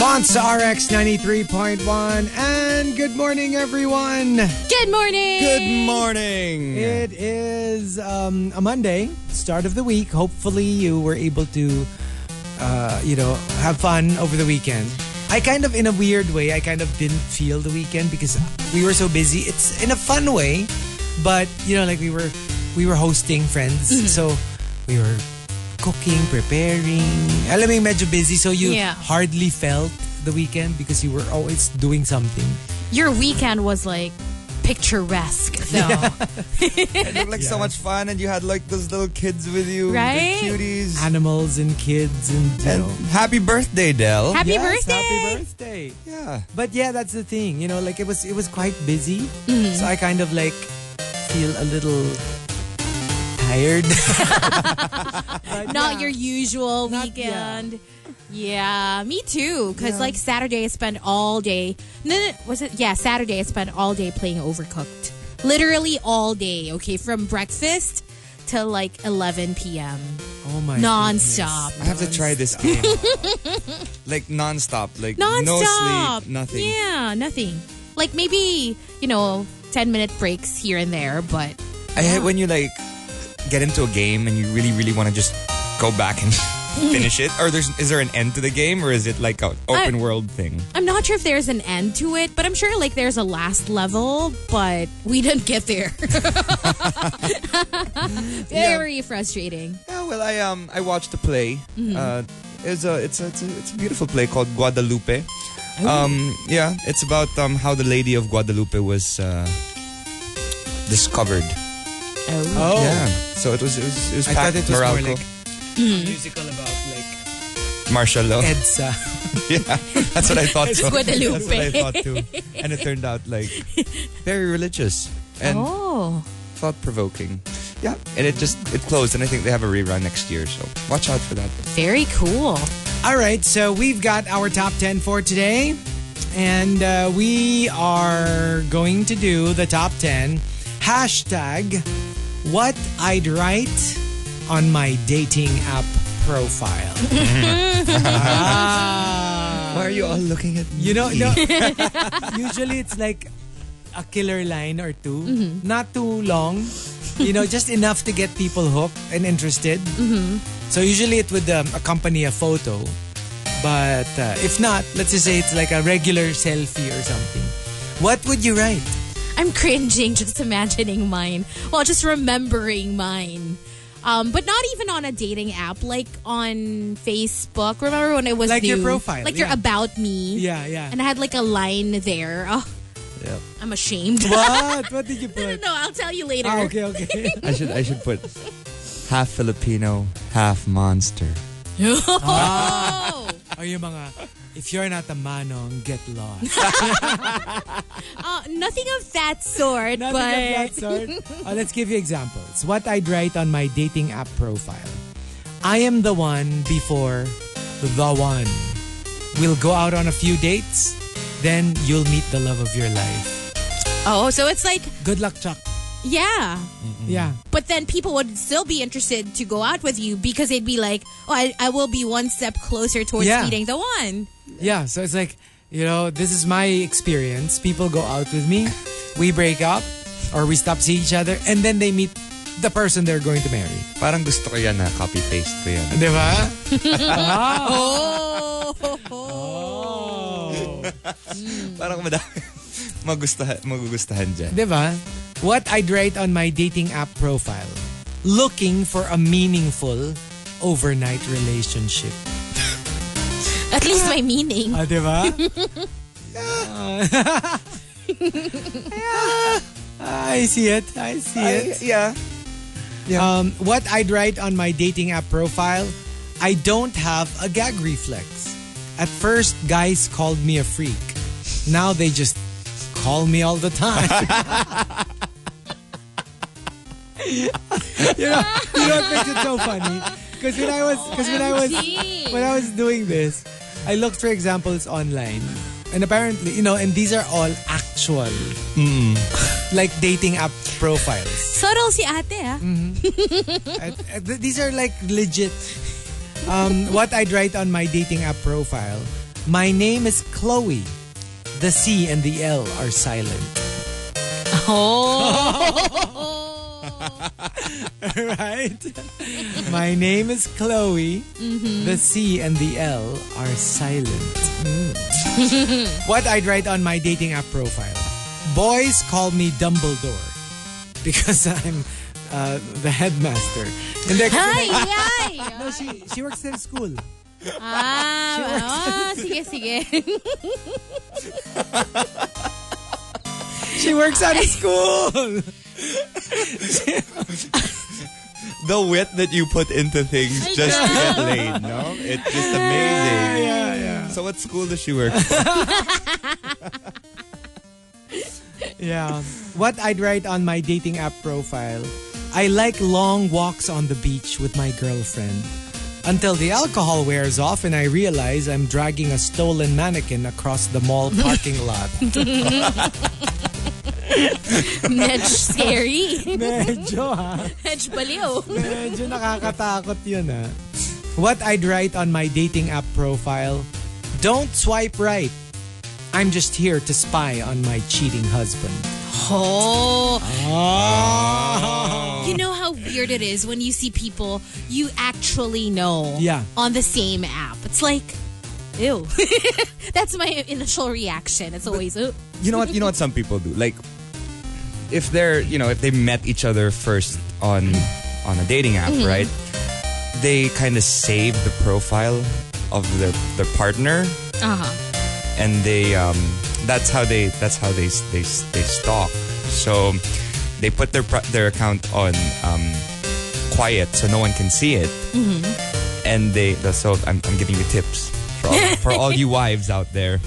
Monster RX 93.1 and good morning everyone. Good morning. Good morning. It is um, a Monday, start of the week. Hopefully you were able to uh, you know, have fun over the weekend. I kind of in a weird way, I kind of didn't feel the weekend because we were so busy. It's in a fun way, but you know like we were we were hosting friends. Mm-hmm. So we were cooking, preparing. Alam mo yung medyo busy so you Yeah. hardly felt the weekend because you were always doing something. Your weekend was like picturesque, though. It looked like so much fun, and you had like those little kids with you, Right? cuties. Animals and kids and And happy birthday, Dell. Happy Yes, birthday! Happy birthday. yeah. But yeah, that's the thing. You know, like it was it was quite busy. Mm-hmm. So I kind of like feel a little tired. But Not yeah. your usual Not- weekend. Yeah. me too. Because like Saturday, I spent all day. No, no, was it? Yeah, Saturday, I spent all day playing Overcooked. Literally all day. Okay, from breakfast till like 11 p.m. Oh my Non-stop. I have to try this game. like non-stop, like Non-stop. no sleep, nothing. Yeah, nothing. Like maybe you know, 10 minute breaks here and there, but I hate when you like get into a game and you really, really want to just go back and finish it. Or there's is there an end to the game, or is it like an open world thing? I'm not sure if there's an end to it, but I'm sure like there's a last level, but we didn't get there. Very frustrating. Yeah, well, I um I watched the play. Uh, it's a it's a it's a it's a beautiful play called Guadalupe. Um, yeah, it's about um how the Lady of Guadalupe was uh, discovered. Oh, Yeah, so it was it was it was I thought it was more like a musical about like martial law. EDSA. yeah, that's what I thought. So. Guadalupe. That's what I thought too, and it turned out like very religious and Oh. thought provoking. Yeah, and it just it closed, and I think they have a rerun next year. So watch out for that. Very cool. All right, so we've got our top 10 for today. And uh, we are going to do the top 10 hashtag what I'd write on my dating app profile. ah. Why are you all looking at me? You know, no, usually it's like a killer line or 2 Not too long. You know, just enough to get people hooked and interested. So usually it would um, accompany a photo. But uh, if not, let's just say it's like a regular selfie or something. What would you write? I'm cringing just imagining mine. Well, just remembering mine. Um, but not even on a dating app, like on Facebook. Remember when it was Like your profile, like your about me. Yeah, yeah. And I had like a line there. Oh, Yeah. I'm ashamed. what? What did you put? no, no, put? no. I'll tell you later. Ah, okay, okay. I should I should put half Filipino, half monster. Oh. Or yung mga, if you're not a manong, get lost. Uh, nothing of that sort, Nothing but of that sort. Uh, let's give you examples. What I'd write on my dating app profile. I am the one before the one. We'll go out on a few dates, then you'll meet the love of your life. oh, so it's like Good luck, Chuck. Yeah. Yeah. But then people would still be interested to go out with you because they'd be like, "Oh, I, I will be one step closer towards Yeah. meeting the one." Yeah, so it's like, you know, this is my experience. People go out with me, we break up, or we stop seeing each other, and then they meet the person they're going to marry. Parang gusto ko yan na copy-paste ko yan. Di ba? Ah. Oh. Oh. Parang madami magustuhan, magugustuhan dyan. Di ba? What I'd write on my dating app profile. Looking for a meaningful overnight relationship. At least my meaning. Ah, di ba? I see it. I see it. yeah. Um, what I'd write on my dating app profile, I don't have a gag reflex. At first, guys called me a freak. Now they just call me all the time. you know, you know what makes it so funny? Because when I was, because when I was, when I was doing this, I looked for examples online, and apparently, you know, and these are all actual, like dating app profiles. Subtle si ate, ah. Th- these are like legit. Um, what I'd write on my dating app profile. My name is Chloe. The C and the L are silent. Oh. right? My name is Chloe. The C and the L are silent. what I'd write on my dating app profile. Boys call me Dumbledore because I'm uh, the headmaster. Hindi, kasi Ay, like- no, she, she works in school. Ah, oh, sige, sige. She works at a school. The wit that you put into things I just to get laid, no? It's just amazing. Yeah, yeah. So what school does she work for? Yeah. What I'd write on my dating app profile. I like long walks on the beach with my girlfriend. Until the alcohol wears off and I realize I'm dragging a stolen mannequin across the mall parking lot. Medj scary. Medyo ha. Medj baliw. Medyo nakakatakot yun ha. What I'd write on my dating app profile. Don't swipe right. I'm just here to spy on my cheating husband. Oh. Oh. You know how weird it is when you see people you actually know Yeah. on the same app. It's like, ew. That's my initial reaction. It's always, oh. you know what? You know what some people do? Like, if they're, you know, if they met each other first on on a dating app, Mm-hmm. right? They kind of save the profile of their their partner, Uh-huh. and they um, that's how they that's how they they they stalk. So they put their their account on um, quiet so no one can see it, and they so I'm, I'm giving you tips for all, for all you wives out there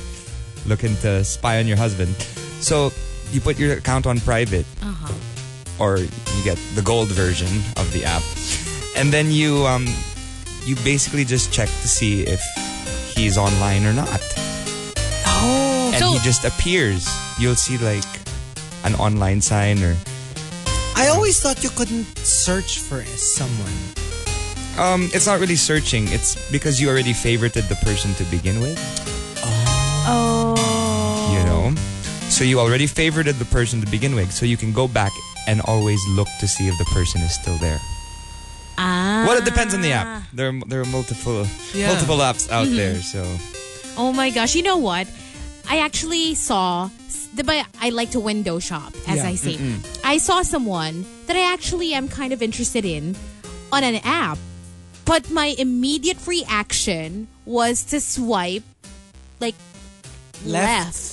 looking to spy on your husband. So you put your account on private, Uh-huh. or you get the gold version of the app, and then you um, you basically just check to see if he's online or not Oh. and so, he just appears. You'll see like an online sign or I always thought you couldn't search for someone. um it's not really searching. It's because you already favorited the person to begin with, oh. you know? So you already favorited the person to begin with, so you can go back and always look to see if the person is still there. Ah. Well, it depends on the app. There are, there are multiple Yeah. multiple apps out there, so Oh my gosh. You know what? I actually saw, diba, I like to window shop, as Yeah. I say. I saw someone that I actually am kind of interested in on an app, but my immediate reaction was to swipe like left. Left,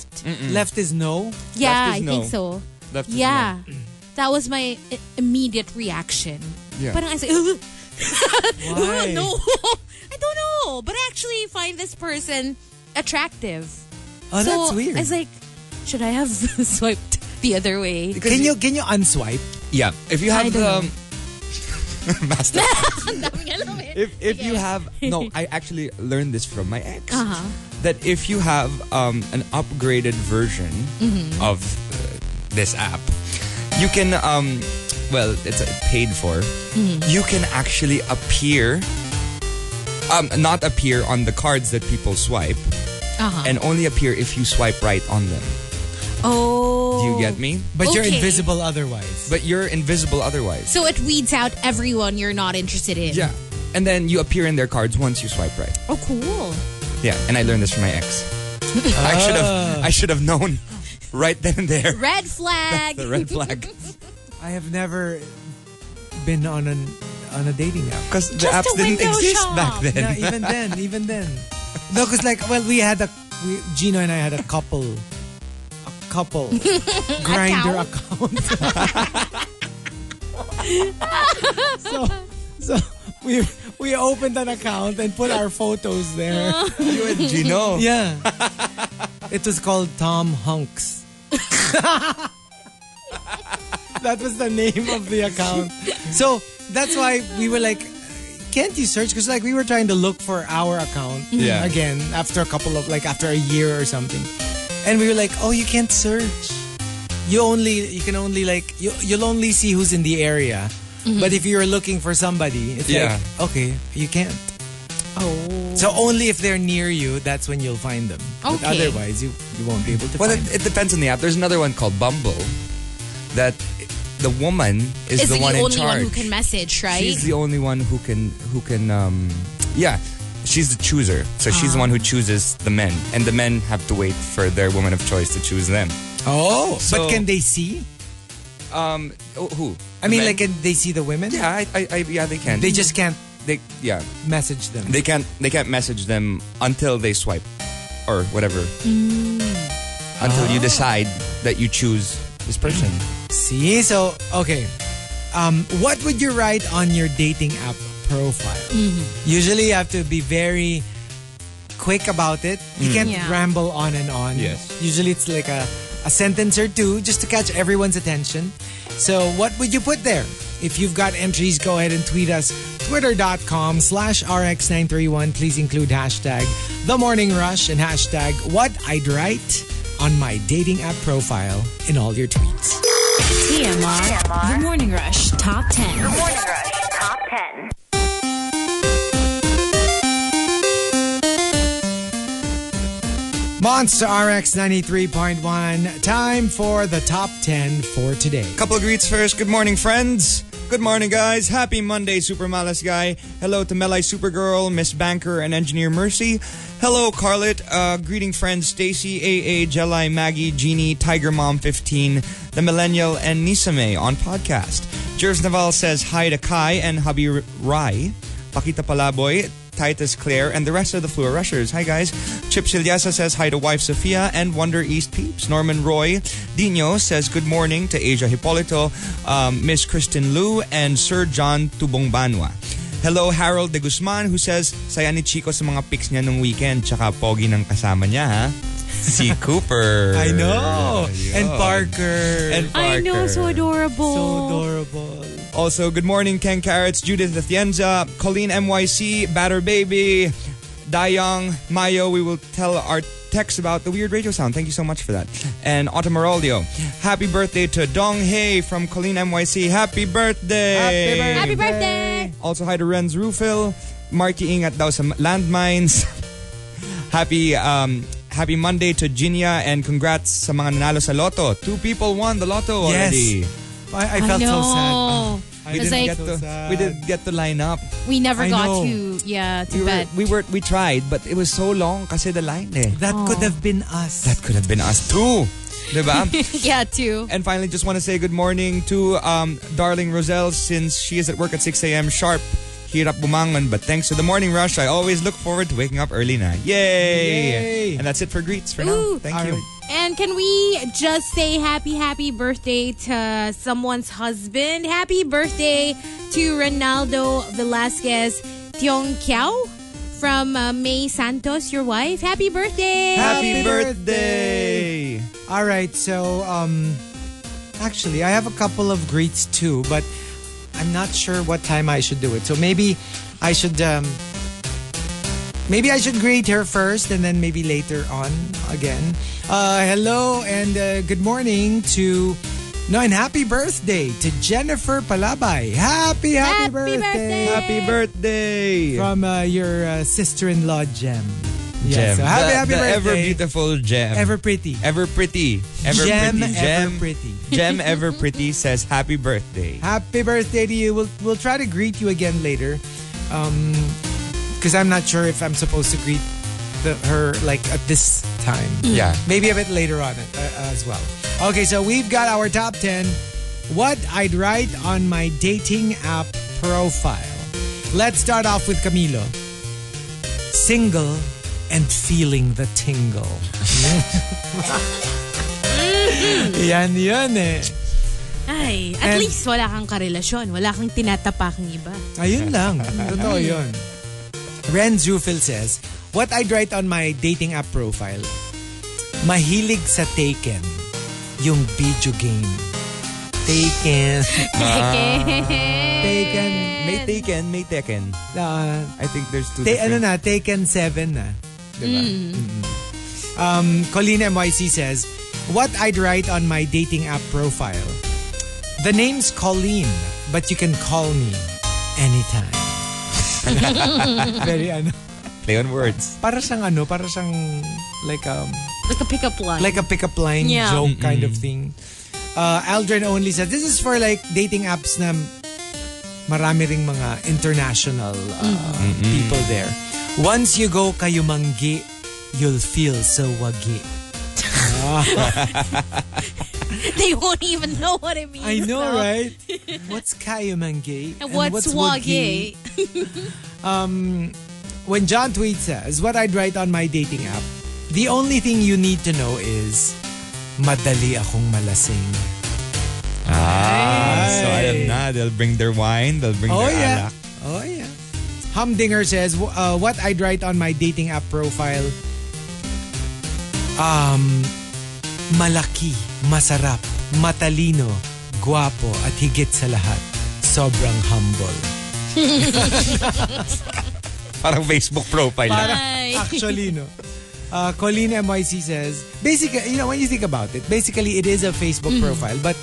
Left is no. Yeah, Left is I think so. left is Yeah. That was my i- immediate reaction. Yeah. But I was like, Why? no, I don't know. But I actually find this person attractive. Oh, so that's weird. I was like, should I have swiped the other way? Can you can you unswipe? Yeah, if you I have don't the know. master. Ang daming alam if if you have no i actually learned this from my ex. Uh-huh. that if you have um, an upgraded version of uh, this app you can um well it's uh, paid for. You can actually appear um not appear on the cards that people swipe Uh-huh. and only appear if you swipe right on them. Oh. Do you get oh. me But you're invisible otherwise. but you're invisible otherwise So it weeds out everyone you're not interested in. yeah and then you appear in their cards once you swipe right Oh, cool. Yeah, and I learned this from my ex. I should have ah. I should have known right then and there Red flag. the red flag I have never been on an on a dating app. because the apps didn't exist shop. back then. No, even then, even then. No, because like, well, we had a we, Gino and I had a couple, a couple Grindr account. so, so we we opened an account and put our photos there. you and Gino. Yeah, it was called Tom Hunks. that was the name of the account. So that's why we were like, can't you search? Because like we were trying to look for our account Yeah. again after a couple of like after a year or something, and we were like, oh, you can't search. You only you can only like you you'll only see who's in the area. But if you're looking for somebody, it's Yeah. like okay, you can't. Oh. So only if they're near you, that's when you'll find them. But Okay. otherwise, you, you won't be able to Well, find it, it depends on the app. There's another one called Bumble that the woman is Is the the one in charge. the only one who can message, right? She's the only one who can who can um yeah. She's the chooser. So she's the Ah. one who chooses the men. And the men have to wait for their woman of choice to choose them. Oh, So- but can they see? Um oh, who? I mean, Men? like, can they see the women? Yeah, I, I, I yeah, they can. They just can't they yeah. message them. They can't they can't message them until they swipe or whatever. Until you decide that you choose this person. See? So, okay. Um, what would you write on your dating app profile? Mm-hmm. Usually you have to be very quick about it. You mm. can't Yeah. ramble on and on. Yes. Usually it's like a, a sentence or two just to catch everyone's attention. So what would you put there? If you've got entries, go ahead and tweet us. Twitter.com slash RX931. Please include hashtag The Morning Rush and hashtag What I'd Write on my dating app profile in all your tweets. TMR. The Morning Rush Top 10. Morning Rush Top 10. Monster RX 93.1. Time for the top 10 for today. Couple of greets first. Good morning, friends. Good morning, guys. Happy Monday, Super Malas guy. Hello to Melai Supergirl, Miss Banker, and Engineer Mercy. Hello, Carlet. Uh, greeting friends Stacy, AA, Jelai, Maggie, Jeannie, Tiger Mom 15, The Millennial, and Nisame on podcast. Jervis Naval says hi to Kai and hubby Rai. Pakita Palaboy, Titus Claire, and the rest of the Fluor Rushers. Hi, guys. Chip Silyasa says hi to wife Sophia and Wonder East Peeps. Norman Roy. Dino says good morning to Asia Hipolito, um, Miss Kristen Liu, and Sir John Tubong Banwa. Hello, Harold de Guzman, who says, saya ni Chico sa mga pics niya nung weekend, tsaka pogi ng kasama niya, ha? Si Cooper. I know. And Ayun. Parker. And I know, so Parker. adorable. so adorable. Also, good morning, Ken Carrots, Judith Atienza, Colleen MYC, Batter Baby, Dayong, Mayo. We will tell our text about the weird radio sound. Thank you so much for that. And Automorolio. Happy birthday to Dong Hae from Colleen NYC. Happy birthday! Happy birthday! Also, hi to Renz Rufil. Marky ingat daw sa landmines. happy um, Happy Monday to Jinya and congrats sa mga nanalo sa Lotto. Two people won the Lotto Yes. already. I, I felt so sad. Know. We didn't like- get So to sad. we didn't get to line up. We never I got know. to, yeah, to We were, we were we tried, but it was so long kasi the line eh. That could have been us. That could have been us too. Diba? yeah, too. and finally, just want to say good morning to um, darling Roselle since she is at work at 6 a.m. sharp. Hirap bumangon, but thanks to the morning rush, I always look forward to waking up early na. Yay! Yay! And that's it for greets for Ooh. now. Thank All you. right. And can we just say happy, happy birthday to someone's husband? Happy birthday to Ronaldo Velasquez Tiong Kiao from uh, May Santos, your wife. Happy birthday! Happy, birthday! All right, so um actually I have a couple of greets too, but I'm not sure what time I should do it. So maybe I should um maybe I should greet her first and then maybe later on again. Uh hello and uh, good morning to no, and happy birthday to Jennifer Palabay. Happy, happy, Happy birthday. birthday. Happy birthday! From uh, your uh, sister-in-law, Jem. Yeah, Gem. so happy, the, happy the birthday. ever beautiful Gem. Ever pretty. Ever pretty. Ever Gem, pretty. ever pretty. Gem Ever Pretty says happy birthday. Happy birthday to you. We'll we'll try to greet you again later. Um because I'm not sure if I'm supposed to greet the, her like at this time. Yeah. Maybe a bit later on uh, as well. Okay, so we've got our top 10 what I'd write on my dating app profile. Let's start off with Camilo. Single and feeling the tingle. yan yun eh. Ay, at And- least wala kang karelasyon. Wala kang tinatapakang iba. Ayun lang. Totoo yun. Renz Rufil says, What I'd write on my dating app profile, mahilig sa Tekken, yung video game. Tekken. Tekken. May Tekken, may Tekken. Uh, I think there's two ta- ano different. na, Tekken 7 na. Diba? Mm-mm. Um, Colleen MYC says, What I'd write on my dating app profile, the name's Colleen, but you can call me anytime. Very ano. Play on words. Para siyang ano, para siyang like um Like a pickup line. like a pickup line Yeah. joke kind of thing. Uh, Aldrin only said this is for like dating apps na marami ring mga international uh, people there. Once you go kayo manggi, you'll feel so wagi. they won't even know what it means. I know, though. right? What's kayo manggi? And what's, wagi? When John tweets says, what I'd write on my dating app, the only thing you need to know is, madali akong malasing. Ah, so alam na. They'll bring their wine. They'll bring Oh their yeah. alak. Oh yeah. Humdinger says, uh, what I'd write on my dating app profile, um, malaki, masarap, matalino, guwapo, at higit sa lahat, sobrang humble. Parang Facebook profile. lang. Ay. Actually, no. Uh, Colleen MYC says, basically, you know, when you think about it, basically it is a Facebook profile, but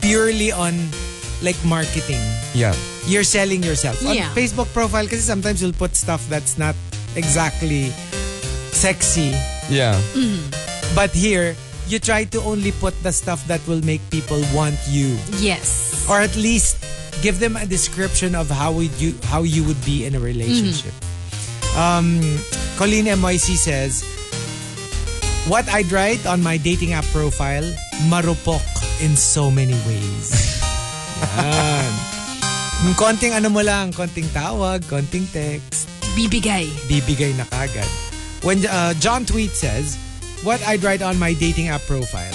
purely on like marketing. Yeah. You're selling yourself. On Yeah. Facebook profile, kasi sometimes you'll put stuff that's not exactly sexy. Yeah. But here, you try to only put the stuff that will make people want you. Yes. Or at least give them a description of how would you how you would be in a relationship. Um, Colleen MYC says, What I'd write on my dating app profile, marupok in so many ways. Yan. Konting ano mo lang, konting tawag, konting text, Bibigay. bibigay na kagad. When uh, John Tweet says, what I'd write on my dating app profile,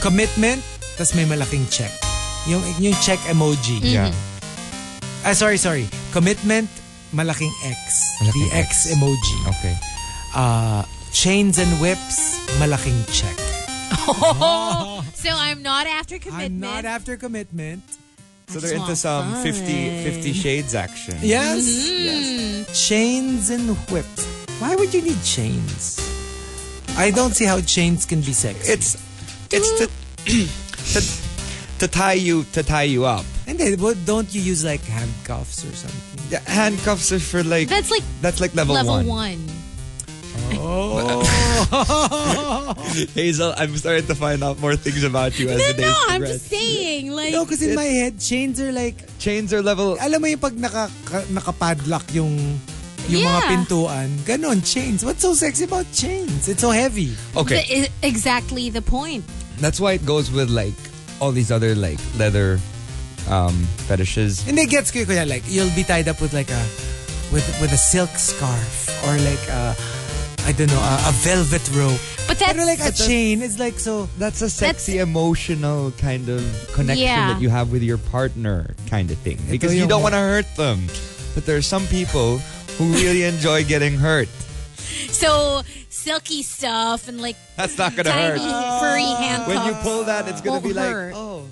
commitment, tas may malaking check. Yung, yung check emoji. Yeah. Ah, sorry, sorry. Commitment, malaking X. Malaking the X, X. emoji. Okay. Uh, chains and whips, malaking check. So I'm not after commitment. I'm commitment. not after commitment. So they're into some fun. 50, 50 shades action. Yes. Mm-hmm. yes. Chains and whips. Why would you need chains? I don't see how chains can be sexy. It's it's to, to to tie you to tie you up. And then, what, don't you use like handcuffs or something? Yeah, handcuffs are for like That's like that's like level, level one. one. Hazel, I'm starting to find out more things about you as No, the days no, I'm progress. just saying. Like, No, because in my head, chains are like, Chains are level. alam mo yung pag naka, ka- nakapadlock yung yung mga Yeah. pintuan, ganon, chains. What's so sexy about chains? It's so heavy. Okay, the- exactly the point. that's why it goes with like all these other like leather um fetishes. And it gets ko kuya, like, you'll be tied up with like a, with with a silk scarf or like a, I don't know, a, a velvet rope. But that's Pero like a chain, it's like so, That's a sexy emotional kind of connection Yeah. that you have with your partner kind of thing. Because you don't want to hurt them. But there are some people who really enjoy getting hurt. so silky stuff and like That's not gonna tiny hurt. furry handcuffs. When you pull that, it's gonna Won't be like, hurt. oh,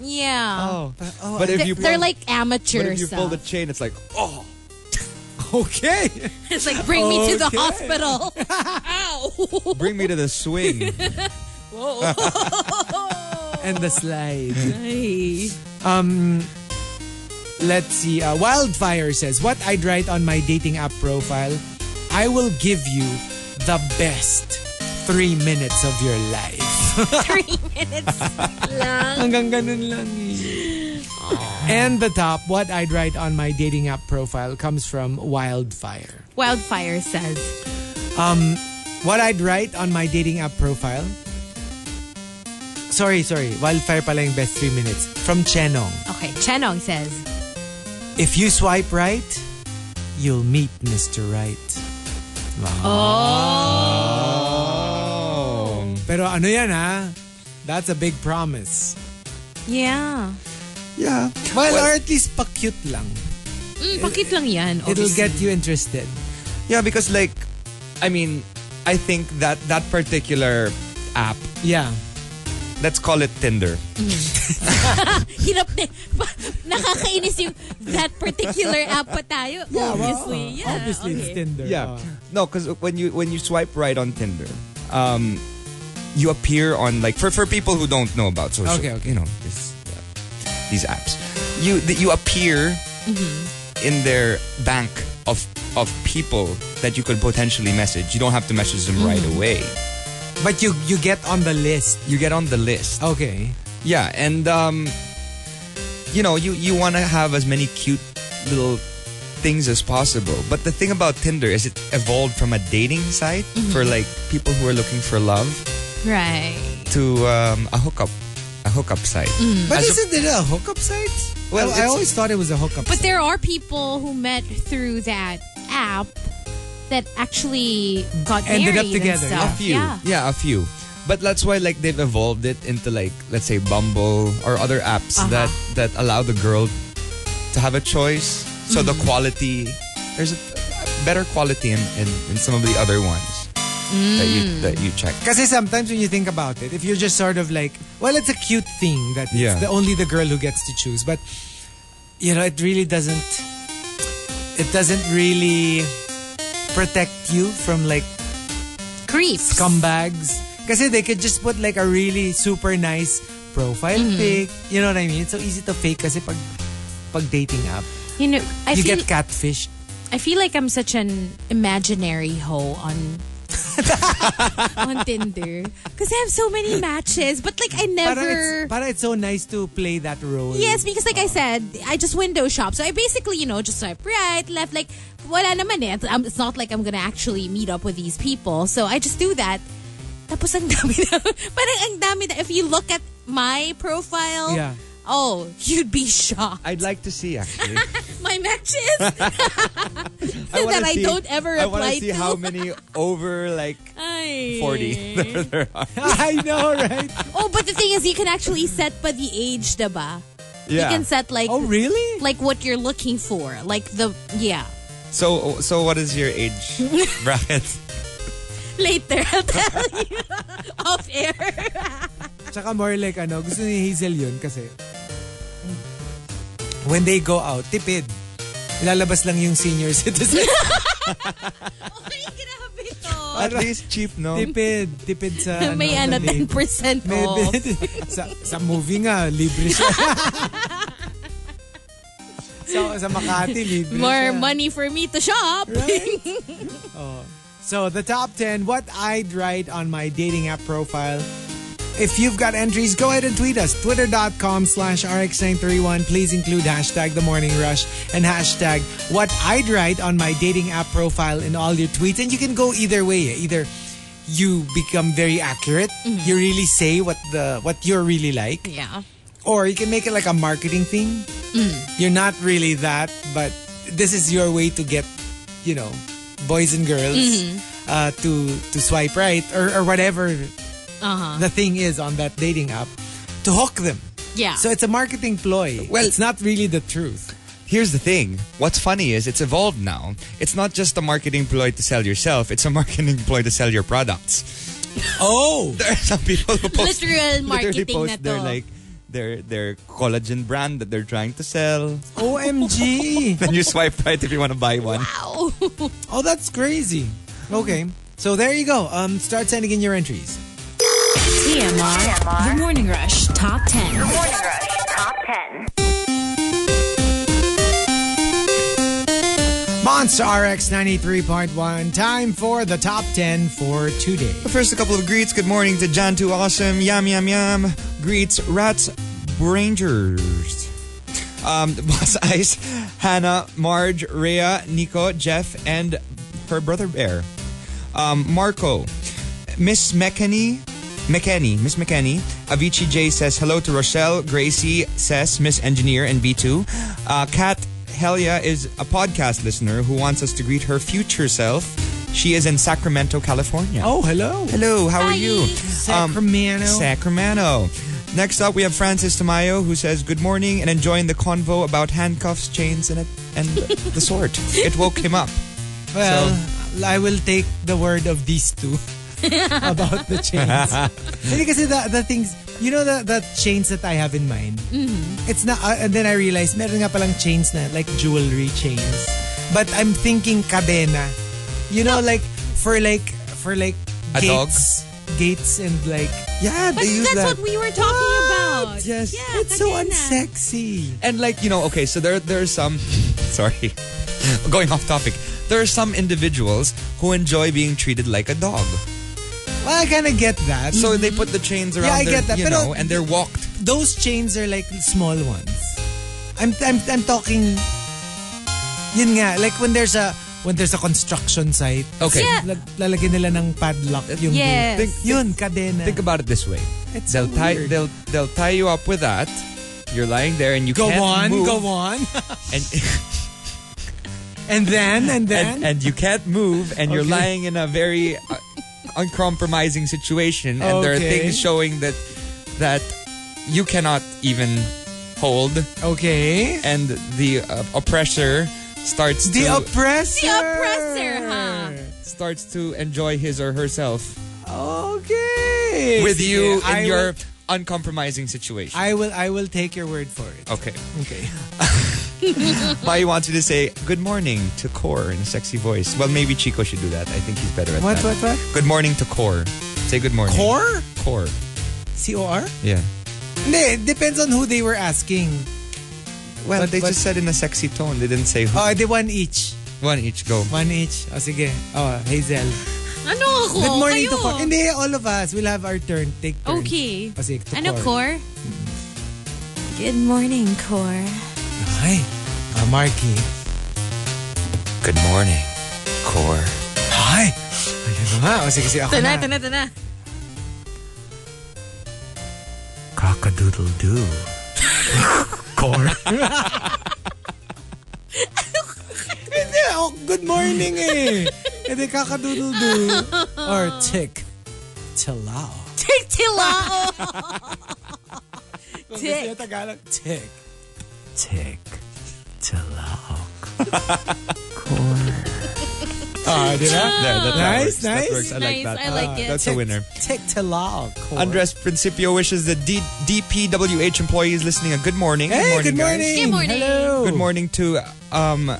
yeah. oh. oh, But if They- you they're pull, like but if you pull the chain, it's like, oh. okay. It's like bring me to the hospital. Ow. Bring me to the swing. Whoa. and the slide. Ay. Um, let's see. Uh, Wildfire says, What I'd write on my dating app profile, I will give you the best three minutes of your life. Three minutes lang. Hanggang ganun lang eh. And the top, what I'd write on my dating app profile comes from Wildfire. Wildfire says, What I'd write on my dating app profile, sorry, sorry, Wildfire pala yung best three minutes. From Chenong. okay, Chenong says, If you swipe right, you'll meet Mr. Right. Oh. Pero ano yan ha? That's a big promise. yeah. Yeah. Well, Well- or at least pa-cute lang. Mm, pakit lang yan. It'll obviously. get you interested. Yeah, because like, I mean, I think that that particular app, Yeah. Let's call it Tinder. Hirap na. Nakakainis yung that particular app pa tayo. obviously. yeah. Obviously, it's okay. Tinder. Yeah. Oh. No, because when you when you swipe right on Tinder, um, you appear on like for for people who don't know about social, Okay, okay. you know, this, uh, these apps, you th- you appear in their bank of of people that you could potentially message. You don't have to message them right away. But you you get on the list. You get on the list. Okay. Yeah, and um, you know, you you want to have as many cute little things as possible. But the thing about Tinder is it evolved from a dating site for like people who are looking for love Right. to um, a hookup, a hookup site. But As isn't it a hookup site? Well, Well, I always thought it was a hookup But site. there are people who met through that app that actually got Ended up together, And stuff. A few. Yeah. a few. But that's why like they've evolved it into like let's say Bumble or other apps Uh-huh. that that allow the girl to have a choice. So the Mm-hmm. quality there's a better quality in, in, in some of the other ones that you Mm. that you check. Kasi sometimes when you think about it, if you're just sort of like, well, it's a cute thing that it's Yeah. the, only the girl who gets to choose. But, you know, it really doesn't, it doesn't really protect you from like Creeps. scumbags. Kasi they could just put like a really super nice profile Mm-hmm. pic. You know what I mean? It's so easy to fake kasi pag, pag dating app. You know, I you feel get catfish. I feel like I'm such an imaginary hoe on on Tinder because I have so many matches, but like I Para never. it's, para it's so nice to play that role. Yes, because like I said, I just window shop. So I basically, you know, just swipe right, left, like, wala naman eh. Um, It's not like I'm gonna actually meet up with these people. So I just do that. Tapos ang dami na, parang ang dami na, if you look at my profile, Yeah. Oh, you'd be shocked. I'd like to see actually. My matches I wanna that I don't ever apply to. I want apply to see how many over like Ay. 40 there are. I know, right? Oh, but the thing is, you can actually set by the age, diba? Yeah. You can set like Oh, really? like what you're looking for, like the yeah. So so what is your age bracket? Later, I'll tell you off air. Tsaka more like ano, gusto ni Hazel yun kasi when they go out, tipid. Ilalabas lang yung senior citizen. Ay, grabe to. At least cheap, no? tipid. Tipid sa May ano, sa late. 10% May- off. sa, sa movie nga, libre siya. sa, sa Makati, libre More siya. money for me to shop. So, the top 10, what I'd write on my dating app profile. If you've got entries, go ahead and tweet us. Twitter.com slash RX931. Please include hashtag The Morning Rush and hashtag what I'd write on my dating app profile in all your tweets. And you can go either way. Either you become very accurate, mm-hmm. you really say what the what you're really like, yeah. or you can make it like a marketing thing. Mm. You're not really that, but this is your way to get, you know, boys and girls mm-hmm. uh, to to swipe right or, or whatever Uh-huh. the thing is on that dating app to hook them. Yeah. So it's a marketing ploy. Well- it's not really the truth. Here's the thing. What's funny is it's evolved now. It's not just a marketing ploy to sell yourself. It's a marketing ploy to sell your products. Oh, There are some people who post Literal literally marketing post na to. their like their their collagen brand that they're trying to sell. OMG. Then you swipe right if you want to buy one. Wow. oh, that's crazy. Okay. So there you go. Um, start sending in your entries. TMR. The Morning Rush Top 10. The Morning Rush Top 10. Monster RX 93.1. Time for the top 10 for today. First, a couple of greets. Good morning to John Too Awesome. Yum, yum, yum. Greets, Rats Rangers. Um, Boss Ice, Hannah, Marge, Rhea, Nico, Jeff, and her brother Bear. Um, Marco, Miss McKinney, McKenny, Miss McKenny. Avicii J says hello to Rochelle. Gracie says Miss Engineer and B2. Uh, Kat Helia is a podcast listener who wants us to greet her future self. She is in Sacramento, California. Oh, hello. Hello, how are Hi. you? Sacramento. Um, Sacramento. Next up, we have Francis Tamayo who says, Good morning and enjoying the convo about handcuffs, chains, and, and the sort. It woke him up. Well, I will take the word of these two about the chains. Hindi kasi the, the things, you know the, the chains that I have in mind? It's not, uh, and then I realized, meron nga palang chains na, like jewelry chains. But I'm thinking cadena. You know, like, for like, for like, A dog? gates. Gates and like, Yeah, But they use that's that. what we were talking about. Yes. Yeah, it's so unsexy. And like, you know, okay, so there there's some sorry. Going off topic. there are some individuals who enjoy being treated like a dog. Well, I kind of get that. So they put the chains around Yeah, I their, get that. you Pero- know, and they're walked. those chains are like small ones. I'm I'm I'm talking yun nga like when there's a when there's a construction site. Okay. Yeah. lag- Lalagyan nila ng padlock yung Yes. gate. Yun kadena. Think about it this way. It's they'll so tie they'll they'll tie you up with that. You're lying there and you go can't on, move. go on. Go on. and, and then and then and and you can't move and you're lying in a very uh, uncompromising situation and there are Okay. things showing that that you cannot even hold okay. and the uh, oppressor starts The to oppressor. The oppressor, huh? starts to enjoy his or herself Okay. with Sige, you in I your will- uncompromising situation. I will I will take your word for it. okay. Okay. Mai wants you to say good morning to Core in a sexy voice. Well, maybe Chico should do that. I think he's better at What that. what what? Good morning to Core. Say good morning. Core? Core. C O R? Yeah. Hindi, it depends on who they were asking. Well, But- they but- just said in a sexy tone. They didn't say who. Oh, the one each. One each. Go. One each. O sige. Oh, Hazel. Ano ako? Good morning Kayo. to Core. Hindi, all of us. We'll have our turn. Take turns. Okay. O sige, to Ano, Core. Core? Mm. Good morning, Core. Ay. Ah, Marky. Good morning, Core. Ay. Ayun na nga. O sige, sige. Ako Tana, na. tana, tana. Cock-a-doodle-doo. Core. Hindi, oh, good morning eh. Hindi, kakadoodle-doo. Or tick. Tilao. Take tilao. Kung Tick. gusto niya Tagalog, tick. Tick. Tilao. Ah, di ba? There, that, that Nice, works. That nice. works. I like Nice, that. I like it. That's a winner. Tick Tilao. Andres Principio wishes the D- DPWH employees listening a good morning. Hey, good guys. morning. Good morning. Hello. Good morning to um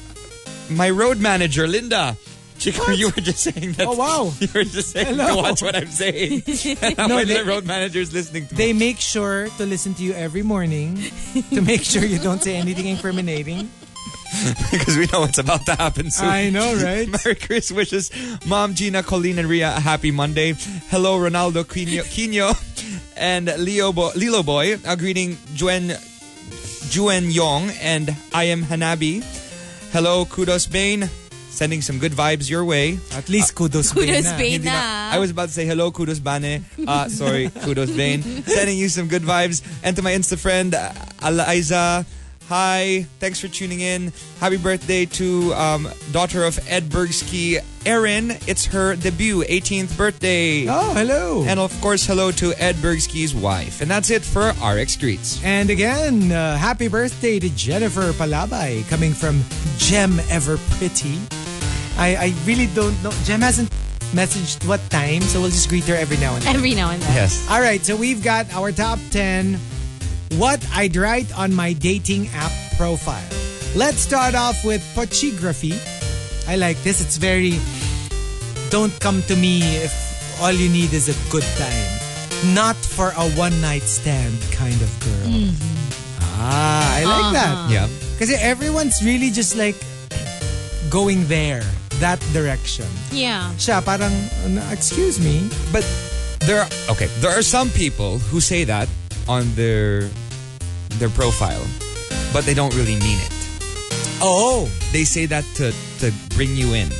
my road manager, Linda. Chico, you were just saying that. Oh, wow. You were just saying Hello. to watch what I'm saying. No, my they- road manager is listening to They me. make sure to listen to you every morning to make sure you don't say anything incriminating. because we know it's about to happen soon. I know, right? Merry Chris wishes Mom Gina, Colleen, and Ria a happy Monday. Hello, Ronaldo Quino, Quino and Leo Bo- Lilo Boy. A greeting, Juen, Juen Yong, and I am Hanabi. Hello, Kudos Bane. Sending some good vibes your way. At least kudos, Kudos, na. Bane. Hindi na- I was about to say hello, Kudos Bane. Uh, sorry, Kudos Bane. Sending you some good vibes. And to my Insta friend, uh, Eliza. Hi, thanks for tuning in. Happy birthday to um, daughter of Ed Bergsky, Erin. It's her debut, 18th birthday. Oh, hello. And of course, hello to Ed Bergsky's wife. And that's it for RX Greets. And again, uh, happy birthday to Jennifer Palabay coming from Gem Ever Pretty. I, I really don't know. Gem hasn't messaged what time, so we'll just greet her every now and then. Every now and then. Yes. All right, so we've got our top 10 what I'd write on my dating app profile. Let's start off with photography. I like this. It's very don't come to me if all you need is a good time. Not for a one night stand kind of girl. Ah, I like that. Yeah. Because everyone's really just like going there, that direction. Yeah. Siya parang, "Uh, excuse me, But there are okay, there are some people who say that on their their profile, but they don't really mean it. oh, They say that to to bring you in.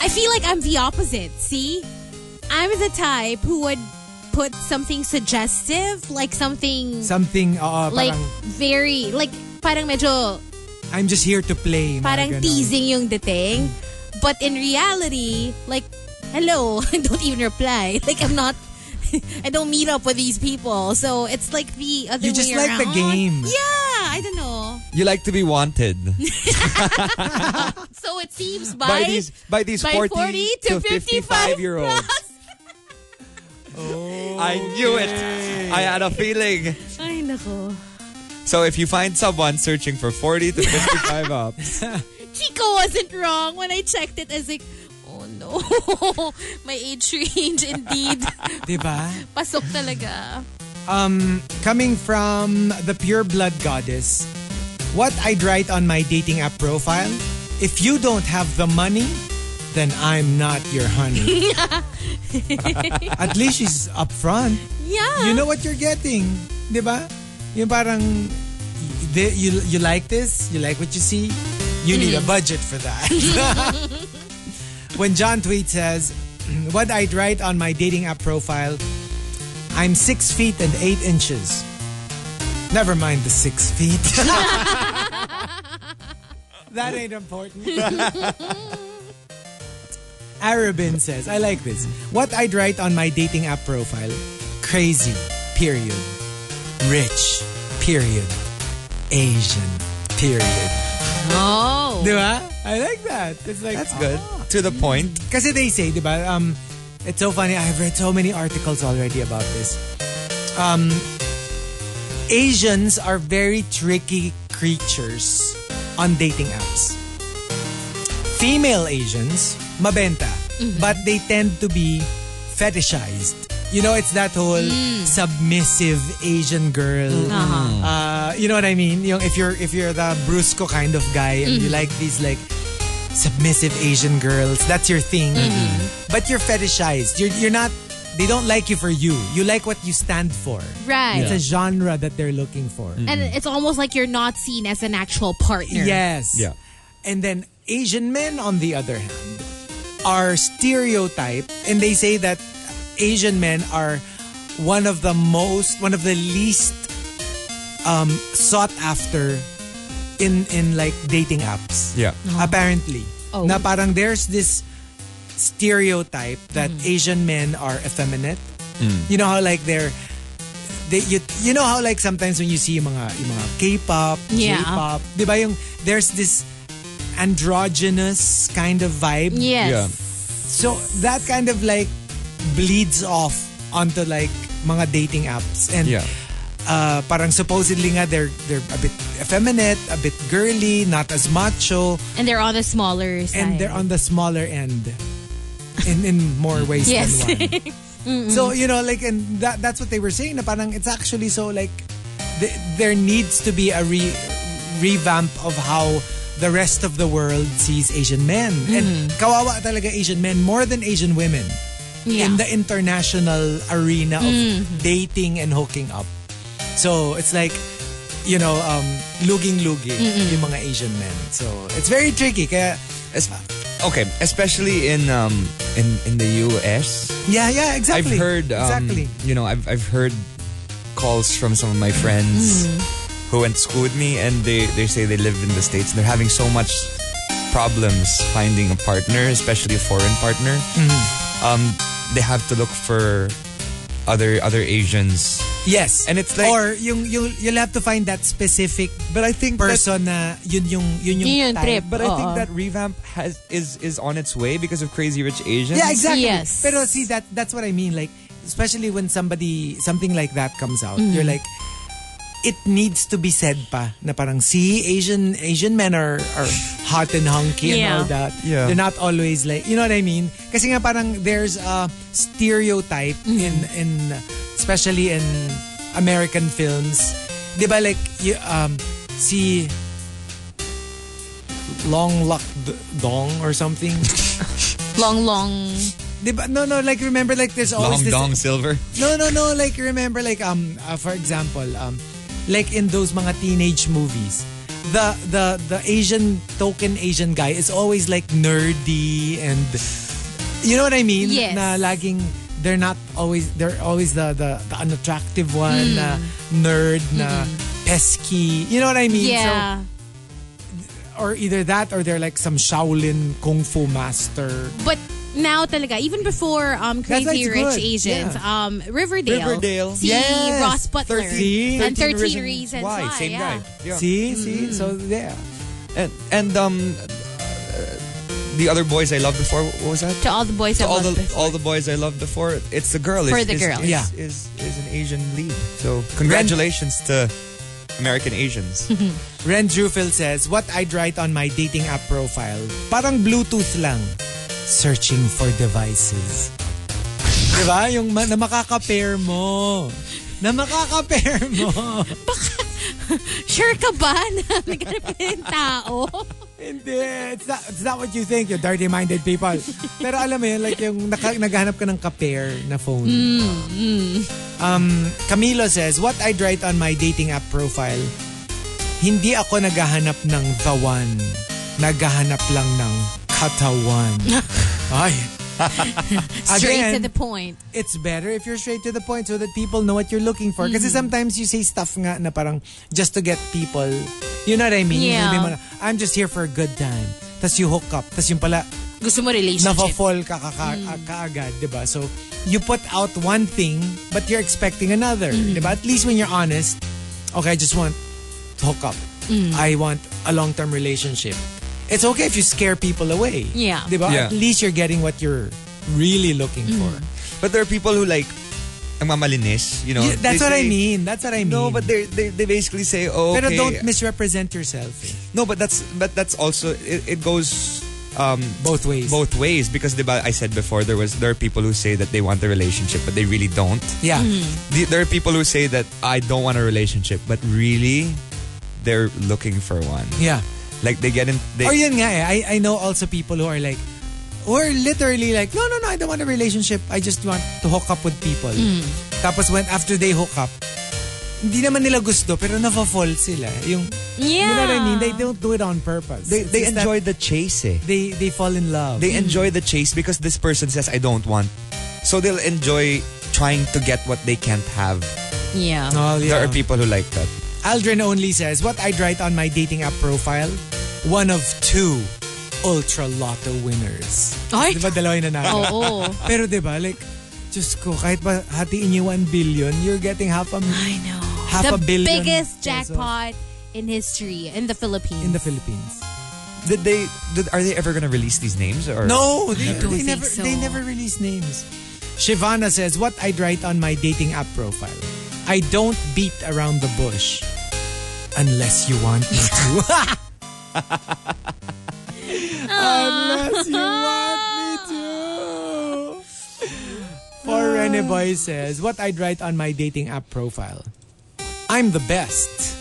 I feel like I'm the opposite. See? I'm the type who would put something suggestive, like something something, uh, like parang, very like parang medyo I'm just here to play. parang teasing yung dating. But in reality, like hello, I don't even reply. Like I'm not I don't meet up with these people. So it's like the other You way just like the game. Yeah, I don't know. You like to be wanted So it seems by, by these by these by 40, 40 to 55 year olds. plus. I knew it. I had a feeling. Ay, nako. So if you find someone searching for 40 to 55 up, Chico wasn't wrong when I checked it. I was like, oh no. My age range indeed. Diba? Pasok talaga. Um, coming from the pure blood goddess, what I'd write on my dating app profile, if you don't have the money, then I'm not your honey. At least she's upfront. Yeah. You know what you're getting. Di ba? Yung parang, you, you like this? You like what you see? You need a hmm. budget for that. when John Tweet says, what I'd write on my dating app profile, I'm six feet and eight inches. Never mind the six feet. that ain't important. Arabin says, I like this. What I'd write on my dating app profile, crazy, period. Rich, period. Asian, period. Oh. Di ba? I like that. It's like, That's good. To the point. Kasi they say, di ba, um, it's so funny. I've read so many articles already about this. Um, Asians are very tricky creatures on dating apps. Female Asians, mabenta, but they tend to be fetishized. You know, it's that whole mm. submissive Asian girl. Mm. Uh-huh. Uh, you know what I mean? Yung if you're if you're the brusco kind of guy and you mm-hmm. like these like submissive Asian girls, that's your thing. Mm-hmm. But you're fetishized. You're you're not. They don't like you for you. You like what you stand for. Right. It's a genre that they're looking for. And mm-hmm. it's almost like you're not seen as an actual partner. Yes. Yeah. And then Asian men, on the other hand, are stereotyped, and they say that Asian men are one of the most, one of the least um, sought after in in like dating apps. Yeah. Uh-huh. Apparently, Oh. na parang there's this stereotype that mm-hmm. Asian men are effeminate. Mm. You know how like they're they, you, you know how like sometimes when you see yung mga yung mga K-pop, Yeah. J-pop, 'di ba yung there's this androgynous kind of vibe. Yes. Yeah. So that kind of like bleeds off onto like mga dating apps and Yeah. uh, parang supposedly nga they're they're a bit effeminate, a bit girly, not as macho, And they're on the smaller side. and they're on the smaller end in in more ways Yes. than one. so you know like and that that's what they were saying na parang it's actually so like th- there needs to be a re- revamp of how the rest of the world sees Asian men and kawawa talaga Asian men more than Asian women Yeah. in the international arena of dating and hooking up so it's like you know um luging-lugi yung mga Asian men so it's very tricky kaya Es- okay, especially in um in in the US. Yeah, yeah, exactly. I've heard um, exactly. you know, I've I've heard calls from some of my friends who went to school with me and they they say they live in the states and they're having so much problems finding a partner, especially a foreign partner. Um they have to look for other other Asians. Yes, And it's like- or yung yung you'll have to find that specific But I think that- person na yun yung yun yung, Yun type. trip. but I think Oo. that revamp has is is on its way because of Crazy Rich Asians. Yeah, exactly. Yes. Pero see that that's what I mean like especially when somebody something like that comes out. Mm-hmm. You're like it needs to be said pa na parang see Asian Asian men are are hot and hunky and all that. Yeah. They're not always like you know what I mean? Kasi nga parang there's a stereotype Mm-hmm. in in especially in American films. 'Di ba like y- um si Long Luck Dong or something. long, long. Diba? No, no, like remember like there's always Long this Dong Silver. No, no, no, like remember like um uh, for example, um like in those mga teenage movies, the the the Asian token Asian guy is always like nerdy and you know what I mean? Yes. Na laging they're not always they're always the the, the unattractive one na mm. nerd na pesky. You know what I mean? So, Yeah. or either that or they're like some Shaolin kung fu master. But now talaga, even before um, Crazy like Rich good. Asians, Yeah. um, Riverdale. Riverdale. Si Yes. Ross Butler. 13 and 13 Reasons Reasons, Why? Why. Same yeah. guy. Yeah. See, see, so yeah. And and um uh, the other boys I loved before, what was that? To all the boys To I all the before. all the boys I loved before, it's the girl. For is, the is, girl. is, Yeah. is, is an Asian lead. So congratulations to American Asians. Renz Rufil says, what I'd write on my dating app profile, parang Bluetooth lang. Searching for devices. Diba? Yung ma- na makaka-pair mo. Na makaka-pair mo. Sure ka ba na naghanap ka ng tao? Hindi. It's not, it's not what you think, you dirty-minded people. Pero alam mo yun, like yung naka, naghahanap ka ng ka-pair na phone. Um, Camilo says, what I'd write on my dating app profile, hindi ako naghahanap ng the one. Naghahanap lang ng katawan. Ay. Straight Again, to the point. it's better if you're straight to the point so that people know what you're looking for. Kasi sometimes you say stuff nga na parang just to get people, you know what I mean? Yeah. Sabi mo na, I'm just here for a good time. Tapos you hook up. Tapos yung pala, Gusto mo relationship. napa-fall ka, ka, ka, kaagad, di ba? So, you put out one thing, but you're expecting another. Di ba? At least when you're honest, okay, I just want to hook up. I want a long-term relationship. It's okay if you scare people away. Yeah. Di? Yeah. At least you're getting what you're really looking for. But there are people who like, ang mamalinis, you know. Yeah, that's they what I mean. That's what I mean. No, but they they they basically say, oh, Pero don't misrepresent yourself. eh. No, but that's but that's also it, it goes um Both ways. both ways because diba, I said before there was there are people who say that they want a relationship but they really don't. Yeah. The- There are people who say that I don't want a relationship but really they're looking for one. Yeah. Like they get in they Or yun nga eh. I, I know also people who are like, or literally like, no, no, no, I don't want a relationship. I just want to hook up with people. Tapos when after they hook up, hindi naman nila gusto pero nafa-fall sila. Yung, you know what I mean? They don't do it on purpose. they, they enjoy the chase. Eh. They, they fall in love. They enjoy the chase because this person says I don't want. So they'll enjoy trying to get what they can't have. Yeah. oh, yeah. There are people who like that. Aldrin only says, what I'd write on my dating app profile, one of two Ultra Lotto winners. Ay! Di ba dalawa yung nanalo? Oo. Pero di ba, like, Diyos ko, kahit ba hatiin niyo 1 billion, you're getting half a I know. Half the a billion biggest pesos. jackpot in history in the Philippines. in the Philippines. Did they? Did, are they ever gonna release these names or No, they, don't they think never so. they never release names. Shivana says, what I'd write on my dating app profile. I don't beat around the bush unless you want me to. unless you want me to. For Rene Boy says, what I'd write on my dating app profile. I'm the best.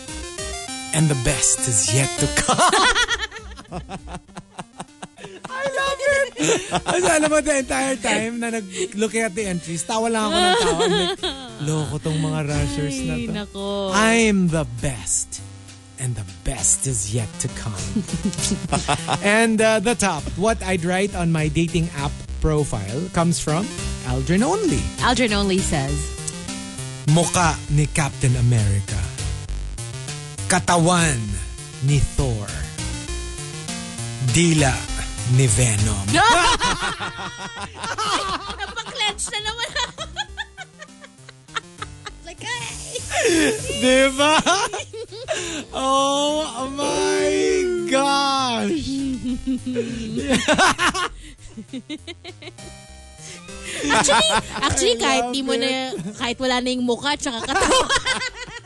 And the best is yet to come. Love it! Kasi alam mo, the entire time na nag looking at the entries, tawa lang ako ng tawa. I'm like, loko tong mga rushers na to. nako. I'm the best. And the best is yet to come. and uh, the top, what I'd write on my dating app profile comes from Aldrin Only. Aldrin only says, Muka ni Captain America. Katawan ni Thor. Dila ni Venom. Napaklench na naman like, ay. Diba? Oh my gosh! Actually, actually kahit di mo na, kahit wala na yung mukha tsaka katawan.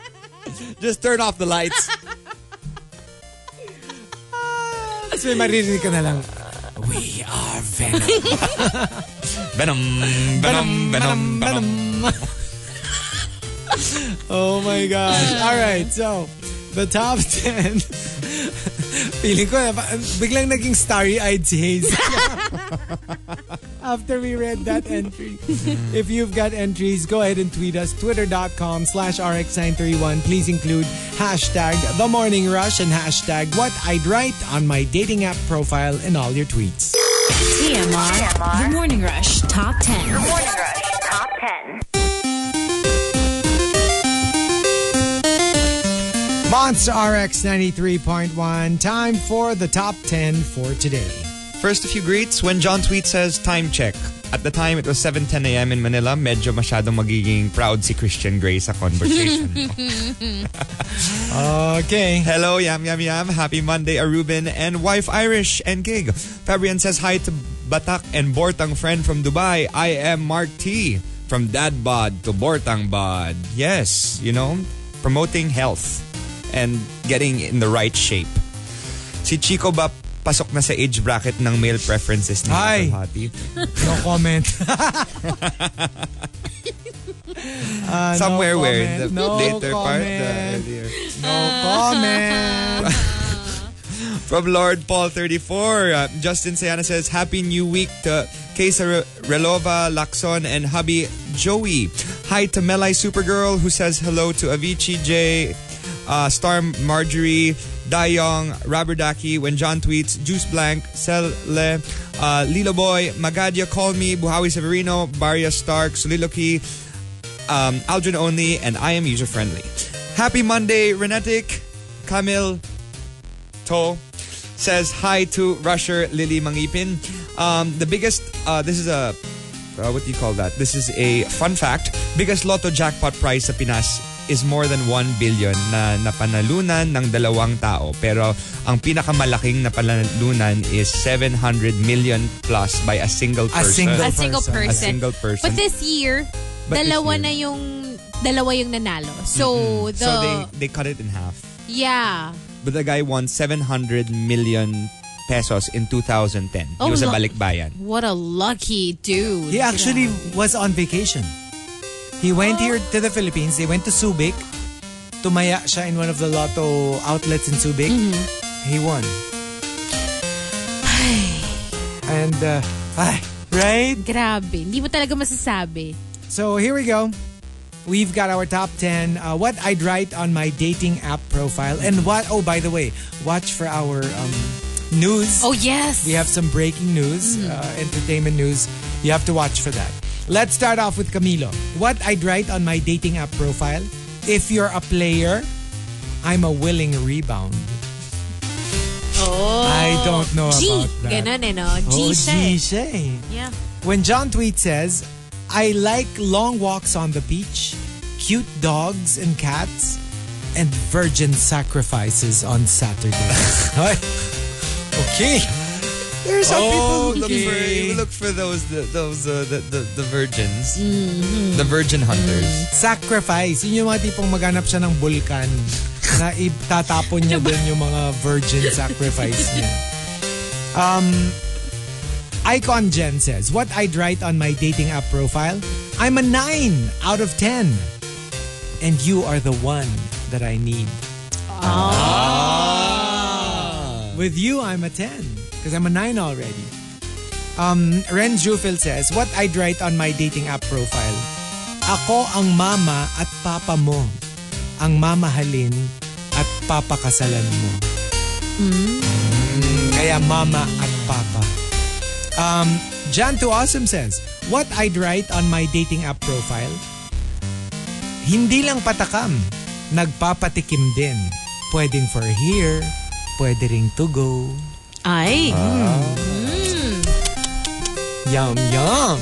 Just turn off the lights. Tapos may maririnig ka na lang, We are Venom. Venom, venom, venom, venom. oh my gosh. All right, so the top 10. Feeling ko, ba- biglang naging starry-eyed si Hazel. After we read that entry. if you've got entries, go ahead and tweet us. Twitter.com slash RX931. Please include hashtag The Morning Rush and hashtag What I'd Write on my dating app profile in all your tweets. TMR. The Morning Rush Top 10. The Morning Rush Top 10. Monster RX 93.1. Time for the top 10 for today. First, a few greets. When John Tweet says time check. At the time, it was 7.10 a.m. in Manila. Medyo masyadong magiging proud si Christian Grey sa conversation. Okay. Hello, Yam Yam Yam. Happy Monday, Aruben and wife Irish and gig. Fabian says hi to Batak and Bortang friend from Dubai. I am Mark T. From Dad Bod to Bortang Bod. Yes, you know, promoting health and getting in the right shape. Si Chico ba pasok na sa age bracket ng male preferences ni Ay. Hati? No comment. No Somewhere where in the no later part, the earlier. No comment. From Lord Paul 34, uh, Justin Sayana says, Happy New Week to Kesa Relova, Lakson, and hubby Joey. Hi to Melai Supergirl, who says hello to Avicii J, uh, Star Marjorie, Dayong, Raberdaki, When John Tweets, Juice Blank, Sel Le, uh, Lilo Boy, Magadia Call Me, Buhawi Severino, Barria Stark, Soliloquy, um, Aldrin Only, and I am user friendly. Happy Monday, Renetic, Camille, To says hi to Rusher Lily Mangipin. Um, the biggest, uh, this is a, uh, what do you call that? This is a fun fact. Biggest lotto jackpot prize sa Pinas is more than 1 billion na napanalunan ng dalawang tao. Pero ang pinakamalaking napanalunan is 700 million plus by a single A person. single A single person. person. A single person. But this year, But this dalawa year- na yung dalawa yung nanalo. So the so they, they cut it in half. yeah. But the guy won 700 million pesos in 2010. Oh, he was a balikbayan. What a lucky dude. He actually was on vacation. He went here to the Philippines. They went to Subic. Tumaya siya in one of the lotto outlets in Subic. He won. And, uh, ay, right? Grabe. Hindi mo talaga masasabi. So here we go. We've got our top 10. Uh, what I'd write on my dating app profile. And what, oh, by the way, watch for our um, news. Oh, yes. We have some breaking news, uh, entertainment news. You have to watch for that. Let's start off with Camilo. What I'd write on my dating app profile. If you're a player, I'm a willing rebound. Oh. I don't know G. about that. Ganon eh, no? G oh, eh. G siya eh. Yeah. When John Tweet says, I like long walks on the beach, cute dogs and cats, and virgin sacrifices on Saturdays. okay. There are some Oh, people look who for, okay. you look for those the, those uh, the, the the virgins, Mm-hmm. the virgin hunters. sacrifice. Yun yung mga tipong maghanap siya ng bulkan na itatapon niya dun yung mga virgin sacrifice niya. Um, Icon Jen says, What I'd write on my dating app profile? I'm a 9 out of 10. And you are the one that I need. Ah. With you, I'm a 10. Because I'm a 9 already. Um, Ren Jufil says, What I'd write on my dating app profile? Ako ang mama at papa mo. Ang mamahalin at papakasalan mo. Mm, Kaya mama at papa. Um, Jan to Awesome says, What I'd write on my dating app profile? Hindi lang patakam, nagpapatikim din. Pwedeng for here, pwede ring to go. Ay. Ah. Mm. Yum, yum.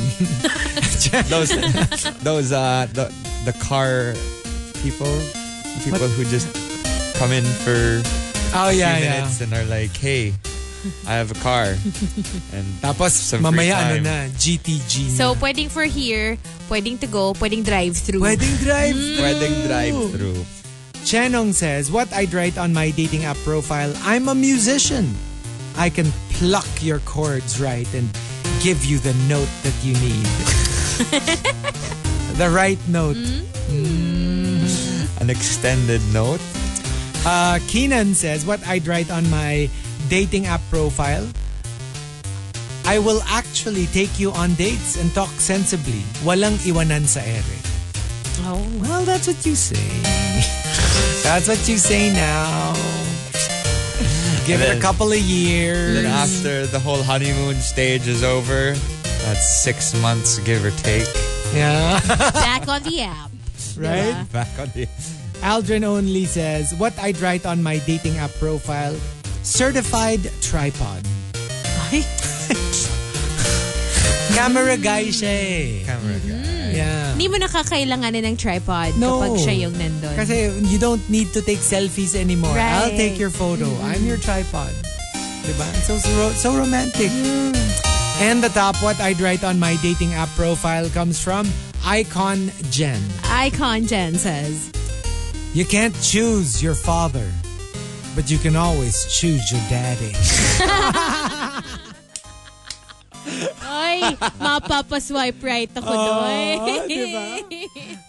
Those those uh the the car people people who just come in for Oh, a few yeah, yeah. minutes and are like, hey, I have a car, and Tapos, Some free mamaya ano na, GTG na. So, pwedeng for here, pwedeng to go, pwedeng drive-through. Pwedeng drive. Mm. wedding drive through. Chenong says, What I'd write on my dating app profile, I'm a musician. I can pluck your chords right and give you the note that you need. the right note. An extended note. Uh, Keenan says, What I'd write on my dating app profile, I will actually take you on dates and talk sensibly. Walang iwanan sa ere. Oh. Well, that's what you say. that's what you say now. Give it a couple of years. Then after the whole honeymoon stage is over, that's six months give or take. yeah. Back on the app. right? Diba? Back on the Aldrin only says, What I'd write on my dating app profile, certified tripod. Camera guy siya eh. camera guy. Yeah. Hindi mo nakakailanganin ng tripod No. kapag siya yung nandun. Kasi you don't need to take selfies anymore. I'll Right. take your photo. I'm your tripod. Diba? So, so, so romantic. And the top, what I'd write on my dating app profile comes from Icon Jen. Icon Jen says, You can't choose your father, but you can always choose your daddy. Ay, mapapaswipe right ako doon. diba?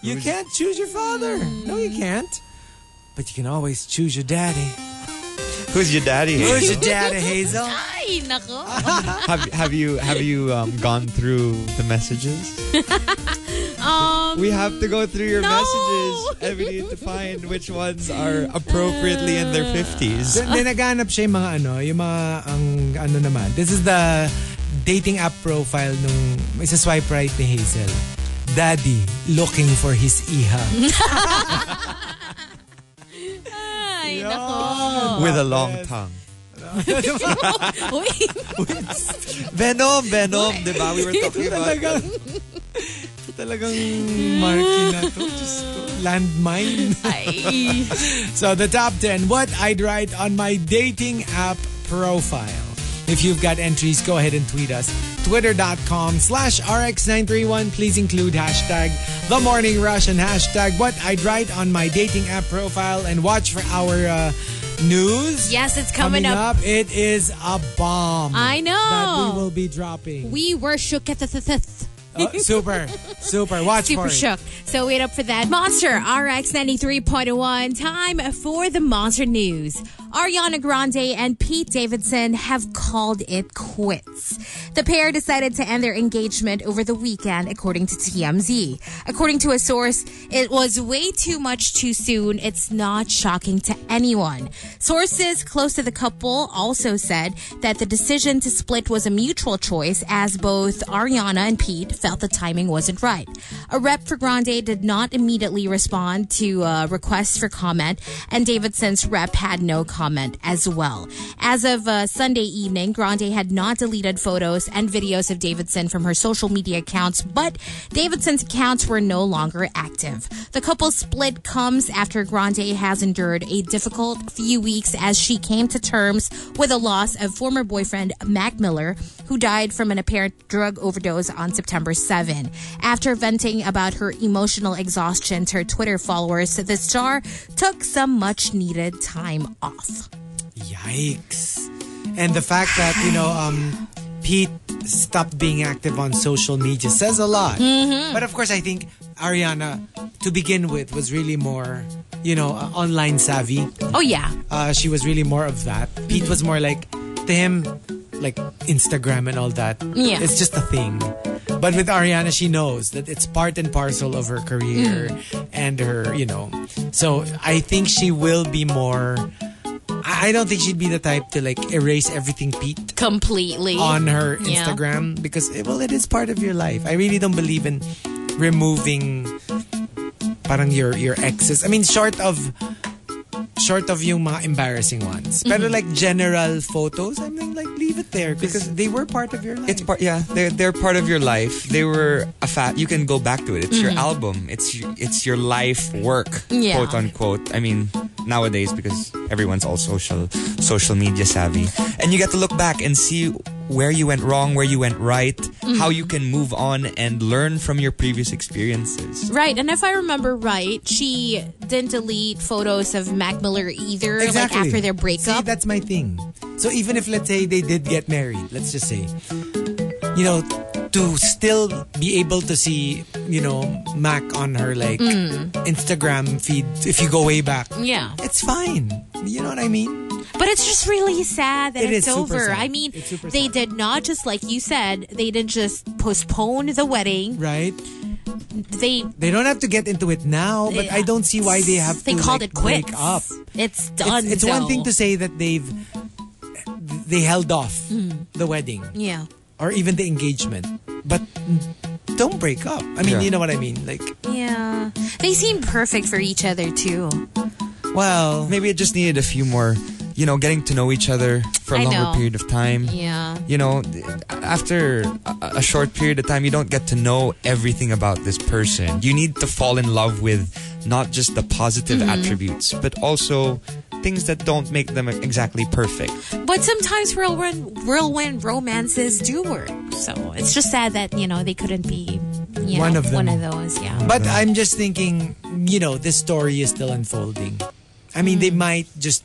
You can't choose your father. No, you can't. But you can always choose your daddy. Who's your daddy? Who's your daddy, Hazel? Ay, nako. have have you have you um, gone through the messages? Um, We have to go through your No. messages and we need to find which ones are appropriately in their 50s. Then naghanap siya yung mga ano, yung mga ang ano naman. This is the dating app profile nung isa swipe right ni Hazel. Daddy looking for his iha. ay, nako. With a long tongue. Uy, Venom, Venom, di ba? We were talking about talagang talagang marky na to. Just landmine. ay. So the top 10, what I'd write on my dating app profile. If you've got entries, go ahead and tweet us. Twitter.com slash RX931. Please include hashtag The Morning Rush and hashtag what I'd write on my dating app profile and watch for our uh, news. Yes, it's coming, up. It is a bomb. I know. That we will be dropping. We were shook at the th- th- Oh, super. Super. Watch Super for it. shook. So wait up for that. Monster RX 93.1. Time for the Monster News. Ariana Grande and Pete Davidson have called it quits. The pair decided to end their engagement over the weekend, according to TMZ. According to a source, it was way too much too soon. It's not shocking to anyone. Sources close to the couple also said that the decision to split was a mutual choice as both Ariana and Pete felt the timing wasn't right. A rep for Grande did not immediately respond to uh, requests for comment, and Davidson's rep had no comment as well. As of uh, Sunday evening, Grande had not deleted photos and videos of Davidson from her social media accounts, but Davidson's accounts were no longer active. The couple's split comes after Grande has endured a difficult few weeks as she came to terms with the loss of former boyfriend Mac Miller, who died from an apparent drug overdose on September 7. After venting about her emotional exhaustion to her Twitter followers, the star took some much needed time off. Yikes. And the fact that, you know, um, Pete stopped being active on social media says a lot. But of course, I think Ariana, to begin with, was really more, you know, uh, online savvy. Oh, yeah. Uh, she was really more of that. Pete was more like, to him, like Instagram and all that. Yeah. It's just a thing. But with Ariana, she knows that it's part and parcel of her career and her, you know. So I think she will be more. I I don't think she'd be the type to like erase everything Pete Completely. on her Yeah. Instagram because eh, well, it is part of your life. I really don't believe in removing parang your your exes. I mean, short of short of yung mga embarrassing ones. Mm-hmm. Pero like general photos, I mean, like leave it there because they were part of your life. It's part, yeah. They're they're part of your life. They were a fat. You can go back to it. It's your album. It's y- it's your life work, Yeah. quote unquote. I mean, nowadays because everyone's all social social media savvy, and you get to look back and see where you went wrong, where you went right, mm-hmm. how you can move on and learn from your previous experiences. Right, and if I remember right, she didn't delete photos of Mac Miller either, like after their See, breakup. that's my thing. So even if let's say they did get married, let's just say, you know, to still be able to see, you know, Mac on her like Mm. Instagram feed if you go way back, yeah. it's fine. You know what I mean? But it's just really sad that It it's over. sad. I mean, they sad. did not just like you said, they didn't just postpone the wedding. Right? They They don't have to get into it now, but I don't see why they have they to called like, it quits. break up. It's done. It's, it's one thing to say that they've they held off the wedding yeah. Or even the engagement, but don't break up. I mean, Yeah. you know what I mean? Like, Yeah. They seem perfect for each other too. well, Maybe it just needed a few more, you know, getting to know each other for a I longer know. period of time. Yeah. you know, after a, a short period of time, you don't get to know everything about this person. You need to fall in love with not just the positive Mm-hmm. attributes, but also things that don't make them exactly perfect. But sometimes whirlwind, whirlwind romances do work. So it's just sad that, you know, they couldn't be you One know, of them. One of those, yeah. but I'm just thinking, you know, this story is still unfolding. I mean, Mm. they might just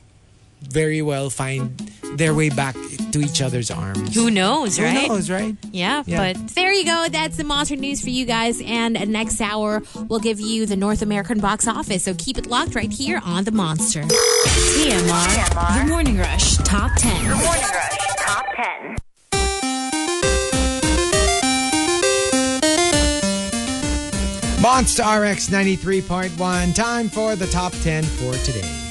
very well find their way back to each other's arms. Who knows, Who right? knows, right? Yeah, Yeah. but there you go. That's the monster news for you guys. And next hour, we'll give you the North American box office. So keep it locked right here on The Monster. TMR. The Morning Rush Top 10. The Morning Rush Top 10. Monster RX 93.1. Time for the top 10 for today.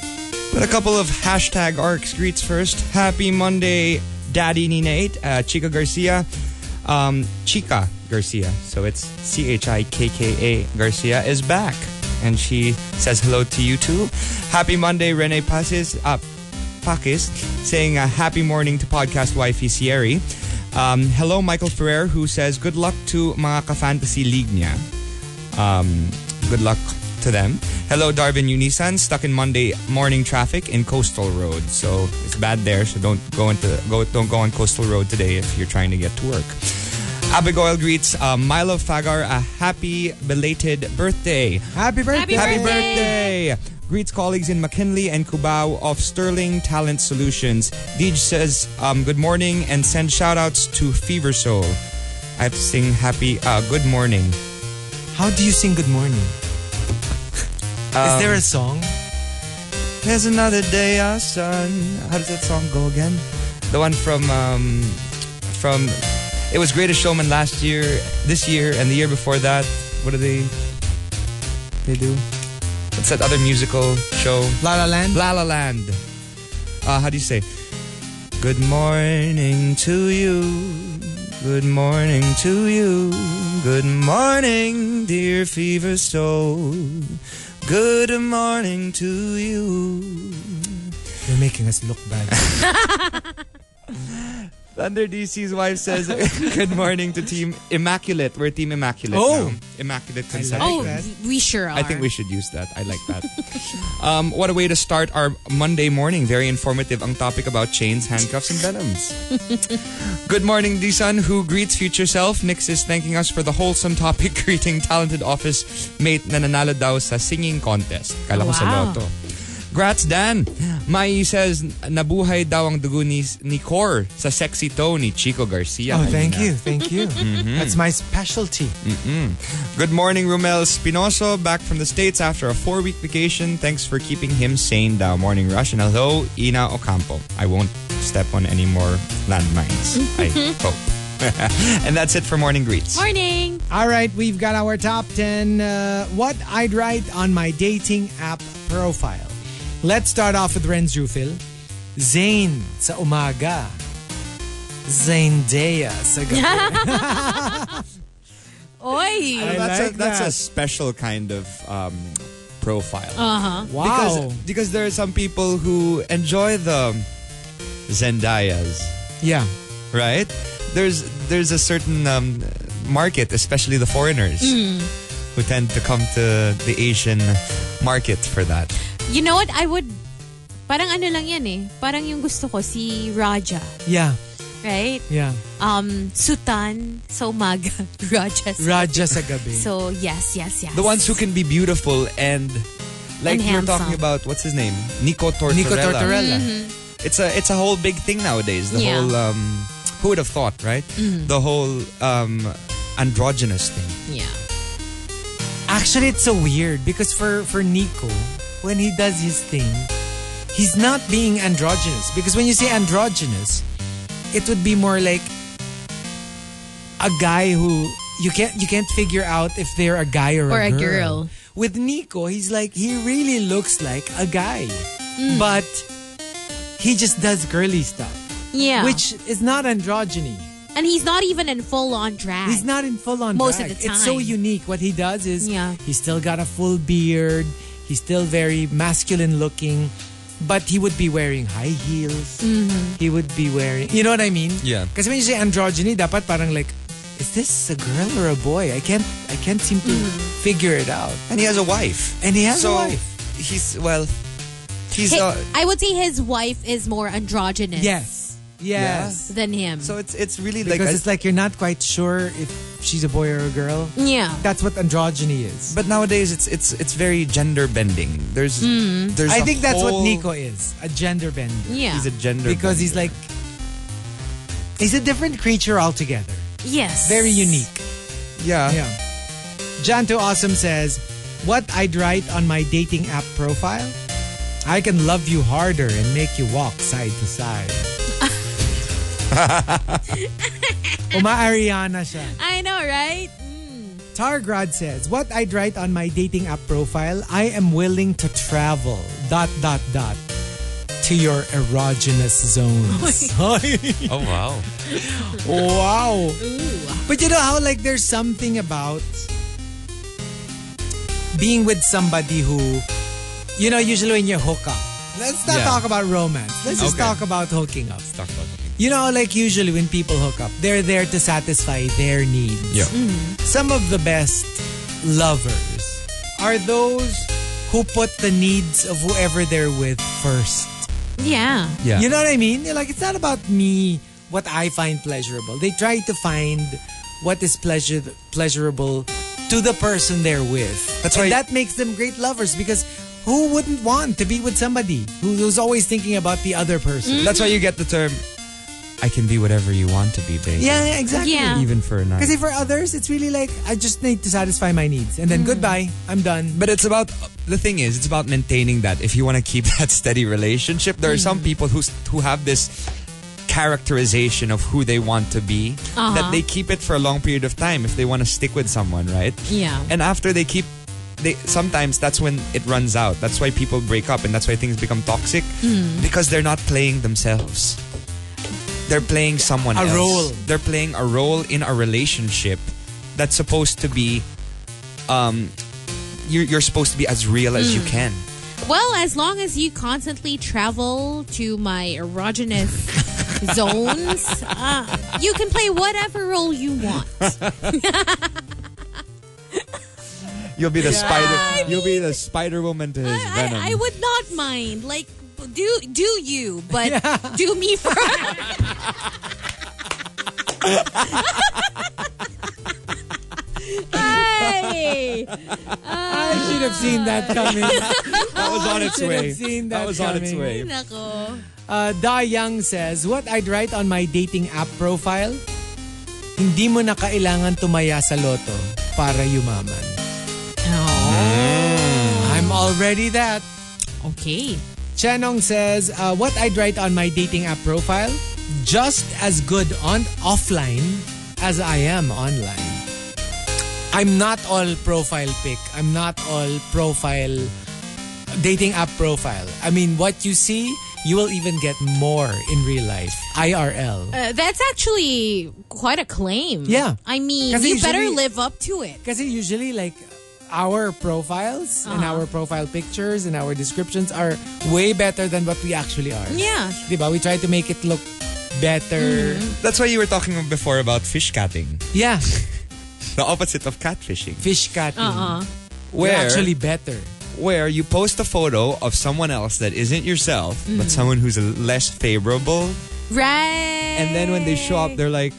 But a couple of hashtag ARCs greets first. Happy Monday, Daddy ni Nate, uh, Chikka Garcia. Um, Chikka Garcia, so it's C H I K K A Garcia, is back. And she says hello to you too. Happy Monday, Rene Pasis, uh, Pakis, saying a happy morning to podcast wifey Sierra. Um, hello, Michael Ferrer, who says good luck to mga ka-fantasy league niya. Um, good luck to them. Hello, Darvin Unisan, stuck in Monday morning traffic in Coastal Road. So it's bad there. So don't go into go don't go on Coastal Road today if you're trying to get to work. Abigail greets uh, Milo Fagar a happy belated birthday. Happy birthday. Happy Happy birthday! Greets colleagues in McKinley and Cubao of Sterling Talent Solutions. Deej says, um, good morning and send shout outs to Fever Soul. I have to sing happy, uh, good morning. How do you sing good morning? Is there a song? There's another day, our sun. How does that song go again? The one from, um, from, it was Greatest Showman last year, this year, and the year before that. What do they, they do? What's that other musical show? La La Land? La La Land. Uh, how do you say? Good morning to you. Good morning to you. Good morning, dear fever soul. Good morning to you. You're making us look bad. Thunder DC's wife says, Good morning to Team Immaculate. We're Team Immaculate Oh. now. Immaculate like Conception. Oh, that. we sure are. I think we should use that. I like that. um, what a way to start our Monday morning. Very informative ang topic about chains, handcuffs, and venoms. Good morning, Disan, who greets future self. Nix is thanking us for the wholesome topic, greeting talented office mate na nanalo daw sa singing contest. Kala ko sa Wow. loto. Grats, Dan. Mai says, nabuhay daw ang dugo ni, ni Cor sa sexy toe ni Chico Garcia. oh, thank kanina. you. Thank you. That's my specialty. Good morning, Romel Spinoso, back from the States after a four week vacation. Thanks for keeping him sane down morning rush. And hello, Ina Ocampo. I won't step on any more landmines. I hope. and that's it for morning greets. Morning. All right, we've got our top 10 uh, what I'd write on my dating app profile. Let's start off with Renz Rufil. Zayn sa umaga. Zendaya sa gabi. Oi. I that's, like a, that's that. a special kind of um, profile. Uh-huh. wow. Because, because there are some people who enjoy the Zendayas. yeah. right? There's there's a certain um, market, especially the foreigners, who tend to come to the Asian market for that. You know what? I would... Parang ano lang yan eh. Parang yung gusto ko, si Raja. Yeah. Right? Yeah. Um, Sutan sa umaga. Raja sa Raja sa gabi. So, yes, yes, yes. The ones who can be beautiful and like And you're handsome. talking about what's his name, Nico Tortorella. Nico Tortorella. It's a it's a whole big thing nowadays. The Yeah. whole um, who would have thought, right? The whole um, androgynous thing. Yeah. Actually, it's so weird because for for Nico, when he does his thing, he's not being androgynous. Because when you say androgynous, it would be more like a guy who you can't you can't figure out if they're a guy or, Or a, a girl. girl. With Nico, he's like he really looks like a guy, Mm. but he just does girly stuff, Yeah. which is not androgyny. and he's not even in full on drag. He's not in full on Most drag. of the time. It's so unique. What he does is Yeah. he's still got a full beard. He's still very masculine looking, but he would be wearing high heels. Mm-hmm. He would be wearing, you know what I mean? Yeah. Because when you say androgyny, dapat parang like, is this a girl or a boy? I can't, I can't seem to Mm-hmm. figure it out. And he has a wife. And he has so a wife. He's well. He's Hi- uh, I would say his wife is more androgynous Yes, yes. than him. so it's it's really like Because it's like you're not quite sure if she's a boy or a girl. yeah. That's what androgyny is. But nowadays, it's it's it's very gender bending. There's hmm. there's. I think that's what Nico is, a gender bender. Yeah. He's a gender because he's like He's a different creature altogether. Yes. Very unique. Yeah. Yeah. Janto Awesome says, What I'd write on my dating app profile? I can love you harder and make you walk side to side. Uma-Ariana siya. I know, right? Mm. Targrad says, What I'd write on my dating app profile, I am willing to travel, dot, dot, dot, to your erogenous zones. Oh, oh wow. wow. But you know how, like, there's something about being with somebody who, you know, usually when you hook up, let's not Yeah. talk about romance. Let's just Okay. talk about hooking up. Talk about it. You know, like usually when people hook up, they're there to satisfy their needs. Yeah. Mm-hmm. Some of the best lovers are those who put the needs of whoever they're with first. Yeah. Yeah. You know what I mean? You're like, it's not about me, what I find pleasurable. They try to find what is pleasure pleasurable to the person they're with. That's and why- that makes them great lovers because who wouldn't want to be with somebody who- who's always thinking about the other person? Mm. That's why you get the term, I can be whatever you want to be, baby. Yeah, exactly. Yeah. Even for a night. Because for others, it's really like, I just need to satisfy my needs. And then mm. goodbye, I'm done. But it's about the thing is, it's about maintaining that. If you want to keep that steady relationship, there are some mm. people who who have this characterization of who they want to be that uh-huh. they keep it for a long period of time if they want to stick with someone, right? Yeah. And after they keep they sometimes that's when it runs out. That's why people break up and that's why things become toxic mm. because they're not playing themselves. They're playing someone A else. role. They're playing a role in a relationship that's supposed to be um you're, you're supposed to be as real as you can. Well, as long as you constantly travel to my erogenous zones, uh, you can play whatever role you want. You'll be the spider. You'll be the Spider Woman to his venom. I, I would not mind. Like, do do you, but do me first. Hey. I should have seen that coming. that was on its way. have seen that that was on its coming. way. Nako. Uh, Da Young says, What I'd write on my dating app profile? Hindi mo na kailangan tumaya sa loto para yumaman. I'm already that. Okay. Chenong says, uh, What I'd write on my dating app profile? Just as good on offline as I am online. I'm not all profile pic. I'm not all profile dating app profile. I mean, what you see, you will even get more in real life. IRL. Uh, that's actually quite a claim. Yeah. I mean, Kasi you better live up to it. Kasi usually like our profiles and uh-huh. our profile pictures and our descriptions are way better than what we actually are. Yeah. Diba? We try to make it look better. Mm-hmm. That's why you were talking before about fish catting, Yeah. the opposite of catfishing, Fish catting. Uh-uh. We're where actually better. where you post a photo of someone else that isn't yourself, but mm-hmm. someone who's less favorable, Right. and then when they show up, they're like,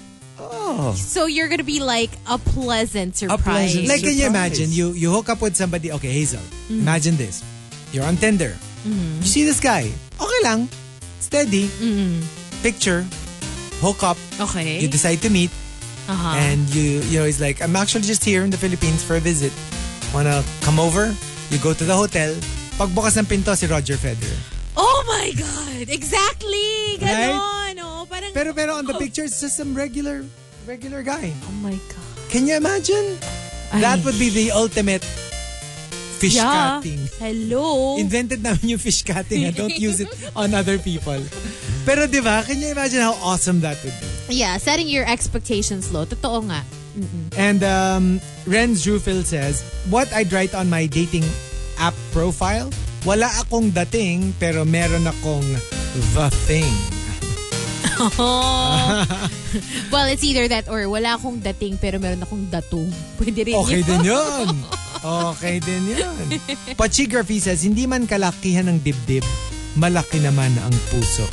"Oh, So you're gonna be like a pleasant surprise. pleasant Like, can you imagine? You you hook up with somebody. Okay, Hazel. Mm-hmm. Imagine this. You're on Tinder. Mm-hmm. You see this guy. Okay lang. Steady. Mm-hmm. Picture. Hook up. Okay. You decide to meet. uh-huh. And you you know, he's like, I'm actually just here in the Philippines for a visit. Wanna come over? You go to the hotel. Pagbukas ng pinto si Roger Federer. oh my God! Exactly! Ganon! Oh, parang, Pero pero on the picture, it's just some regular regular guy. oh my God. Can you imagine? That would be the ultimate fish Yeah. catting. Hello? Invented namin yung fish catting. I don't use it on other people. Pero di ba, can you imagine how awesome that would be? yeah, setting your expectations low. Totoo nga. And um, Renz Drufil says, What I'd write on my dating app profile? Wala akong dating pero meron akong the thing. Well, it's either that or wala akong dating pero meron akong datung. Pwede rin Okay yun. din yun. Okay din yun. Pachigraphy says, hindi man kalakihan ng dibdib, malaki naman ang puso.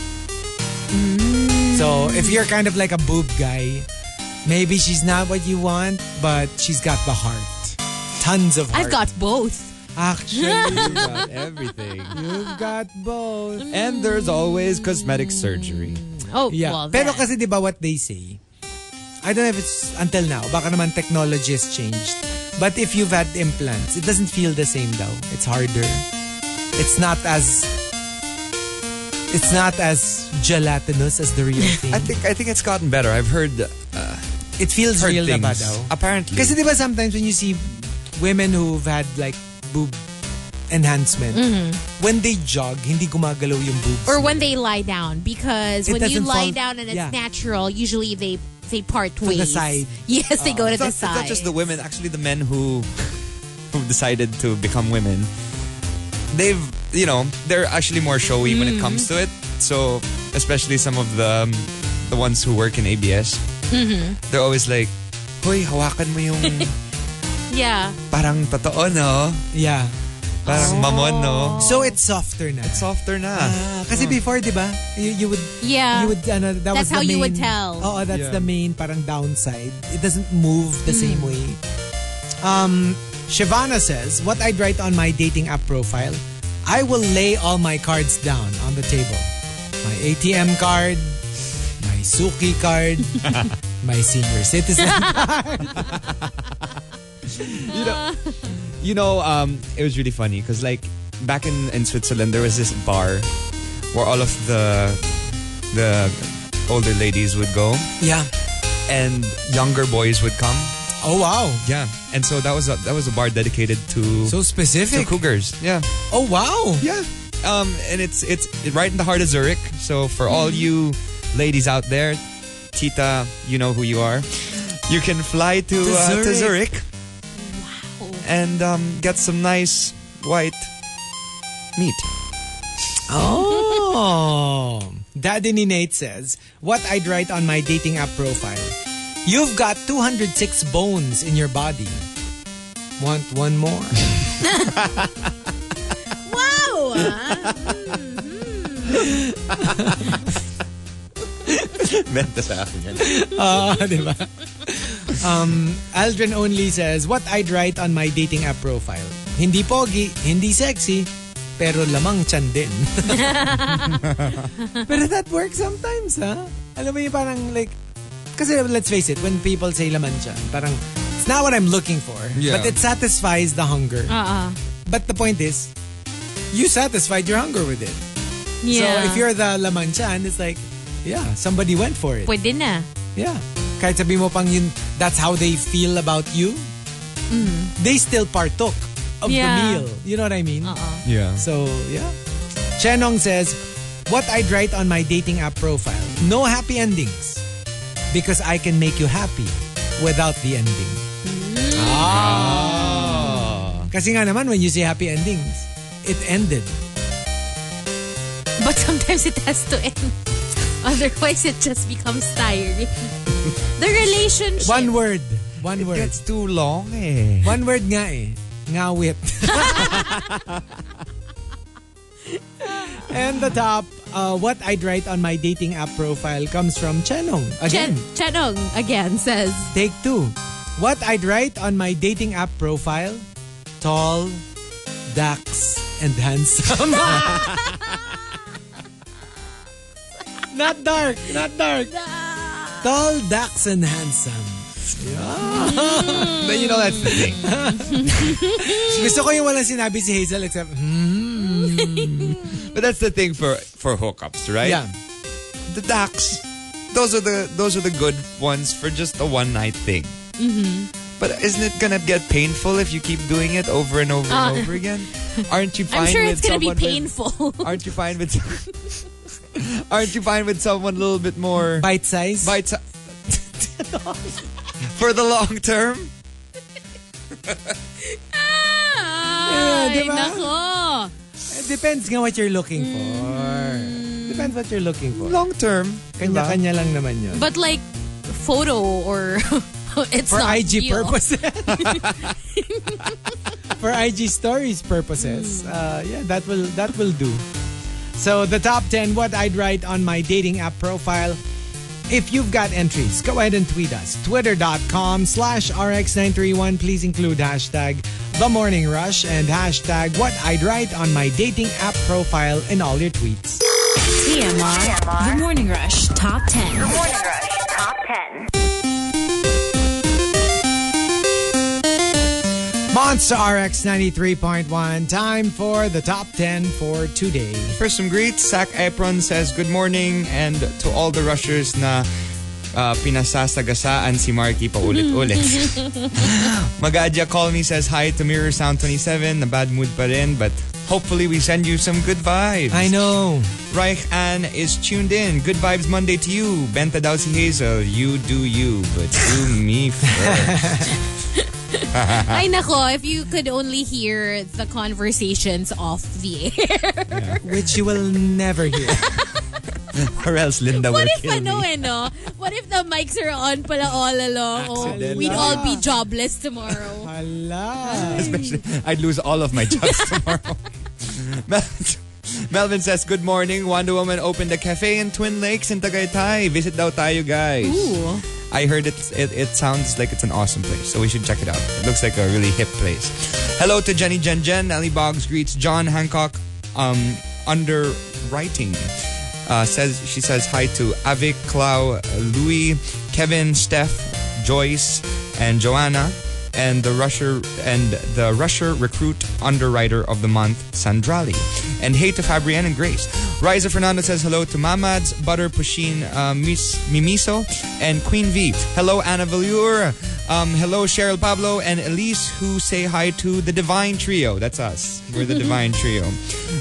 So, if you're kind of like a boob guy, maybe she's not what you want, but she's got the heart. Tons of heart. I've got both. Actually, you got everything." you've got both. And there's always cosmetic surgery. Oh, Yeah. well, Pero then. kasi di ba what they say, I don't know if it's until now, baka naman technology has changed. But if you've had implants, it doesn't feel the same daw. It's harder. It's not as it's not as gelatinous as the real thing. I think I think it's gotten better. I've heard uh, it feels heard real na things. ba daw? Apparently. Kasi di ba sometimes when you see women who've had like boob enhancement, when they jog, hindi gumagalaw yung boobs. or when they lie down because It when you lie fall- down and it's yeah. natural, usually they they part the ways. side. Yes, they go to the not, it's side. not just the women, actually the men who who decided to become women. They've, you know, they're actually more showy when it Mm. comes to it. So, especially some of the um, the ones who work in ABS, Mm-hmm. they're always like, "Hoy, hawakan mo yung yeah. parang totoo, no? Yeah. Parang mamon, no? So it's softer na. It's softer na." Ah, kasi before, di ba? You, you would Yeah. you would ano, that That's was how the you would tell. Oo, that's Yeah. the main parang downside. It doesn't move the same way. Um Shivana says, what I'd write on my dating app profile, I will lay all my cards down on the table. My ATM card, my Suki card, my senior citizen. card. You know, um, it was really funny because like back in, in Switzerland, there was this bar where all of the the older ladies would go yeah. and younger boys would come. Oh wow. Yeah, and so that was a, that was a bar dedicated to So to specific. cougars. Yeah, Oh wow. yeah. Um, and it's it's right in the heart of Zurich. So for all you ladies out there, Tita, you know who you are. You can fly to To uh, to Zurich. Zurich and um, get some nice white meat. Oh. Daddy ni Nate says, what I'd write on my dating app profile. You've got 206 bones in your body. Want one more? Wow. Benta sa akin yan. Ah, di ba? Um, Aldrin only says, what I'd write on my dating app profile. Hindi pogi, hindi sexy, pero lamang tiyan din. pero that works sometimes, ha? Alam mo yung parang like, kasi let's face it, when people say laman tiyan, parang, it's not what I'm looking for, Yeah. but it satisfies the hunger. Uh-uh. But the point is, you satisfied your hunger with it. Yeah. So if you're the laman tiyan, it's like, yeah, somebody went for it. Pwede na. Yeah. Kahit sabi mo pang yun, that's how they feel about you, mm. they still partook of Yeah. the meal. You know what I mean? Uh-uh. Yeah. So, yeah. Chenong says, what I'd write on my dating app profile, no happy endings. Because I can make you happy without the ending. Mm. Ah. ah. Kasi nga naman, when you say happy endings, it ended. But sometimes it has to end. Otherwise, it just becomes tiring. The relationship. One word. One It word. gets too long eh. One word nga eh. Ngawit. and the top, uh, what I'd write on my dating app profile comes from Chenong. Again, Chen, Chenong again says, take two. What I'd write on my dating app profile, tall, dax, and handsome. not dark, not dark. Tall, dax, and handsome. But you know that's the thing. Gusto ko yung walang sinabi si Hazel except, hmm. But that's the thing for for hookups, right? Yeah. The ducks. Those are the those are the good ones for just a one night thing. Mm-hmm. But isn't it gonna get painful if you keep doing it over and over and over again? Aren't you fine I'm sure with it's going to be someone with- painful. aren't you fine with? aren't you fine with someone a little bit more Bite size? bite si- for the long term? Ay, di ba? nako. It depends nga what you're looking for. Depends what you're looking for. Long term, Kanya-kanya lang naman yun. But like, photo or it's for not IG real. purposes. for IG stories purposes. Uh, yeah, that will that will do. So the top 10 what I'd write on my dating app profile. If you've got entries, go ahead and tweet us. Twitter.com slash RX931. Please include hashtag The Morning Rush and hashtag what I'd write on my dating app profile in all your tweets. TMR. The Morning Rush Top 10. The Morning Rush Top 10. Monster RX 93.1. Time for the top 10 for today. First some greets. Zach Apron says good morning and to all the rushers na uh, pinasasagasaan si Marky paulit-ulit. Magadya Call Me says hi to Mirror Sound 27. Na bad mood pa rin but hopefully we send you some good vibes. I know. Reich Ann is tuned in. Good vibes Monday to you. Benta daw si Hazel. You do you, but do me first. Ay nako, if you could only hear the conversations off the air. Which you will never hear. or else Linda What will if kill ano me. eh, no? What if the mics are on pala all along? Oh, we'd all be jobless tomorrow. Hala. Especially, I'd lose all of my jobs tomorrow. Melvin, says, Good morning. Wonder Woman opened a cafe in Twin Lakes in Tagaytay. Visit daw tayo, guys. Ooh. I heard it, it it sounds like it's an awesome place, so we should check it out. It looks like a really hip place. Hello to Jenny Jen Jen. Ellie Boggs greets John Hancock um, underwriting. Uh, says she says hi to Avik, Clau, Louis, Kevin, Steph, Joyce, and Joanna, and the rusher and the rusher recruit underwriter of the month, Sandrali. And hey to Fabrienne and Grace. Riza Fernando says hello to Mamads, Butter, Pushin, uh, Mis- Mimiso, and Queen V. Hello Anna Velour. Um, hello Cheryl Pablo and Elise who say hi to the Divine Trio. That's us. We're the Divine Trio.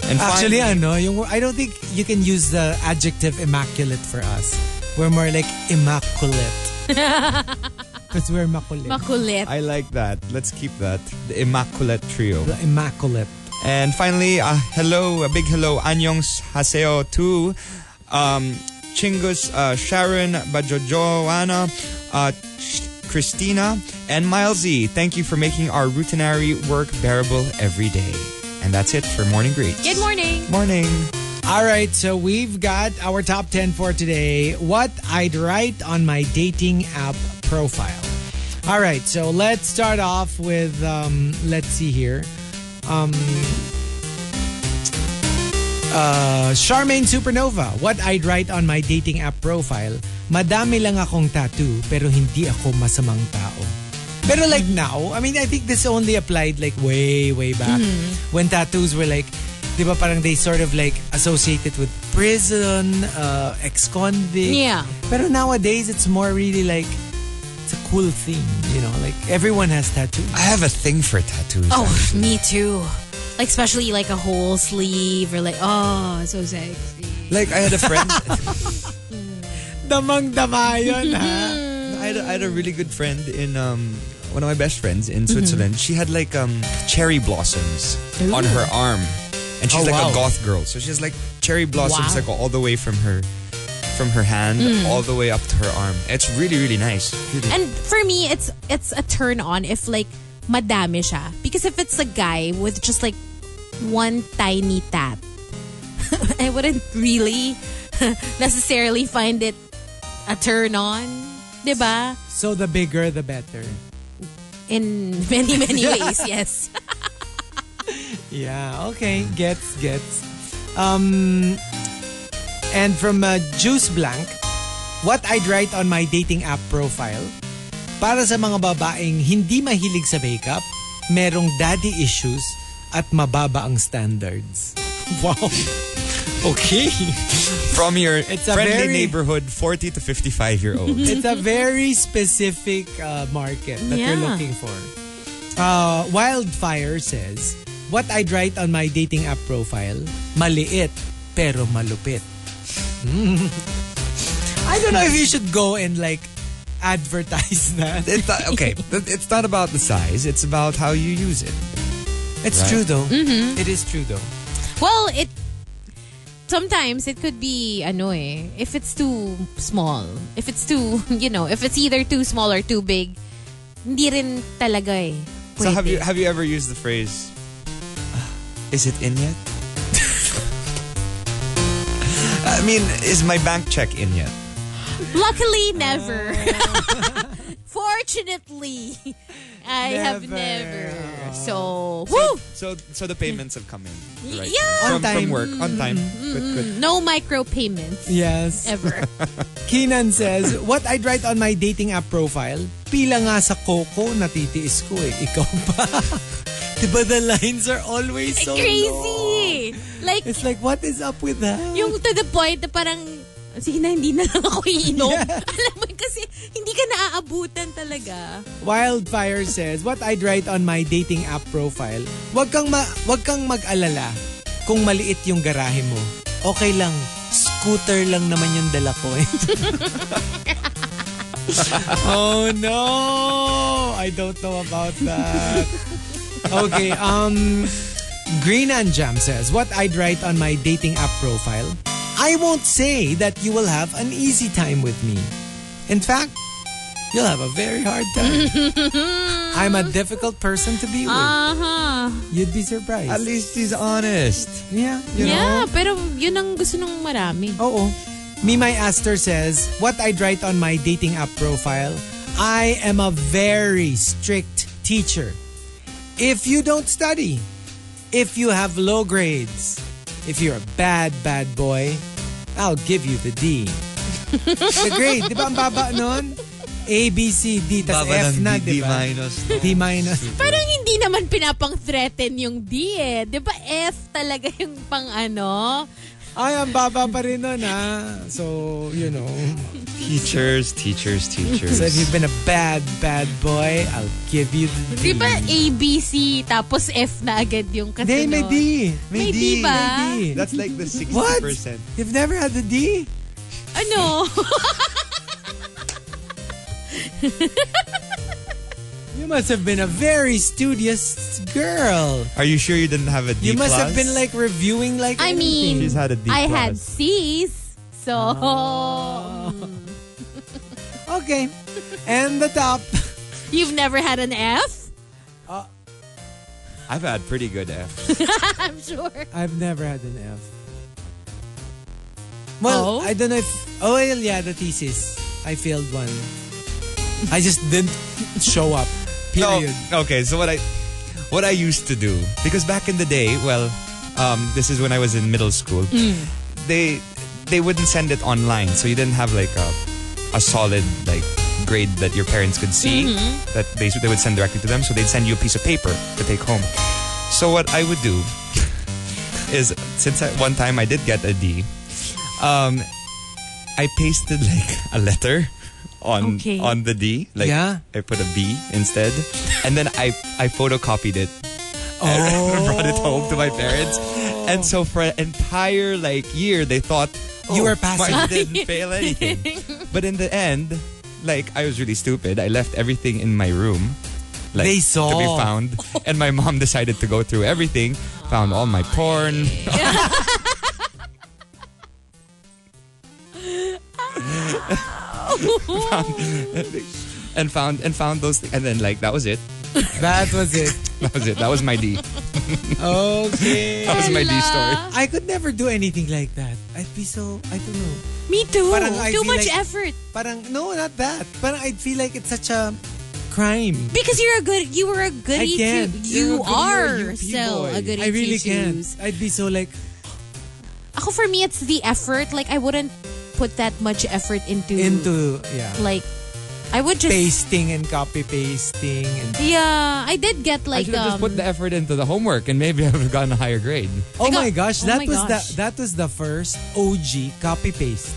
And Actually, finally- ano, yung, I don't think you can use the adjective immaculate for us. We're more like immaculate. Because we're makulit. Makulit. I like that. Let's keep that. The Immaculate Trio. The immaculate. And finally, uh, hello, a big hello, Anyongs Haseo to um, Chingus, uh, Sharon, Bajojoana, uh, Christina, and Milesy. Thank you for making our routinary work bearable every day. And that's it for Morning Greets. Good morning. Morning. All right, so we've got our top 10 for today. What I'd write on my dating app profile. All right, so let's start off with, um, let's see here. Um, uh, Charmaine Supernova. What I'd write on my dating app profile. Madami lang akong tattoo, pero hindi ako masamang tao. Pero like now, I mean, I think this only applied like way, way back. When tattoos were like, di ba parang they sort of like associated with prison, uh, ex-convict. Yeah. Pero nowadays, it's more really like, cool thing, you know? Like, everyone has tattoos. I have a thing for tattoos. Oh, actually. me too. Like especially like a whole sleeve or like oh so sexy. Like, I had a friend. Damang-dama yun, ha? I had, a, I had a really good friend in um one of my best friends in Switzerland. She had like um cherry blossoms on her arm, and she's Oh, like wow. a goth girl. So she has like cherry blossoms Wow. like all the way from her from her hand all the way up to her arm. It's really really nice. Really. And for me, it's it's a turn on if like madami siya. Because if it's a guy with just like one tiny tat, I wouldn't really necessarily find it a turn on. Diba? So the bigger, the better. In many, many ways, yes. Yeah, okay. Gets, gets. Um, and from uh, Juice Blank, what I'd write on my dating app profile, para sa mga babaeng hindi mahilig sa makeup, merong daddy issues at mababa ang standards. Wow. Okay. From your It's a friendly very- neighborhood, 40 to 55 year olds. It's a very specific uh, market that you're Yeah. looking for. Uh, Wildfire says, What I'd write on my dating app profile, maliit pero malupit. Mm. I don't know if you should go and like advertise that. It's not, okay, it's not about the size. It's about how you use it. It's Right. true though. It is true though. Well, it sometimes it could be ano eh, if it's too small. If it's too, you know, if it's either too small or too big, hindi rin talaga eh. So have you have you ever used the phrase? "Ah, Is it in yet? I mean, is my bank check in yet? Luckily, never. Fortunately, I have never. So, woo! So so the payments have come in. Right. Yeah. From, On time. from work. On time. Good, good. No micro payments Yes. ever. Keenan says, what I'd write on my dating app profile, pila nga sa Coco, natitiis ko eh. Ikaw pa. diba the lines are always so long? Crazy! Like, It's like, what is up with that? yung to the point na parang, sige na, hindi na lang ako iinom. Alam mo, kasi hindi ka naaabutan talaga. Wildfire says, what I'd write on my dating app profile, wag kang, ma- wag kang mag-alala kung maliit yung garahe mo. Okay lang, scooter lang naman yung dala ko eh. oh no! I don't know about that. Okay, um, Green and Jam says, what I'd write on my dating app profile, I won't say that you will have an easy time with me. In fact, you'll have a very hard time. I'm a difficult person to be with. Aha. You'd be surprised. At least he's honest. yeah. You Yeah, pero yun ang gusto ng marami. Oo. Mimay Astor says, what I'd write on my dating app profile, I am a very strict teacher. If you don't study, if you have low grades, if you're a bad, bad boy, I'll give you the D. the grade, di ba ang baba nun? A, B, C, D, tas Baba F ng na, D, di D ba? minus. D minus. Parang hindi naman pinapang-threaten yung D eh. Di ba F talaga yung pang ano? Ay, ang baba pa rin nun, ha? So, you know. Teachers, teachers, teachers. So if you've been a bad, bad boy, I'll give you the D. Di ba A, B, C, tapos F na agad yung kasunod? Hindi, may D. May D ba? May D. That's like the 60%. What? You've never had the D? Ano? You must have been a very studious girl. Are you sure you didn't have a D You must have been like reviewing like I anything. mean, She's had a D I plus. had C's. So, oh. Okay. And the top. you've never had an F? Uh. I've had pretty good F. I'm sure. I've never had an F. Well, Oh? I don't know if... Oh, well, yeah, the thesis. I failed one. I just didn't show up. Period. No, okay, so what I what I used to do because back in the day, well, um, this is when I was in middle school. They they wouldn't send it online, so you didn't have like a a solid like grade that your parents could see that they they would send directly to them. So they'd send you a piece of paper to take home. So what I would do is since I, one time I did get a D, um, I pasted like a letter on Okay. on the D. Like Yeah. I put a B instead, and then I I photocopied it and brought it home to my parents. And so for an entire like year, they thought You "Oh, were passing." Martin didn't fail anything. But in the end, like I was really stupid. I left everything in my room. Like, They saw. to be found, and my mom decided to go through everything, found all my porn, and found and found those, and then like that was it. That was it. That was it. That was my D. Okay. That was my D story. I could never do anything like that. I'd be so... I don't know. Me too. Parang I Too feel much like- effort. Parang, no, not that. Parang I'd feel like it's such a crime. Because you're a good, you were a goody I can't. two. You're You a goody- you're a are UP still boy. a goody I really two can't. shoes. I'd be so like, Ako for me, it's the effort. Like I wouldn't put that much effort into, into, yeah. like, I would just pasting and copy pasting and Yeah, I did get I like should um, just put the effort into the homework, and maybe I would have gotten a higher grade. oh got- my gosh oh that my was gosh. the that was the first OG copy paste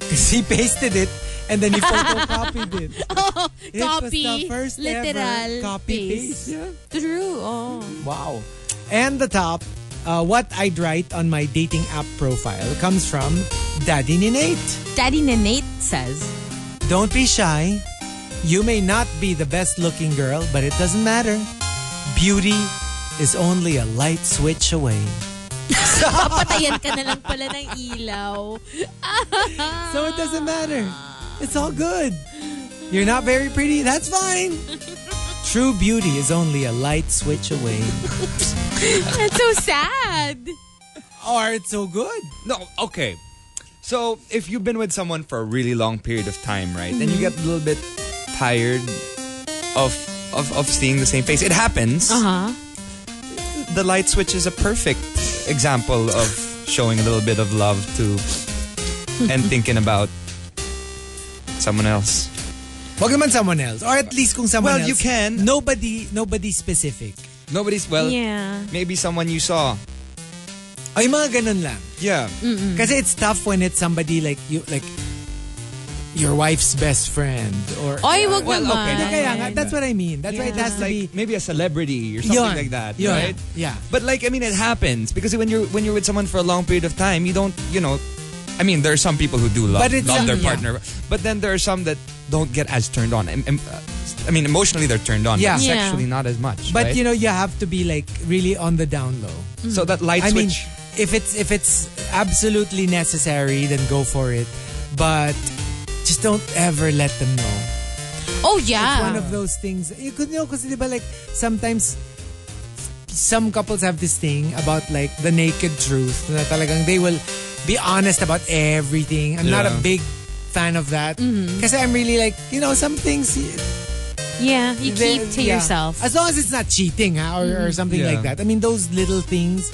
because he pasted it and then he photocopied it it was copy, the first literal ever copy paste. paste yeah True. Oh. wow and the top uh, what I'd write on my dating app profile comes from Daddy Ninate Daddy Nanate says, don't be shy you may not be the best looking girl but it doesn't matter beauty is only a light switch away papatayan ka na lang pala ng ilaw. So it doesn't matter. It's all good. You're not very pretty. That's fine. True beauty is only a light switch away. That's so sad. Or it's so good. No, okay. So if you've been with someone for a really long period of time, right, then you get a little bit tired of of, of seeing the same face. It happens. Uh huh. The light switch is a perfect example of showing a little bit of love to and thinking about someone else. Wag naman someone else. Or at least kung someone Well, else. you can. Nobody, nobody specific. Nobody's well. Yeah. Maybe someone you saw. Ay, mga ganun lang. Yeah. Kasi it's tough when it's somebody like you, like your wife's best friend or. Oy, wag Well, naman. okay, Hindi, kaya nga, that's what I mean. That's why it has to like be. maybe a celebrity or something Yun. like that, Yun. right? Yeah. But like I mean, it happens because when you're when you're with someone for a long period of time, you don't, you know. I mean, there are some people who do love, But love their yeah. partner, but then there are some that don't get as turned on. Em- em- uh, I mean, emotionally they're turned on, Yeah. but Yeah. sexually not as much. But right? you know, you have to be like really on the down low. so that light I mean, switch. if it's if it's absolutely necessary, then go for it. But just don't ever let them know. Oh yeah. it's One of those things. You could know, because like sometimes some couples have this thing about like the naked truth na talagang they will be honest about everything. I'm not a big fan of that. Mm-hmm. Because I'm really like, you know, some things yeah, you they- keep to yeah. yourself. As long as it's not cheating ha, or, or mm-hmm. something Yeah. like that. I mean, those little things,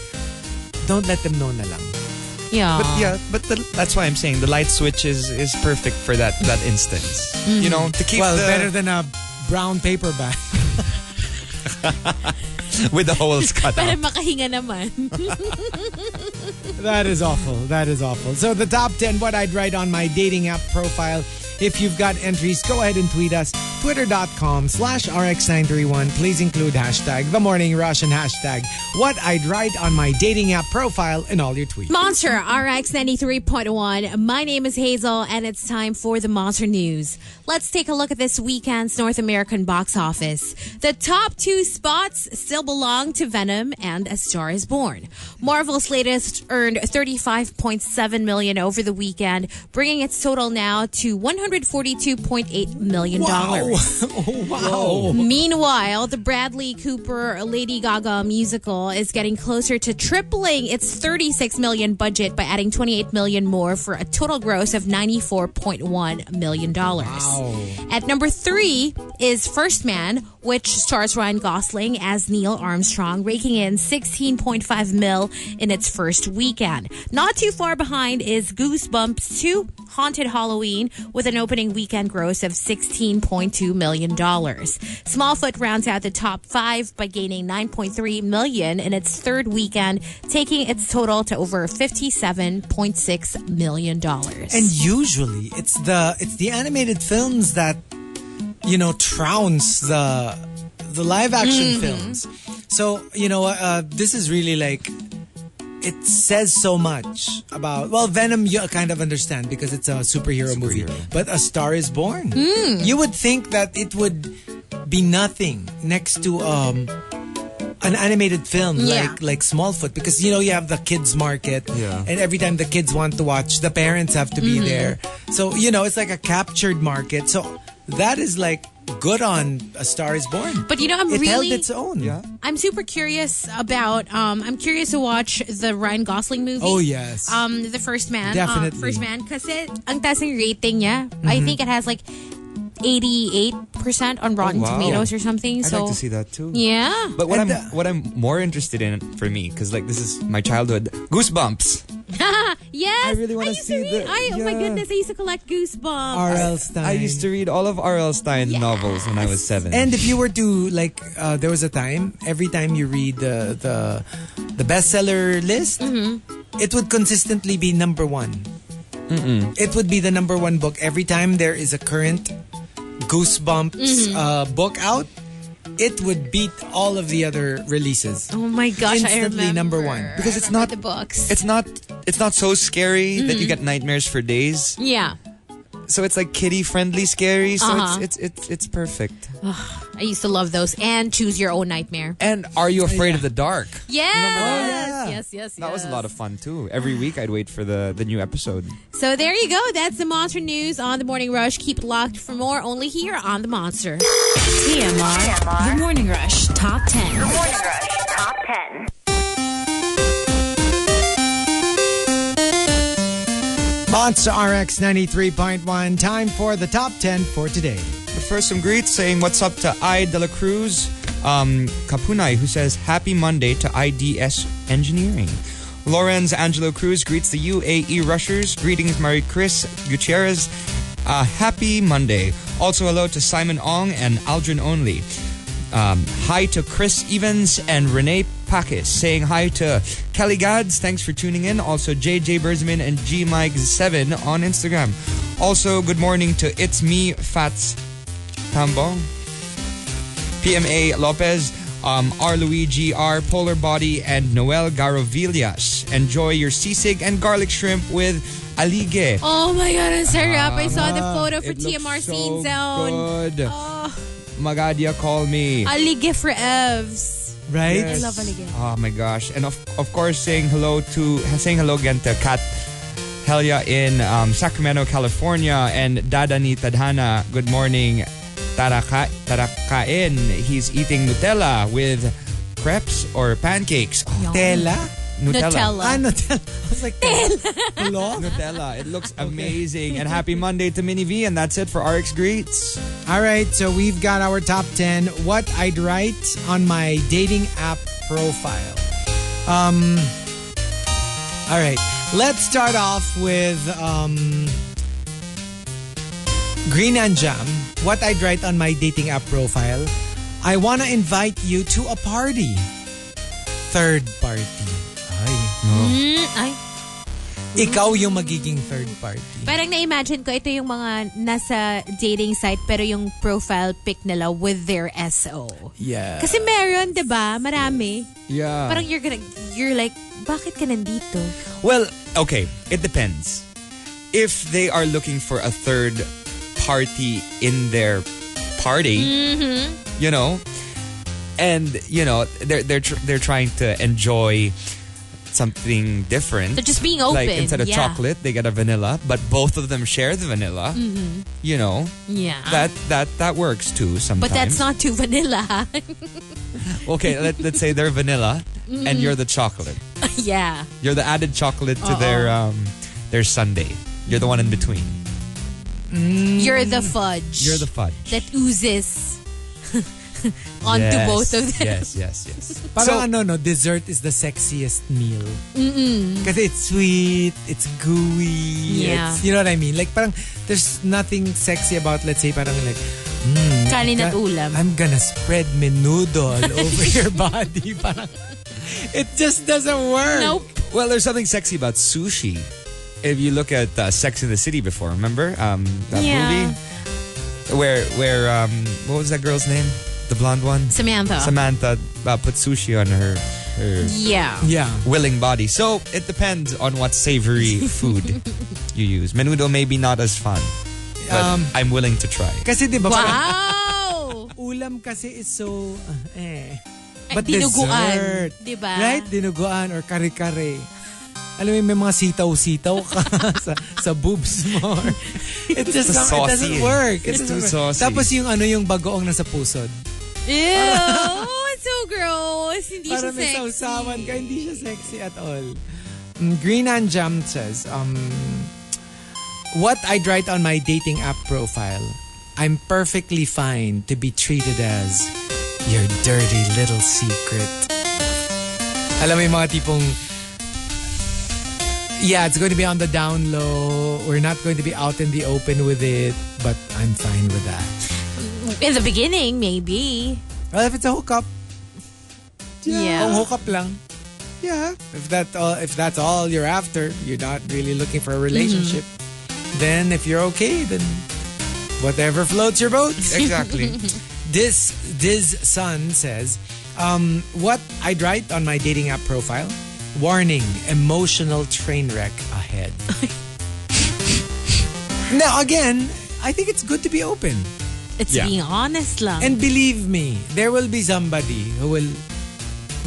don't let them know na lang. yeah. But yeah, but the, that's why I'm saying the light switch is is perfect for that that instance. You mm-hmm. know, to keep Well, the, better than a brown paper bag. with the holes cut Para out. makahinga naman. That is awful. That is awful. So the top 10, what I'd write on my dating app profile. If you've got entries, go ahead and tweet us. Twitter.com slash RX931. Please include hashtag The Morning Rush and hashtag what I'd write on my dating app profile in all your tweets. Monster RX 93.1. My name is Hazel, and it's time for the Monster News. Let's take a look at this weekend's North American box office. The top two spots still belong to Venom and A Star is Born. Marvel's latest earned 35.7 million over the weekend, bringing its total now to 142.8 million dollars. wow. Meanwhile, the Bradley Cooper Lady Gaga musical is getting closer to tripling its 36 million budget by adding 28 million more for a total gross of 94.1 million dollars. Wow. At number 3 is First Man, which stars Ryan Gosling as Neil Armstrong, raking in 16.5 mil in its first weekend. Not too far behind is Goosebumps 2 Haunted Halloween with an opening weekend gross of $16.2 million. Smallfoot rounds out the top five by gaining 9.3 million in its third weekend, taking its total to over $57.6 million. And usually it's the it's the animated films that you know trounce the the live action films. So you know uh, this is really like it says so much about well Venom you kind of understand because it's a superhero, movie, but A Star Is Born. You would think that it would be nothing next to um an animated film Yeah. like like Smallfoot because you know you have the kids market Yeah. and every time the kids want to watch the parents have to be Mm-hmm. there so you know it's like a captured market so that is like good on A Star Is Born But you know, I'm it held really, its own Yeah. I'm super curious about. Um, I'm curious to watch the Ryan Gosling movie. oh yes Um, the first man. Definitely. Mm-hmm. Uh, first man. Kasi ang taas ng rating niya. I think it has like 88% on Rotten Oh, wow. Tomatoes or something. I'd so like to see that too. Yeah. But what And, I'm uh, what I'm more interested in for me because like this is my childhood goosebumps. yes. I really wanna see to read. the- I, Oh my goodness, I used to collect Goosebumps. R.L. Stine I used to read all of R.L. Stine novels when I was seven. and if you were to like uh, there was a time every time you read the the the bestseller list Mm-hmm. it would consistently be number one it would be the number one book every time there is a current goosebumps Mm-hmm. uh, book out it would beat all of the other releases Oh my gosh, I Instantly remember. number one. Because I it's not- the books. it's not it's not so scary that Mm-hmm. you get nightmares for days. yeah. So it's like kitty friendly scary. So Uh-huh. it's, it's it's it's perfect. I used to love those. And Choose Your Own Nightmare. And Are You Afraid of the Dark? Yes. that? Yes, yes, yes. That was a lot of fun too. Every week I'd wait for the the new episode. So there you go. That's the Monster News on the Morning Rush. Keep it locked for more only here on the Monster. TMR. The Morning Rush Top 10. The Morning Rush Top 10. Monster RX 93.1. Time for the top 10 for today. But first, some greets saying what's up to I De La Cruz um, Kapunay, who says Happy Monday to IDS Engineering. Lorenz Angelo Cruz greets the UAE Rushers. Greetings, Mary Chris Gutierrez. Uh, happy Monday. Also, hello to Simon Ong and Aldrin Only. Um, hi to Chris Evans and Renee Pakis. Saying hi to Kelly Gads. Thanks for tuning in. Also, JJ Bersman and G Mike7 on Instagram. Also, good morning to It's Me Fats Tambong. PMA Lopez, um, R. Luigi R. Polar Body, and Noel Garovillas. Enjoy your sisig and garlic shrimp with aligue. Oh my God, sarap. I saw the photo for It looks TMR so Scene Zone. Good. Oh, Magadia, call me. aligue for Evs. Right? I love aligue. Oh my gosh. And of, of course, saying hello to, saying hello again to Kat Helia in um, Sacramento, California, and Dada ni Tadhana. Good morning. Taraka, tarakain. He's eating Nutella with crepes or pancakes. Oh, Tela? Nutella. Ah, Nutella. I was like, Hello? Nutella. It looks amazing. And happy Monday to Mini V. And that's it for RX Greets. All right, so we've got our top 10. What I'd write on my dating app profile. Um, all right, let's start off with um, Green and Jam. What I'd write on my dating app profile. I want to invite you to a party. Third party. Ay, Mm, ay, ikaw yung magiging third party. parang na-imagine ko ito yung mga nasa dating site pero yung profile pic nila with their SO. Yeah. Kasi meron, 'di ba? Marami. Yeah. Parang you're gonna, you're like, bakit ka nandito? Well, okay, it depends. If they are looking for a third party in their party, mm-hmm. you know, and you know they're they're tr- they're trying to enjoy something different. They're just being open. Like instead of yeah. chocolate, they get a vanilla, but both of them share the vanilla. Mm-hmm. You know Yeah. that that that works too sometimes. but that's not too vanilla. okay. Let, let's say they're vanilla and mm-hmm. you're the chocolate. yeah. You're the added chocolate to their um their sundae. You're the one in between. You're the fudge. You're the fudge. that oozes onto Yes, both of them. Yes, yes, yes. Parang So- ano, no, dessert is the sexiest meal. Kasi it's sweet, it's gooey, Yeah. it's, you know what I mean? Like parang there's nothing sexy about, let's say, parang like, mm, Kanin at ga- ulam. I'm gonna spread menudo all over your body. Parang, it just doesn't work. Nope. Well, there's something sexy about sushi. If you look at uh, Sex in the City before, remember um, that Yeah. movie where where um, what was that girl's name? The blonde one. Samantha. Samantha uh, put sushi on her her yeah. Yeah. willing body. So it depends on what savory food you use. Menudo maybe not as fun, but Um, I'm willing to try. Kasi di ba Wow! ulam kasi is so, uh, eh. Ay, But dinuguan. dessert, Diba? Right? Dinuguan or kare-kare. Alam mo, may mga sitaw-sitaw ka sa, sa boobs mo. It just it saucy doesn't work. It It's doesn't too work. saucy. Tapos yung ano yung bagoong nasa pusod. Ew! it's so gross. Hindi Para siya may sexy. sausawan ka, hindi siya sexy at all. Mm, Green and Jam says, um, what I'd write on my dating app profile, I'm perfectly fine to be treated as your dirty little secret. Alam mo yung mga tipong, yeah, it's going to be on the down low. We're not going to be out in the open with it, but I'm fine with that. In the beginning, maybe. Well, if it's a hookup, Yeah. Kung hookup lang, yeah. If that all, if that's all you're after, you're not really looking for a relationship. Then if you're okay, then whatever floats your boat. Exactly. This Diz Sun says, um, what I'd write on my dating app profile: warning, emotional train wreck ahead. now again, I think it's good to be open. It's Yeah. being honest lang. And believe me, there will be somebody who will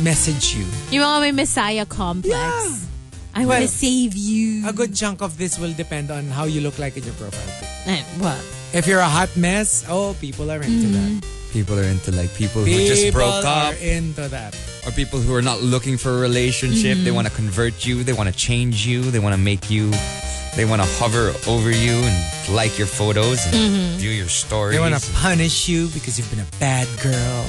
message you. yung mga may messiah complex. Yeah. I want to save you. A good chunk of this will depend on how you look like in your profile pic. Eh, what? If you're a hot mess, oh, people are into that. people are into like people who just broke are up into that. Or people who are not looking for a relationship. They want to convert you. They want to change you. They want to make you They want to hover over you and like your photos and view your stories. They want to punish you because you've been a bad girl.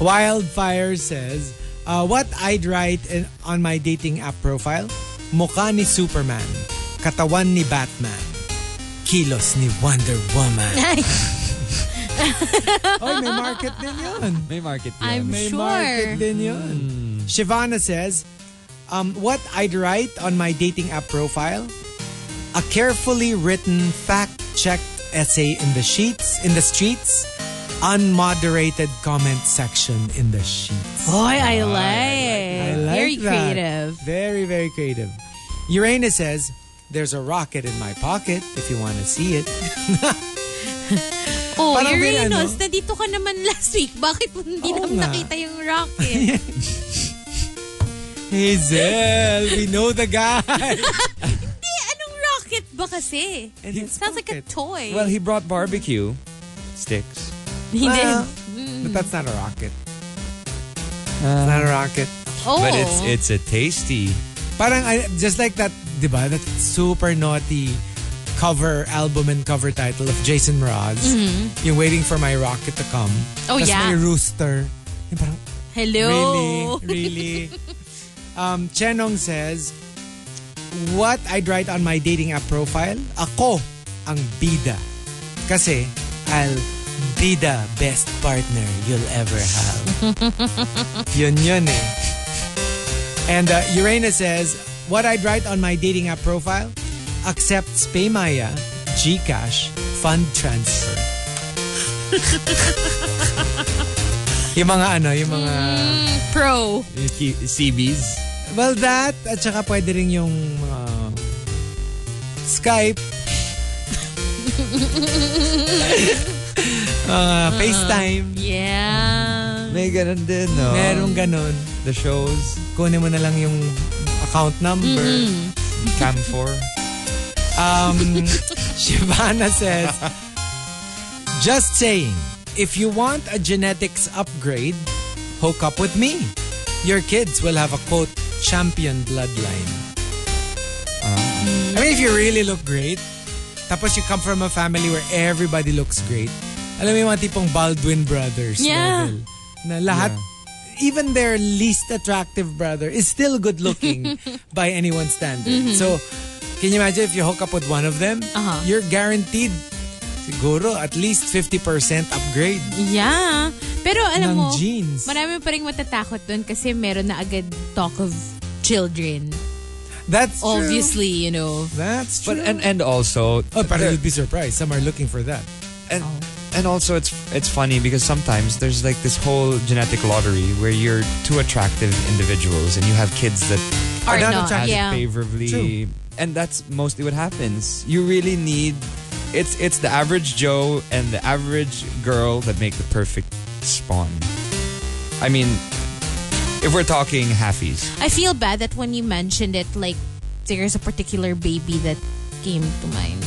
Wildfire says, uh, what I'd write in, on my dating app profile, mukha ni Superman, katawan ni Batman, kilos ni Wonder Woman. oh, may market din yun. May market yan. I'm May sure. market din yun. Shivana says, um, what I'd write on my dating app profile, a carefully written, fact-checked essay in the sheets, in the streets, unmoderated comment section in the sheets. Boy, I like. I like Very that. creative. Very, very creative. Uranus says, there's a rocket in my pocket if you want to see it. Oh, Parang may Uranus, ano? nandito ka naman last week. Bakit hindi Oo naman nga. nakita yung rocket? Hazel, we know the guy. Hindi, anong rocket ba kasi? And it's Sounds like a toy. Well, he brought barbecue sticks. he Well, did. But that's not a rocket. it's not a rocket. Oh. But it's it's a tasty. Parang I- just like that, di ba? That super naughty cover album and cover title of Jason Mraz. Yung Waiting for My Rocket to Come. Mm-hmm. Oh, yeah. may rooster. Yung parang, Hello. really? Really? um, Chenong says, What I'd write on my dating app profile? Ako ang bida. Kasi I'll be the best partner you'll ever have. yun yun eh. And uh, Uranus says, What I'd write on my dating app profile? Accepts Paymaya, Gcash, fund transfer. yung mga ano, yung mga... Pro. CBs. Well, that, at saka pwede rin yung uh, Skype, uh, FaceTime, Yeah. May ganun din, no? merong ganun. The shows. Kunin mo na lang yung account number. Cam 4. Um, Shivana says, just saying, if you want a genetics upgrade, hook up with me. Your kids will have a quote, champion bloodline. I mean, if you really look great, tapos you come from a family where everybody looks great, alam mo yung mga tipong Baldwin brothers Yeah. level, na lahat, even their least attractive brother is still good looking by anyone's standard. So, can you imagine if you hook up with one of them? Uh-huh. You're guaranteed siguro at least 50% upgrade. Yeah. Pero alam Ng mo, genes. marami pa rin matatakot dun kasi meron na agad talk of children. That's true. Obviously, you know. That's true. But and and also oh, but you'd be surprised. Some are looking for that. and and also it's it's funny because sometimes there's like this whole genetic lottery where you're two attractive individuals and you have kids that are not not. attractive. Yeah. favorably True. and that's mostly what happens you really need it's it's the average joe and the average girl that make the perfect spawn i mean if we're talking halfies I feel bad that when you mentioned it, like, there's a particular baby that came to mind.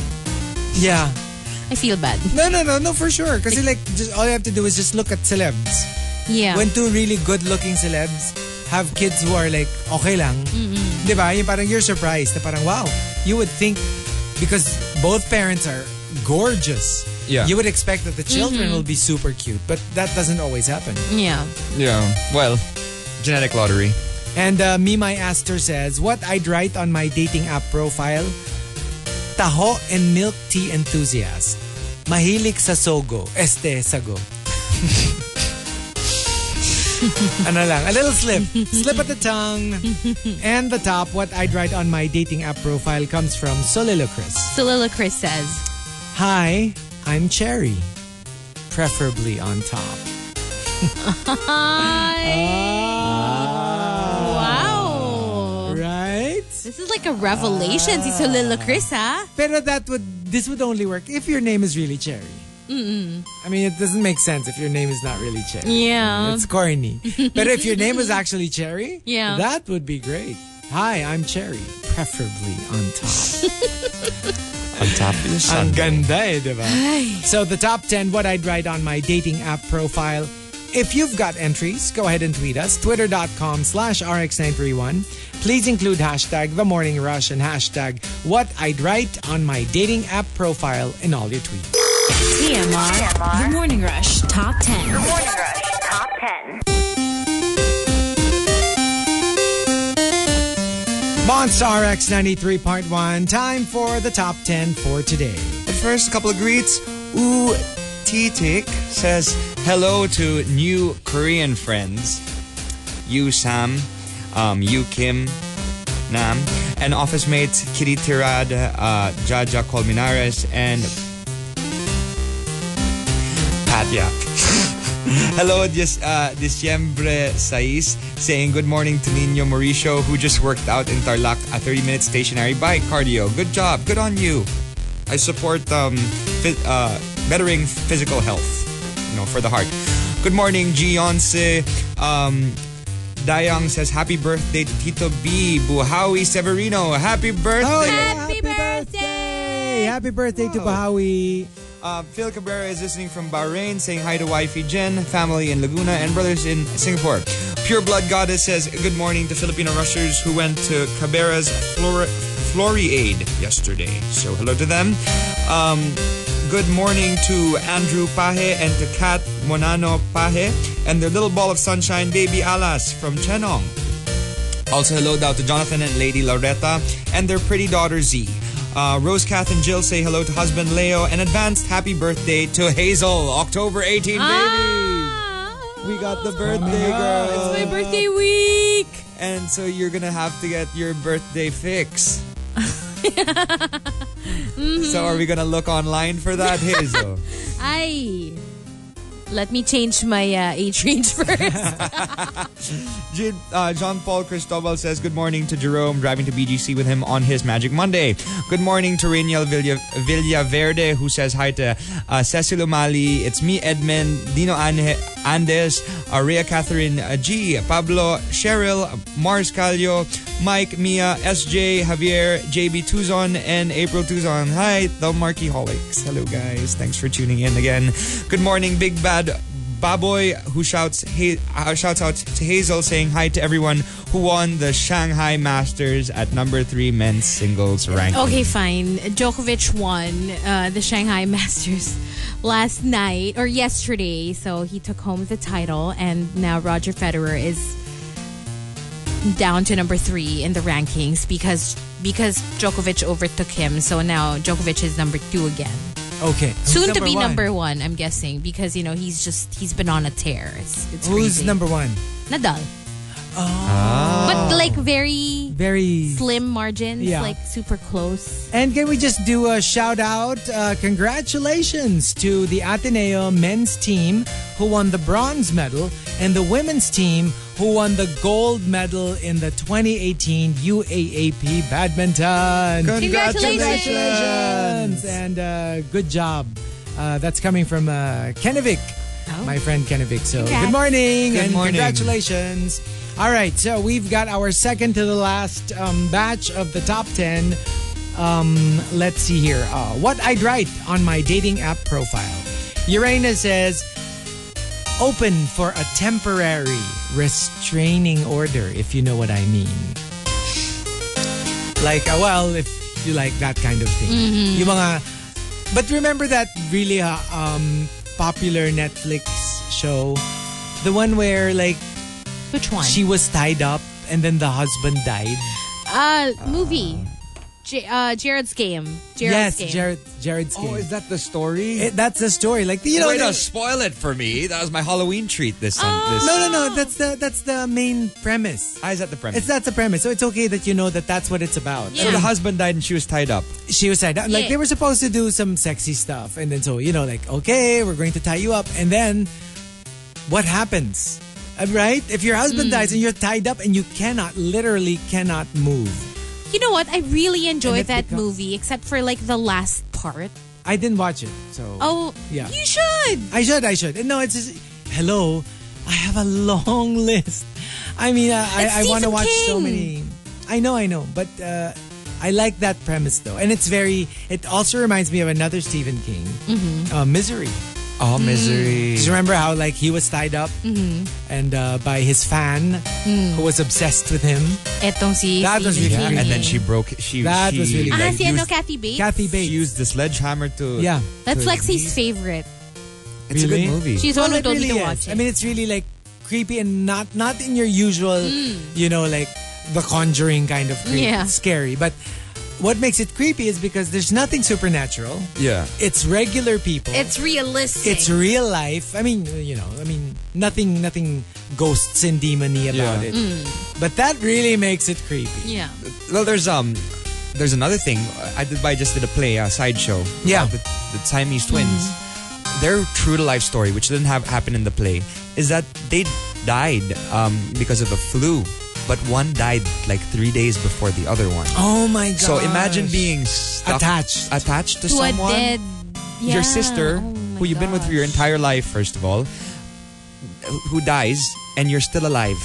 Yeah. I feel bad. No, no, no, no, for sure. Because like, just all you have to do is just look at celebs. Yeah. When two really good-looking celebs have kids who are like okay lang, di ba? Yung parang you're surprised. Na parang wow, you would think because both parents are gorgeous. Yeah. You would expect that the children will be super cute, but that doesn't always happen. yeah. yeah well genetic lottery And uh, Me My Aster says, what I'd write on my dating app profile, taho and milk tea enthusiast. Mahilig sa sogo, este sago. ano lang, a little slip. Slip at the tongue. And the top, what I'd write on my dating app profile comes from Soliloquist. Soliloquist says, Hi, I'm Cherry. Preferably on top. Wow. Right? This is like a revelation. Si Soliloquist, ha? Pero that would this would only work if your name is really Cherry. Mm-mm. I mean, it doesn't make sense if your name is not really Cherry. Yeah. It's corny. but if your name is actually Cherry, Yeah. that would be great. Hi, I'm Cherry, preferably on top. on top of the sun Ang ganda eh, di ba? So the top 10 what I'd write on my dating app profile. If you've got entries, go ahead and tweet us. Twitter.com slash RX931. Please include hashtag The Morning Rush and hashtag What I'd Write on my dating app profile in all your tweets. TMR. The Morning Rush Top 10. Morning Rush Top 10. Monster RX 93.1. Time for the top 10 for today. But first, couple of greets. Ooh, Titik says hello to new Korean friends. You Sam, um, you Kim, Nam, and office mates Kitty Tirad, uh, Jaja Colmenares, and Patya. Hello, Dis, uh, Diciembre Sais saying good morning to Nino Mauricio who just worked out in Tarlac a 30 minute stationary bike cardio. Good job. Good on you. I support um, fi- uh, bettering physical health, you know, for the heart. Good morning, Gionce. Um, Dayang says happy birthday to Tito B. Buhawi Severino. Happy birthday. Oh, yeah. Happy birthday! Happy birthday to Bahawi. Uh, Phil Cabrera is listening from Bahrain, saying hi to wifey Jen, family in Laguna, and brothers in Singapore. Pure Blood Goddess says good morning to Filipino rushers who went to Canberra's Flor- Floriade yesterday. So hello to them. Um, good morning to Andrew Pahe and to Kat Monano Pahe and their little ball of sunshine, baby Alas from Chenong. Also, hello down to Jonathan and Lady Loretta and their pretty daughter Z. Uh, Rose, Kath, and Jill say hello to husband Leo and advanced happy birthday to Hazel, October 18, baby. Ah, We got the birthday girl. It's my birthday week. And so you're gonna have to get your birthday fix. So are we gonna look online for that, Hazel? I let me change my uh, age range first. Uh, John Paul Cristobal says good morning to Jerome driving to BGC with him on his Magic Monday. Good morning to Rainiel Villa, Villaverde who says hi to uh, Cecil Umali. It's me, Edmund, Dino Ane- Andes, Aria Catherine uh, G, Pablo, Cheryl, Mars Calio, Mike, Mia, SJ, Javier, JB Tuzon, and April Tuzon. Hi, the Marky Holics. Hello, guys. Thanks for tuning in again. Good morning, Big Bad Baboy, who shouts hey, uh, shouts out to Hazel, saying hi to everyone who won the Shanghai Masters at number three men's singles ranking. okay, fine. Djokovic won uh, the Shanghai Masters last night or yesterday, so he took home the title, and now Roger Federer is down to number three in the rankings because because Djokovic overtook him. So now Djokovic is number two again. Mm-hmm. Okay. Who's Soon to be one? number one, I'm guessing, because you know he's just he's been on a tear. It's, it's Who's crazy. number one? Nadal. But like very Very. slim margins, Yeah. like super close. And can we just do a shout out? Uh, congratulations to the Ateneo men's team who won the bronze medal and the women's team who won the gold medal in the 2018 UAAP badminton. Congratulations. Congratulations! And uh, good job. Uh, that's coming from uh, Kennevic, my friend Kennevic. So Congrats. good morning Good and morning. congratulations. All right, so we've got our second to the last um, batch of the top 10. Um, let's see here. Uh, what I'd write on my dating app profile. Urena says, open for a temporary restraining order, if you know what I mean. Like, uh, well, if you like that kind of thing. Yung mga, but remember that really uh, um, popular Netflix show? The one where like Which one? she was tied up and then the husband died. uh movie. J- uh, Gerald's game. yes, Gerald's game. Gerald, Gerald's game. Oh, is that the story? It- that's the story. Like you know, Way the- to spoil it for me. That was my Halloween treat this sun. This, no, no, no. That's the that's the main premise. Ah, is that the premise? It's that's the premise. So it's okay that you know that that's what it's about. Yeah. So the husband died and she was tied up. She was tied up. Like Yeah. they were supposed to do some sexy stuff, and then so you know, like okay, we're going to tie you up, and then what happens? Uh, Right? If your husband Hmm. dies and you're tied up and you cannot, literally cannot move. You know what? I really enjoyed that become- movie, except for like the last part. I didn't watch it, so Oh, Yeah. You should. I should, I should. No, it's just, hello. I have a long list. I mean, uh, I, I want to watch so many. I know, I know, but uh, I like that premise though, and it's very. It also reminds me of another Stephen King, Mm-hmm. uh, Misery. Oh, misery. Just remember how like he was tied up Mm-hmm. and uh, by his fan Mm. who was obsessed with him. Etong si That was really Yeah, and then she broke. She That she, was really Ah, like, si ano, used, Kathy Bates? Kathy she Bates. used the sledgehammer to. Yeah. That's to- Lexi's favorite. It's a Really? good movie. She's the one Well, who it told really me to is. watch it. I mean, it's really like creepy and not not in your usual, you know, like the Conjuring kind of creepy, Yeah. scary. But what makes it creepy is because there's nothing supernatural. yeah. It's regular people. it's realistic. it's real life. I mean, you know, I mean, nothing, nothing ghosts and demony about Yeah. it. But that really makes it creepy. yeah. Well, there's um, there's another thing. I did. I just did a play, a sideshow. Yeah. about The, the Siamese twins. Their true to life story, which didn't have happen in the play, is that they died um because of a flu, but one died like three days before the other one. Oh my god! So imagine being stuck, Attached. attached to, To a someone. dead. your sister, Oh who you've been with for your entire life, first of all, who dies, and you're still alive,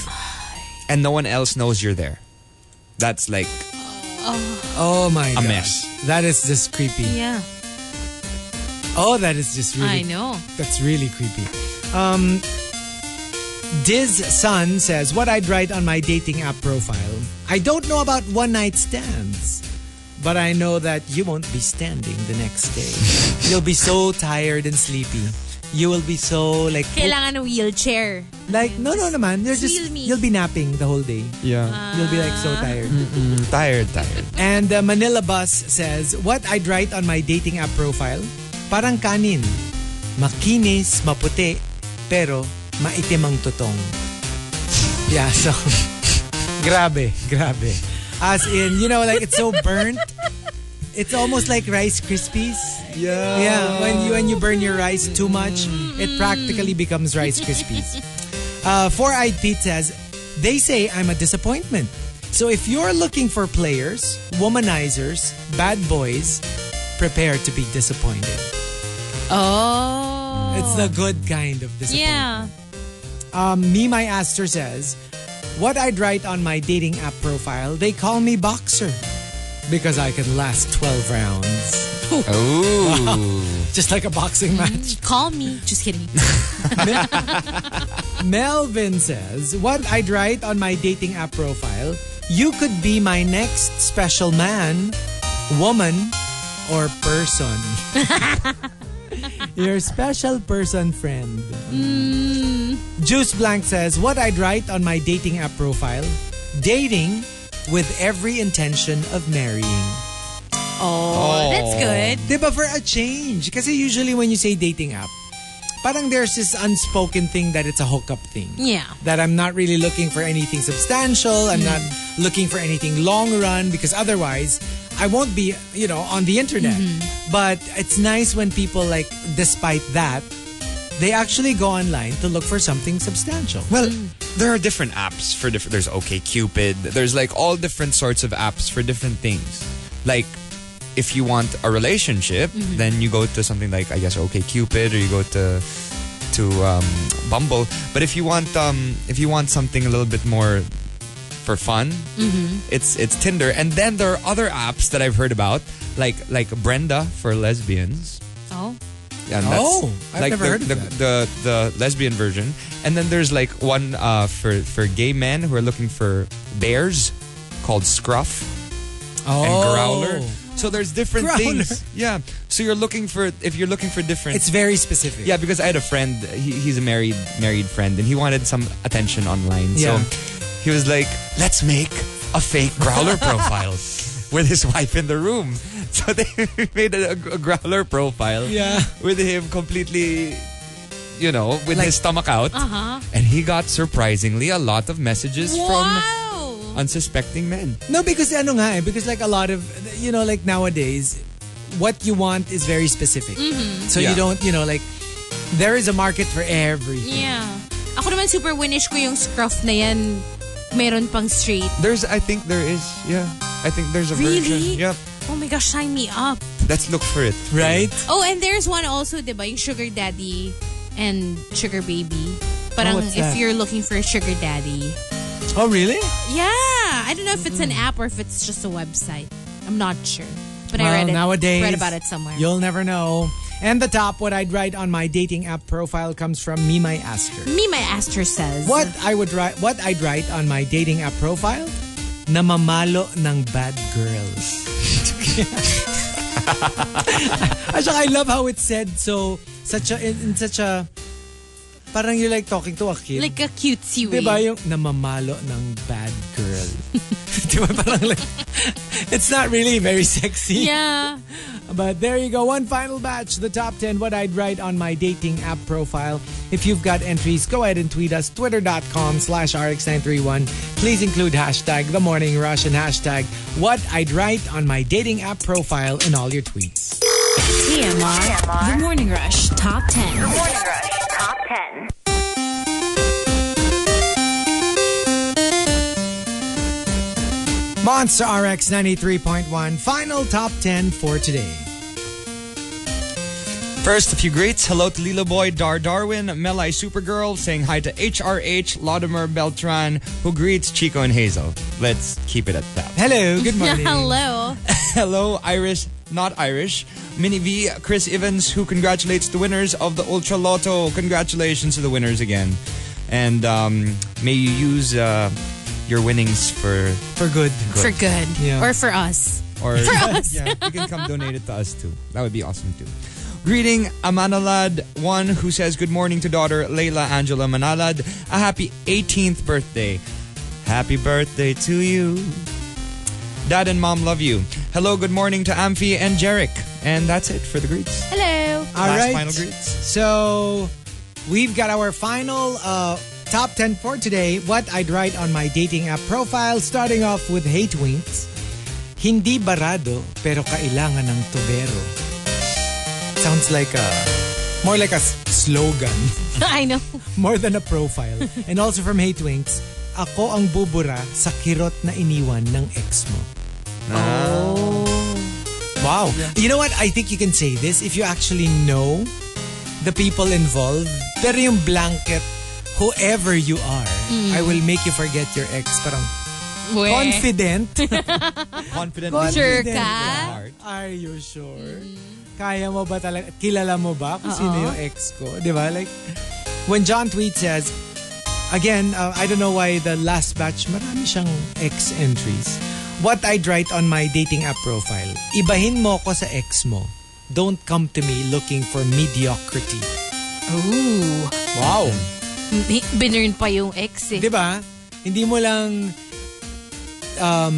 and no one else knows you're there. That's like Oh my god! mess. That is just creepy. Yeah, Oh, that is just really I know. That's really creepy. Um, Diz Sun says, What I'd write on my dating app profile. I don't know about one night stands, but I know that you won't be standing the next day. You'll be so tired and sleepy. You will be so like Kailangan ng wheelchair. like no no naman. You're just feel me. you'll be napping the whole day. yeah, You'll be like so tired. tired, tired. And uh, Manila Bus says, What I'd write on my dating app profile, parang kanin. Makinis, maputi, pero maitim ang tutong. Yeah, so, grabe, grabe. As in, you know, like it's so burnt. It's almost like Rice Krispies. Yeah, Yeah, when you when you burn your rice too much, it practically becomes Rice Krispies. Uh, Four Eyed Pete says, they say I'm a disappointment. So if you're looking for players, womanizers, bad boys, prepare to be disappointed. Oh. It's the good kind of disappointment. Yeah. Um, Me My Aster says, what I'd write on my dating app profile, they call me boxer because I can last 12 rounds. Oh, Just like a boxing match. Call me. Just kidding. Melvin says, What I'd write on my dating app profile, you could be my next special man, woman, or person. Your special person friend. Mm. Juice Blank says, What I'd write on my dating app profile, dating with every intention of marrying. Oh, that's good. Diba for a change? Kasi usually when you say dating app, parang there's this unspoken thing that it's a hookup thing. Yeah. That I'm not really looking for anything substantial. I'm not mm. looking for anything long run because otherwise I won't be, you know, on the internet. But it's nice when people like, despite that, they actually go online to look for something substantial. well, there are different apps for different. There's OK Cupid. There's like all different sorts of apps for different things. Like, if you want a relationship, then you go to something like I guess OK Cupid, or you go to to um, Bumble. But if you want um, if you want something a little bit more for fun, it's it's Tinder. And then there are other apps that I've heard about, like like Brenda for lesbians. Oh. And that's Oh, I've like never the, heard of the, that. The, the lesbian version. And then there's like one uh, for, for gay men who are looking for bears called Scruff oh. and Growler. So there's different Growler. things. Yeah. So you're looking for, if you're looking for different. It's very specific. yeah, because I had a friend, he, he's a married married friend, and he wanted some attention online. Yeah. So he was like, let's make a fake Growler profile with his wife in the room. So they made a, a Growler profile Yeah. with him completely, you know, with Like- his stomach out. Uh-huh. And he got surprisingly a lot of messages from unsuspecting men. No, because ano nga eh, because like a lot of, you know, like nowadays, what you want is very specific. So Yeah. you don't, you know, like, there is a market for everything. Yeah. Ako naman super winish ko yung scruff na yan. Meron pang straight. There's, I think there is, yeah. I think there's a Really? version. Yep. Oh my gosh, sign me up. Let's look for it. Right? Oh, and there's one also, di ba? Yung sugar daddy and sugar baby. Parang Oh, if you're looking for a sugar daddy. Oh, really? Yeah. I don't know if it's an app or if it's just a website. I'm not sure. But I read it. nowadays, read about it somewhere. You'll never know. And the top, what I'd write on my dating app profile comes from Mimay Aster. Mima Aster says. What I would write, what I'd write on my dating app profile, namamalo ng bad girls. Saka I love how it said so, such a, in, in such a, parang you're like talking to a kid. Like a cutesy way. Diba yung namamalo ng bad girl? Diba parang like, it's not really very sexy. Yeah. But there you go. One final batch. The top 10 what I'd write on my dating app profile. If you've got entries, go ahead and tweet us. Twitter.com slash RX931. Please include hashtag The Morning Rush and hashtag what I'd write on my dating app profile in all your tweets. TMR. The Morning Rush Top 10. Morning Rush Top 10. Monster RX 93.1. Final top 10 for today. First, a few greets. Hello to Lilo Boy, Dar Darwin, Melai Supergirl, saying hi to HRH, Latimer Beltran, who greets Chico and Hazel. Let's keep it at that. Hello, good morning. Hello. Hello, Irish, not Irish. Mini V, Chris Evans, who congratulates the winners of the Ultra Lotto. Congratulations to the winners again. And um, may you use uh, your winnings for, For good. For good. Yeah. Or for us. or For us. yeah, you can come donate it to us too. That would be awesome too. Greeting Amanalad, one who says good morning to daughter Layla Angela Manalad. A happy 18th birthday. Happy birthday to you. Dad and mom love you. Hello, good morning to Amphi and Jarek. And that's it for the greets. Hello. All Last right. final greets. So, we've got our final uh, top 10 for today. What I'd write on my dating app profile, starting off with Hate Winks. Hindi barado, pero kailangan ng tubero. Sounds like a, more like a slogan, I know. more than a profile. and also from Hate Winks, ako ang bubura sa kirot na iniwan ng ex mo. Wow. You know what? I think you can say this if you actually know the people involved. Pero yung blanket, whoever you are, I will make you forget your ex. Parang Weh. confident. Confident. Sure confident ka? Are you sure? Kaya mo ba talaga? Kilala mo ba kung sino yung ex ko? Di ba? Like, when John Tweet says, again, uh, I don't know why the last batch, marami siyang ex entries. What I'd write on my dating app profile, ibahin mo ko sa ex mo. Don't come to me looking for mediocrity. Ooh. Wow. Bi- Binurn pa yung ex eh. Di ba? Hindi mo lang, um,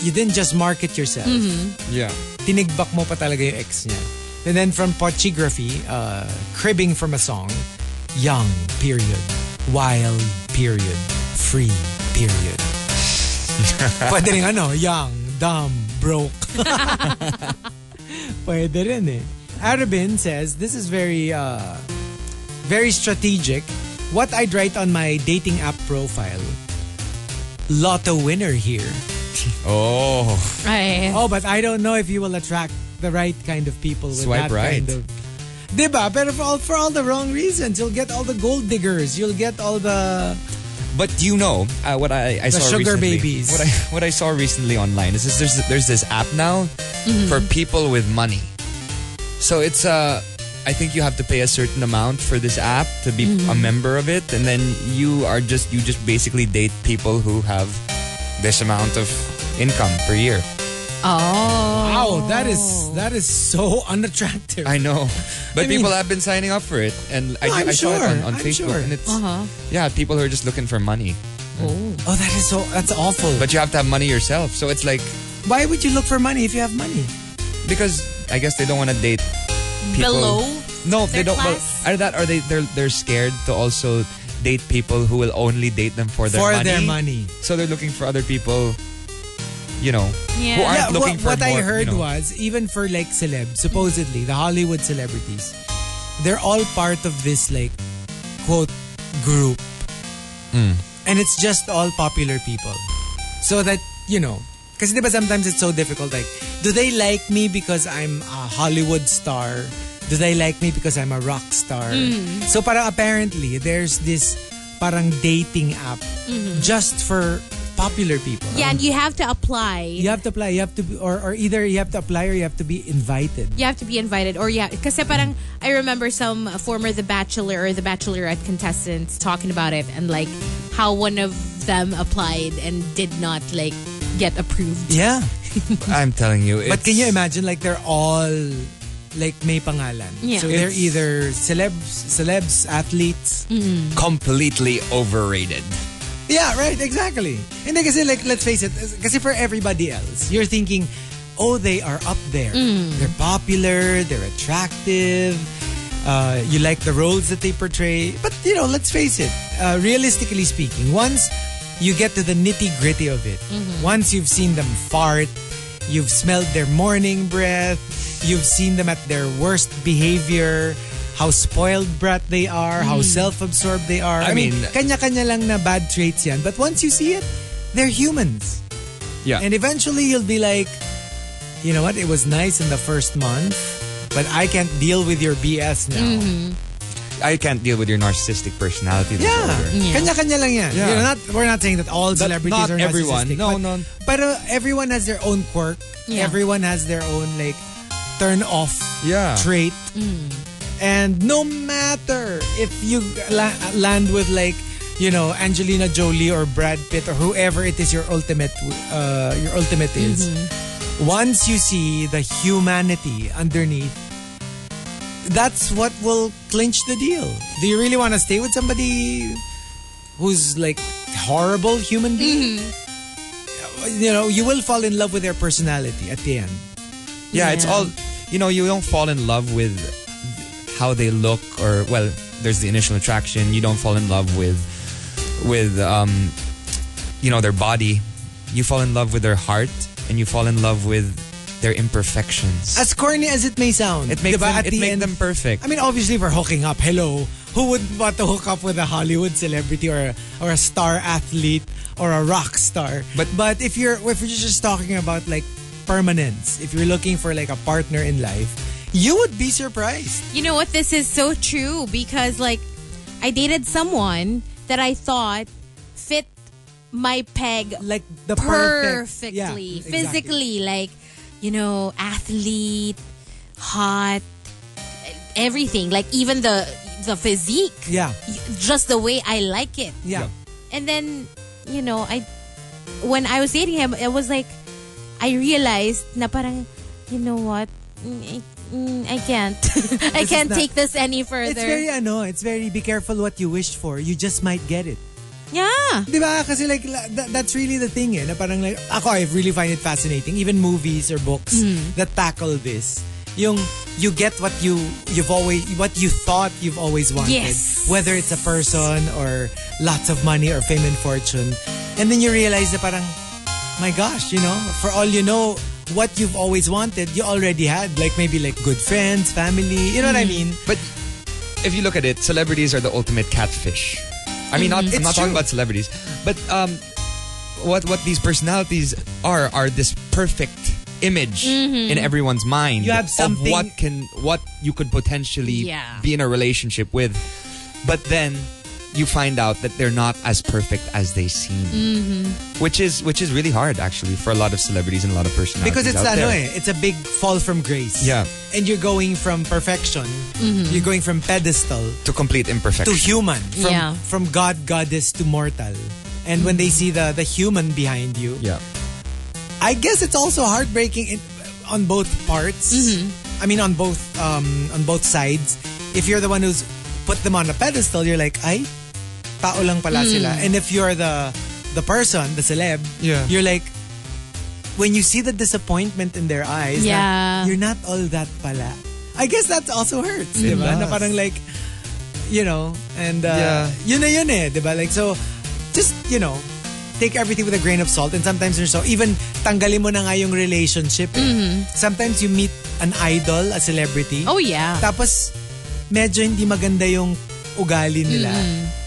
you didn't just market yourself. Yeah. tinigbak mo pa talaga yung ex niya. And then from Pochigraphy, uh, cribbing from a song, young, period. Wild, period. Free, period. Pwede rin ano, young, dumb, broke. Pwede rin eh. Arabin says, this is very, uh, very strategic. What I'd write on my dating app profile, lotto winner here. Oh. Ay. Oh, but I don't know if you will attract the right kind of people with Swipe that right. kind of. Diba? Pero for all, for all the wrong reasons. You'll get all the gold diggers. You'll get all the... But you know uh, what I, I The saw sugar recently. babies. What I what I saw recently online is this, there's there's this app now for people with money. So it's uh I think you have to pay a certain amount for this app to be a member of it, and then you are just you just basically date people who have this amount of income per year. Oh. Wow, that is that is so unattractive. I know, but I mean- people have been signing up for it, and I, No, I'm I saw it sure. on, on I'm Facebook, sure. and it's Uh-huh. yeah, people who are just looking for money, oh, oh, that is so... That's awful. but you have to have money yourself. So it's like Why would you look for money if you have money? because I guess they don't want to date people. Below? No, they don't. Well, class? either that or they they're they're scared to also date people who will only date them for their for money. their money. So they're looking for other people, you know, Yeah. who aren't Yeah, looking what, for what I heard you know. was even for like celeb, supposedly the Hollywood celebrities, they're all part of this like quote group, Hmm. and it's just all popular people, so that you know. Because sometimes it's so difficult. Like, do they like me because I'm a Hollywood star? Do they like me because I'm a rock star? So parang apparently there's this parang dating app just for popular people. Yeah, and you have to apply. You have to apply. You have to, be, or or either you have to apply or you have to be invited. You have to be invited or yeah kasi parang I remember some former The Bachelor or The Bachelorette contestants talking about it and like how one of them applied and did not like get approved. Yeah. I'm telling you. But can you imagine like they're all like may pangalan. Yeah. So they're either celebs, celebs, athletes. Mm-hmm. completely overrated? Yeah, right, exactly. and Hindi kasi like let's face it, kasi for everybody else, you're thinking, "Oh, they are up there. They're popular, they're attractive. Uh, you like the roles that they portray." But, you know, let's face it. Uh, realistically speaking, once you get to the nitty-gritty of it, once you've seen them fart, you've smelled their morning breath, you've seen them at their worst behavior, how spoiled brat they are, how self-absorbed they are. I, I mean, mean- kanya-kanya lang na bad traits yan. But once you see it, they're humans. Yeah. And eventually you'll be like, you know what? It was nice in the first month, but I can't deal with your BS now. I can't deal with your narcissistic personality Yeah. disorder. Kanya-kanya lang yan. Yeah. You know, not, we're not saying that all celebrities not are everyone. narcissistic. No, but, no. But uh, everyone has their own quirk. Yeah. Everyone has their own like turn off Yeah. trait. And no matter if you la- land with like, you know, Angelina Jolie or Brad Pitt or whoever it is your ultimate uh, your ultimate is. Mm-hmm. Once you see the humanity underneath, that's what will clinch the deal. Do you really want to stay with somebody who's like horrible human being? Mm-hmm. Uh, you know, you will fall in love with their personality at the end. Yeah, it's all you know. You don't fall in love with how they look, or well, there's the initial attraction. You don't fall in love with with um, you know their body. You fall in love with their heart, and you fall in love with their imperfections. As corny as it may sound, It makes them, it the makes them perfect. I mean, obviously, we're hooking up. Hello, who would want to hook up with a Hollywood celebrity or a, or a star athlete or a rock star? But- but if you're if you're just talking about like permanence, if you're looking for like a partner in life, you would be surprised. You know what? This is so true because like I dated someone that I thought fit my peg Like the perfect, perfectly, yeah, exactly. physically, like you know, athlete, hot, everything. Like even the the physique, Yeah, just the way I like it. yeah. And then, you know, I when I was dating him, it was like I realized na parang, you know what, mm, Mm, I, mm, can't, I can't not- take this any further. It's very ano, it's very be careful what you wish for. You just might get it. yeah. Di ba? Kasi like, that, that's really the thing eh. Na parang like, ako, I really find it fascinating. Even movies or books that tackle this. Yung, you get what you, you've always, what you thought you've always wanted. Yes. Whether it's a person or lots of money or fame and fortune. And then you realize that parang, my gosh, you know, for all you know, what you've always wanted, you already had. Like maybe like good friends, family. You know what I mm. mean? But if you look at it, celebrities are the ultimate catfish. I mean, not, mm-hmm. I'm It's not talking true. about celebrities, but um, what what these personalities are are this perfect image mm-hmm. in everyone's mind You have of something- what can what you could potentially Yeah. be in a relationship with, but then you find out that they're not as perfect as they seem, which is which is really hard actually for a lot of celebrities and a lot of personalities Because it's out ano there. eh, it's a big fall from grace. Yeah. And you're going from perfection, you're going from pedestal to complete imperfection. to human, from Yeah. from God, goddess to mortal. And when they see the the human behind you, yeah. I guess it's also heartbreaking in, on both parts. I mean, on both um, on both sides. If you're the one who's put them on a pedestal, you're like, ay, tao lang pala sila. And if you're the the person, the celeb, Yeah. you're like, when you see the disappointment in their eyes, na, Yeah. you're not all that pala. I guess that also hurts, di ba? Na parang like, you know, and uh, Yeah. yun na yun eh, di ba? Like, so, just, you know, take everything with a grain of salt and sometimes there's so even tanggalin mo na nga yung relationship eh. sometimes you meet an idol a celebrity Oh yeah. tapos medyo hindi maganda yung ugali nila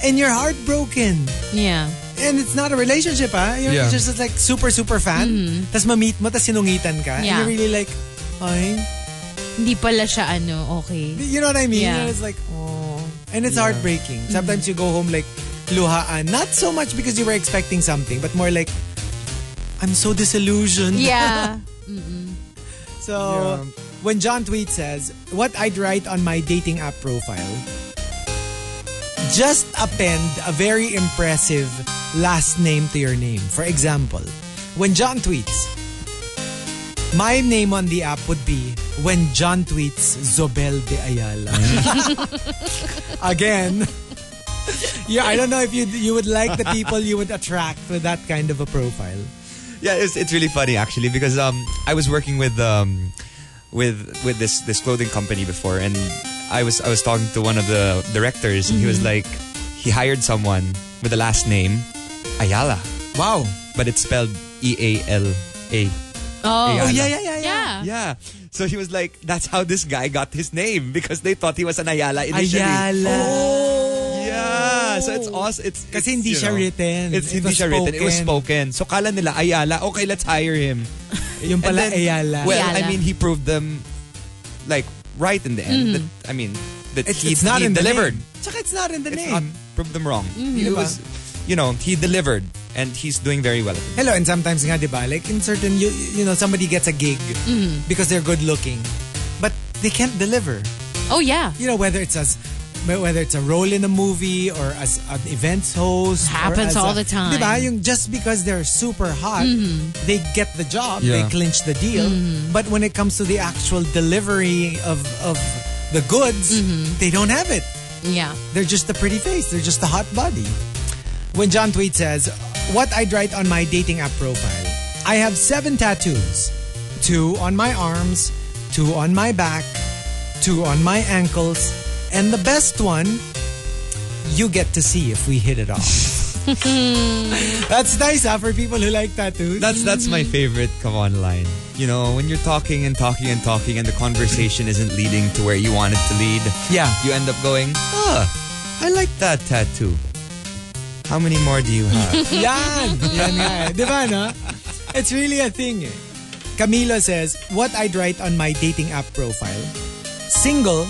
and you're heartbroken Yeah. and it's not a relationship ah you're Yeah. just like super super fan tapos ma-meet mo tapos sinungitan ka and Yeah. you're really like ay Hindi pala siya ano, okay. you know what I mean Yeah. And it's like oh and it's heartbreaking sometimes you go home like luhaan. Not so much because you were expecting something, but more like, I'm so disillusioned. Yeah. So Yeah. When John Tweet says, what I'd write on my dating app profile, just append a very impressive last name to your name. For example, when John tweets, my name on the app would be when John tweets Zobel de Ayala. Again, yeah, I don't know if you you would like the people you would attract with that kind of a profile. Yeah, it's, it's really funny actually because um I was working with um with with this this clothing company before and I was I was talking to one of the directors and he was mm-hmm. like he hired someone with the last name Ayala Wow. but it's spelled E A L A. Oh. oh. Yeah, yeah, yeah, yeah. Yeah. Yeah. So he was like that's how this guy got his name because they thought he was an Ayala initially. Ayala. Oh. Yeah. So it's awesome. It's Kasi it's, hindi you siya know, written. It's It hindi siya written. It was spoken. So kala nila Ayala. Okay, let's hire him. Yung pala then- Ayala. Well, I Ayala. mean, he proved them like right in the end. That, I mean, that it's, he, it's not he in the delivered. name. Tsaka it's not in the It's name. not proved them wrong. He Diba? was, you know, he delivered, and he's doing very well. It. Hello, and sometimes nga, di ba? Like in certain, you, you know, somebody gets a gig because they're good looking, but they can't deliver. Oh, yeah. You know, whether it's as whether it's a role in a movie or as an events host. or Happens all a- the time. Di ba? Yung just because they're super hot, mm-hmm. they get the job, they clinch the deal. Mm-hmm. But when it comes to the actual delivery of, of the goods, mm-hmm. they don't have it. Yeah. They're just a pretty face. They're just a hot body. When John Tweet says, What I'd write on my dating app profile, I have seven tattoos. Two on my arms, two on my back, two on my ankles, and the best one, you get to see if we hit it off. That's nice ah, for people who like tattoos. That's that's my favorite. Come on, line. You know, when you're talking and talking and talking, and the conversation isn't leading to where you want it to lead. yeah. You end up going, ah, I like that tattoo. How many more do you have? Yan! Yan nga eh. Di ba. It's really a thing eh. Camilo says, what I'd write on my dating app profile, single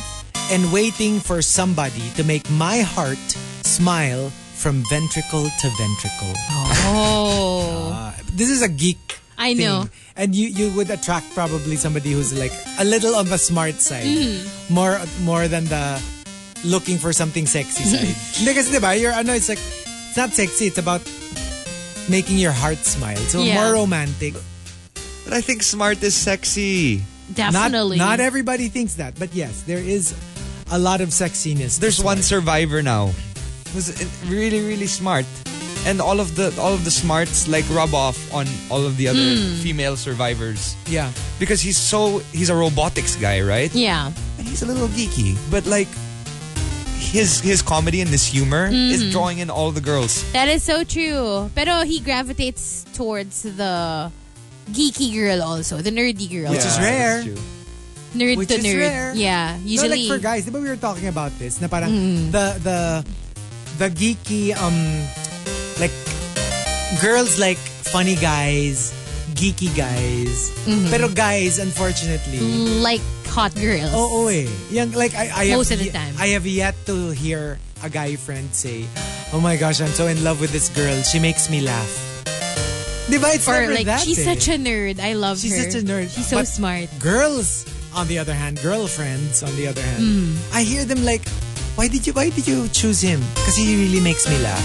and waiting for somebody to make my heart smile from ventricle to ventricle. Oh. Uh, this is a geek I thing. know. And you you would attract probably somebody who's like a little on the smart side. Mm-hmm. More more than the looking for something sexy side. Hindi kasi diba, you're ano, it's like, it's not sexy, it's about making your heart smile. So Yeah. more romantic. but I think smart is sexy. Definitely. Not, not everybody thinks that, but yes, there is a lot of sexiness. to There's one smart. survivor now who's really really smart and all of the all of the smarts like rub off on all of the other hmm. female survivors Yeah. because he's so he's a robotics guy right Yeah. and he's a little geeky but like his his comedy and his humor is hmm. drawing in all the girls That is so true. Pero he gravitates towards the geeky girl also, the nerdy girl. Which is rare. Nerd Which to is nerd. rare. Yeah. No, Usually. like for guys, di ba we were talking about this? Na parang Mm. the the the geeky um like girls like funny guys, geeky guys. Mm-hmm. Pero guys, unfortunately, like hot girls. oo eh. Yung, like I, I Most have of the time. I have yet to hear a guy friend say, "Oh my gosh, I'm so in love with this girl. She makes me laugh." Di ba? It's Or like, that she's eh. such a nerd. I love She's her. She's such a nerd. She's so But smart. Girls, on the other hand, girlfriends, on the other hand, Mm. I hear them like, why did you why did you choose him? Because he really makes me laugh.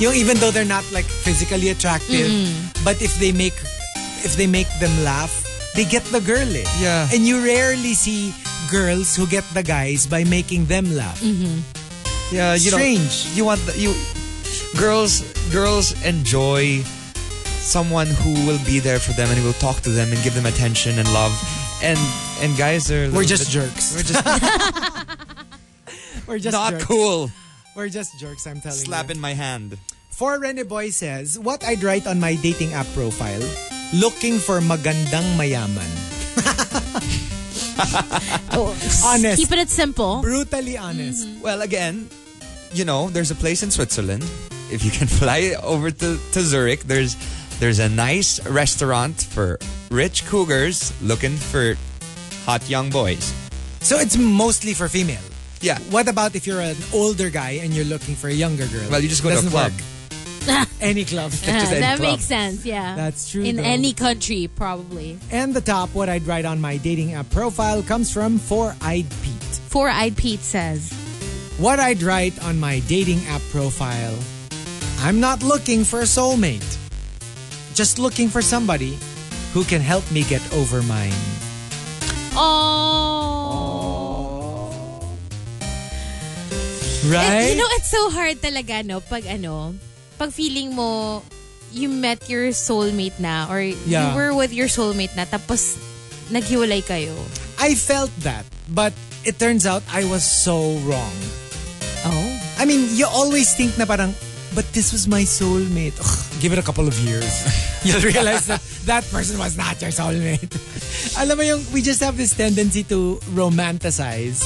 Yung even though they're not like physically attractive, but if they make if they make them laugh, they get the girl eh. Yeah. And you rarely see girls who get the guys by making them laugh. yeah you Strange. know you want the, you girls girls enjoy someone who will be there for them and will talk to them and give them attention and love and and guys are We're just bit- jerks. we're just We're just not jerks. cool We're just jerks, I'm telling slap you. in my hand For Rene Boy says, what I'd write on my dating app profile, looking for magandang mayaman. Oh, Honest. Keeping it simple. Brutally honest. Mm-hmm. Well, again, you know, there's a place in Switzerland. If you can fly over to, to Zurich, there's there's a nice restaurant for rich cougars looking for hot young boys. So it's mostly for female. Yeah. What about if you're an older guy and you're looking for a younger girl? Well, you just go to a club. Any club. Just Uh, any that club. makes sense, yeah. That's true, In though. any country, probably. And the top, what I'd write on my dating app profile comes from Four Eyed Pete. Four Eyed Pete says, What I'd write on my dating app profile I'm not looking for a soulmate, just looking for somebody who can help me get over mine. Oh. Right? Eh, you know, it's so hard talaga, no? Pag ano, pag feeling mo, you met your soulmate na or Yeah. you were with your soulmate na tapos naghiwalay kayo. I felt that, but it turns out I was so wrong. Oh. I mean, you always think na parang, but this was my soulmate. Ugh, give it a couple of years. You'll realize that that person was not your soulmate. Alam mo yung, we just have this tendency to romanticize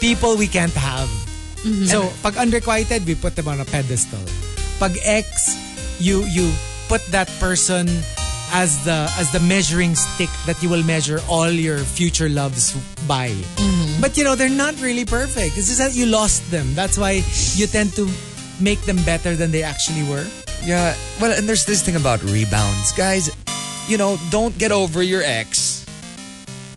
people we can't have. Mm-hmm. So, pag unrequited, we put them on a pedestal. Pag ex, you you put that person as the as the measuring stick that you will measure all your future loves by. Mm-hmm. But you know, they're not really perfect. It's just that you lost them. That's why you tend to make them better than they actually were. Yeah. Well, and there's this thing about rebounds. Guys, you know, don't get over your ex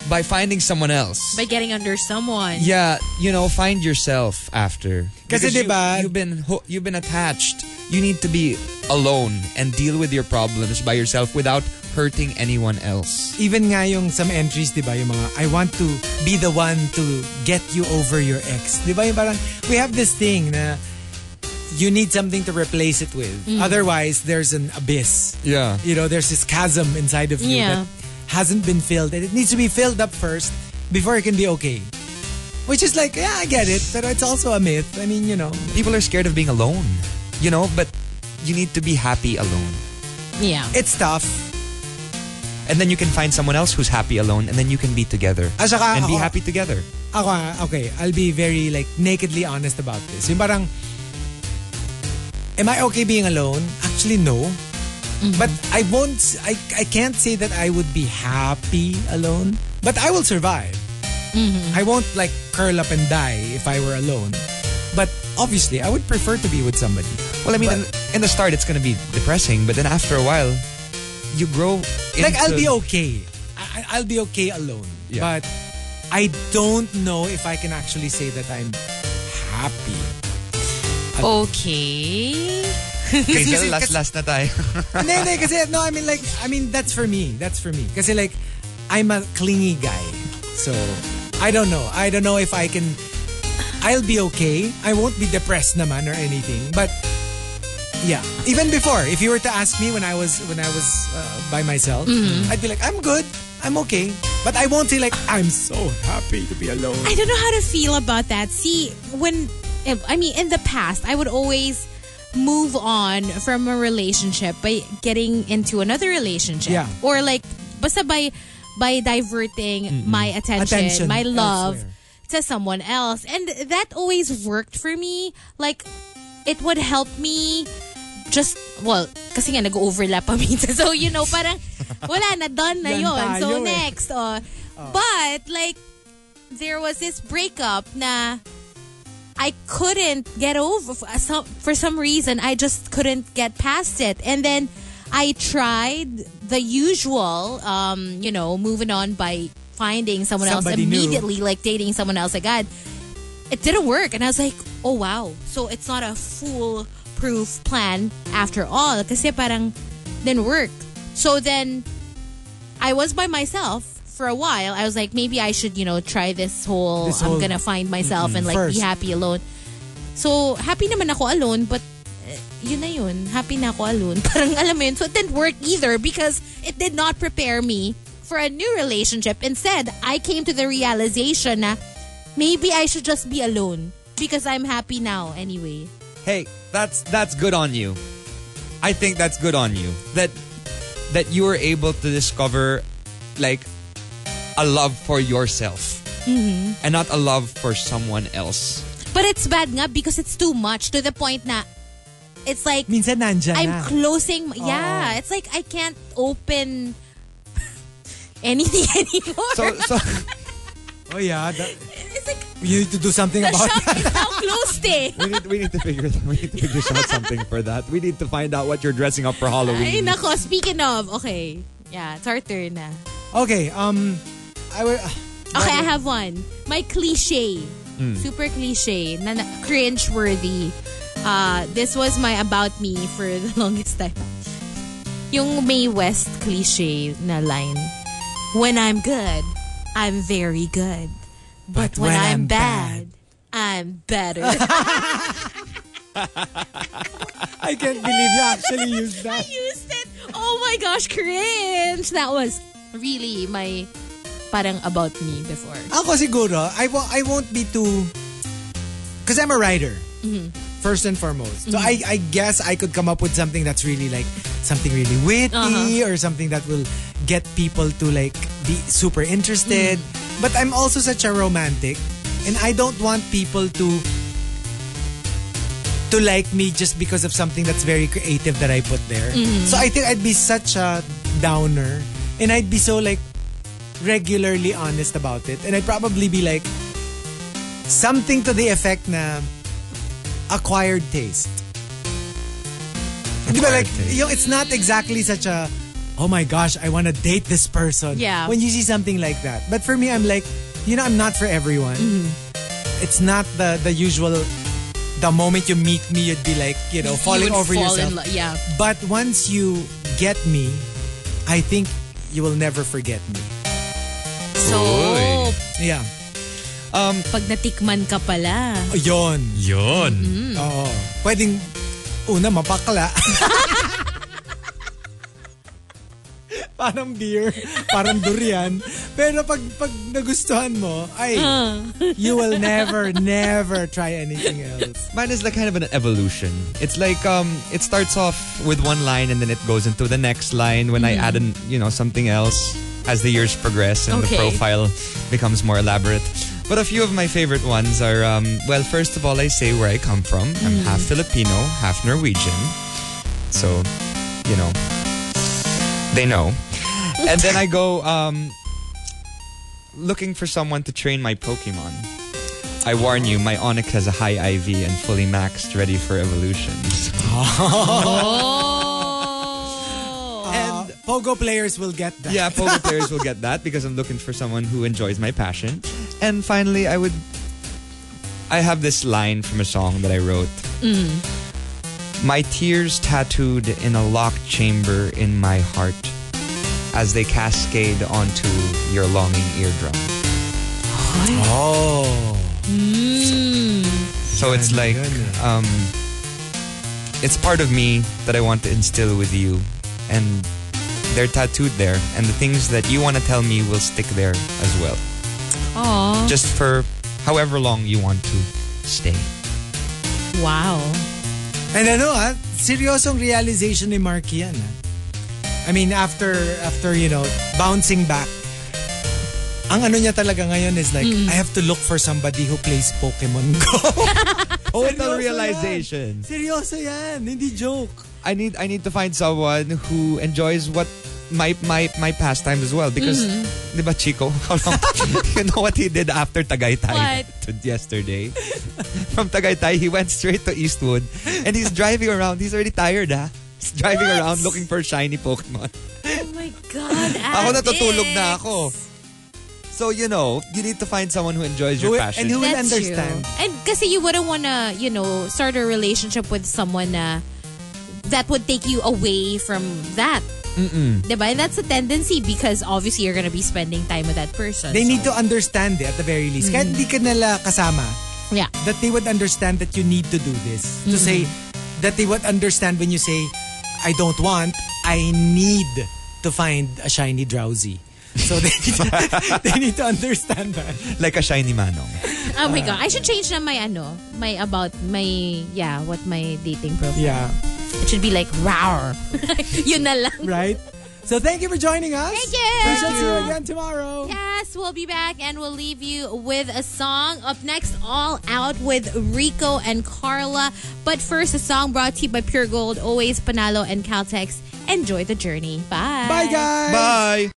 by finding someone else. By getting under someone. yeah, you know, find yourself after. Kasi Because you, diba- you've been you've been attached. You need to be alone and deal with your problems by yourself without hurting anyone else. Even nga yung some entries, di ba, yung mga, I want to be the one to get you over your ex. Di ba yung parang, we have this thing na you need something to replace it with. Otherwise, there's an abyss. Yeah. You know, there's this chasm inside of you Yeah. that hasn't been filled. And it needs to be filled up first before it can be okay. Which is like, yeah, I get it. But it's also a myth. I mean, you know. People are scared of being alone. You know, but you need to be happy alone. Yeah. It's tough. And then you can find someone else who's happy alone and then you can be together. Ah, saka and be happy together. Ako, ah, okay, I'll be very like nakedly honest about this. Yung parang, am I okay being alone? Actually, no. Mm-hmm. But I won't, I, I can't say that I would be happy alone. But I will survive. Mm-hmm. I won't like curl up and die if I were alone. But obviously, I would prefer to be with somebody. Well, I mean, But- in, in the start, it's going to be depressing, but then after a while, you grow. Into, like I'll be okay. I, I'll be okay alone. Yeah. But I don't know if I can actually say that I'm happy. Okay. Okay, Kasi- last, last na tayo. Hindi, hindi, kasi, no, I mean, like, I mean, that's for me. That's for me. Kasi, like, I'm a clingy guy. So, I don't know. I don't know if I can, I'll be okay. I won't be depressed naman or anything. But, yeah. Even before, if you were to ask me when I was, when I was uh, by myself, I'd be like, I'm good. I'm okay. But I won't say like, I'm so happy to be alone. I don't know how to feel about that. See, when I mean in the past, I would always move on from a relationship by getting into another relationship. Yeah. Or like basta by by diverting my attention, Attention my love elsewhere. to someone else. And that always worked for me. Like it would help me just well, kasi nga nag-overlap pa minsan. So, you know, parang wala na, done na yun. So, eh. next. Oh. But, like, there was this breakup na I couldn't get over. For some, for some reason, I just couldn't get past it. And then I tried the usual, um, you know, moving on by finding someone Somebody else immediately, like dating someone else. Like, God, it didn't work. And I was like, oh wow. So it's not a foolproof plan after all. Kasi parang didn't work. So then I was by myself for a while. I was like, maybe I should, you know, try this whole, This I'm gonna find myself and like First. be happy alone. So, happy naman ako alone, but eh, yun na yun. Happy na ako alone. Parang alam mo yun. So, it didn't work either because it did not prepare me for a new relationship. Instead, I came to the realization na maybe I should just be alone because I'm happy now anyway. hey, that's that's good on you. I think that's good on you. That that you were able to discover like a love for yourself and not a love for someone else. But it's bad nga because it's too much to the point na it's like Minsan nandyan I'm na. closing. Yeah, it's like I can't open anything anymore. So so oh yeah. That, it's like You need to do something The about shop is now closed eh. We need, we need to figure we need to figure out something for that. We need to find out what you're dressing up for Halloween. Ay, Halloween. nako. Speaking of, okay. Yeah, it's our turn na. Okay, um, I will. Okay, I have one. My cliche. Super cliche. Na, na, cringe-worthy. Uh, this was my about me for the longest time. Yung Mae West cliche na line. When I'm good, I'm very good. But, when, I'm, bad, I'm better. I can't believe you actually used that. I used it. Oh my gosh, cringe. That was really my parang about me before. Ako siguro, I, won't be too... Because I'm a writer. Mm-hmm. First and foremost. So mm-hmm. I, I guess I could come up with something that's really like something really witty uh-huh. or something that will get people to like be super interested. Mm-hmm. But I'm also such a romantic and I don't want people to to like me just because of something that's very creative that I put there. So I think I'd be such a downer and I'd be so like regularly honest about it. And I'd probably be like something to the effect na acquired taste. Di ba like, taste. yung, it's not exactly such a, oh my gosh, I want to date this person. Yeah. When you see something like that. But for me, I'm like, you know, I'm not for everyone. Mm-hmm. It's not the the usual, the moment you meet me, you'd be like, you know, falling You over fall yourself. in lo- yeah. But once you get me, I think you will never forget me. So, Uy. Yeah. pag natikman ka pala. Yon. Yun. Oo. Pwedeng, una, mapakla. parang beer, parang durian. Pero pag, pag nagustuhan mo, ay, you will never, never try anything else. Mine is like kind of an evolution. It's like um, it starts off with one line and then it goes into the next line when I add an, you know something else as the years progress and Okay. the profile becomes more elaborate. But a few of my favorite ones are um, well, first of all, I say where I come from. I'm half Filipino, half Norwegian, so you know they know. And then I go um, looking for someone to train my Pokemon. I warn you, my Onix has a high IV and fully maxed, ready for evolutions. Oh. Pogo players will get that. Yeah, Pogo players will get that because I'm looking for someone who enjoys my passion. And finally, I would. I have this line from a song that I wrote. My tears tattooed in a locked chamber in my heart as they cascade onto your longing eardrum. Oh. So it's like, um, it's part of me that I want to instill with you, and they're tattooed there, and the things that you want to tell me will stick there as well, Aw. just for however long you want to stay. Wow. And ano ah, seryosong realization ni Mark yan ah. I mean, after, after, you know, bouncing back, ang ano niya talaga ngayon is like, I have to look for somebody who plays Pokemon Go. Total realization. Yan. Seryoso yan. Hindi joke. I need I need to find someone who enjoys what my my my pastime as well. Because di ba Chico how long? You know what he did after Tagaytay? What? to yesterday. From Tagaytay he went straight to Eastwood. And he's driving around. He's already tired ah. He's driving What? around looking for shiny Pokemon. Oh my God, ako natutulog na ako. So you know you need to find someone who enjoys your Who- passion. and who will understand. True. And kasi you wouldn't wanna, you know, start a relationship with someone na that would take you away from that. Mm-mm. Diba? And that's a tendency because obviously you're gonna be spending time with that person. They so- need to understand it at the very least. Kahit di ka nila kasama, Yeah. that they would understand that you need to do this. To say, that they would understand when you say, I don't want, I need to find a shiny drowsy. So they need to, they need to understand that. like a shiny manong Oh my God. I should change na my ano, my about, my, yeah, what my dating profile. Yeah. It should be like, rawr. Yun na lang. Right? So thank you for joining us. Thank you. We shall see you again tomorrow. Yes, we'll be back and we'll leave you with a song. Up next, All Out with Rico and Carla. But first, a song brought to you by Puregold, always Panalo and Caltex. Enjoy the journey. Bye. Bye, guys. bye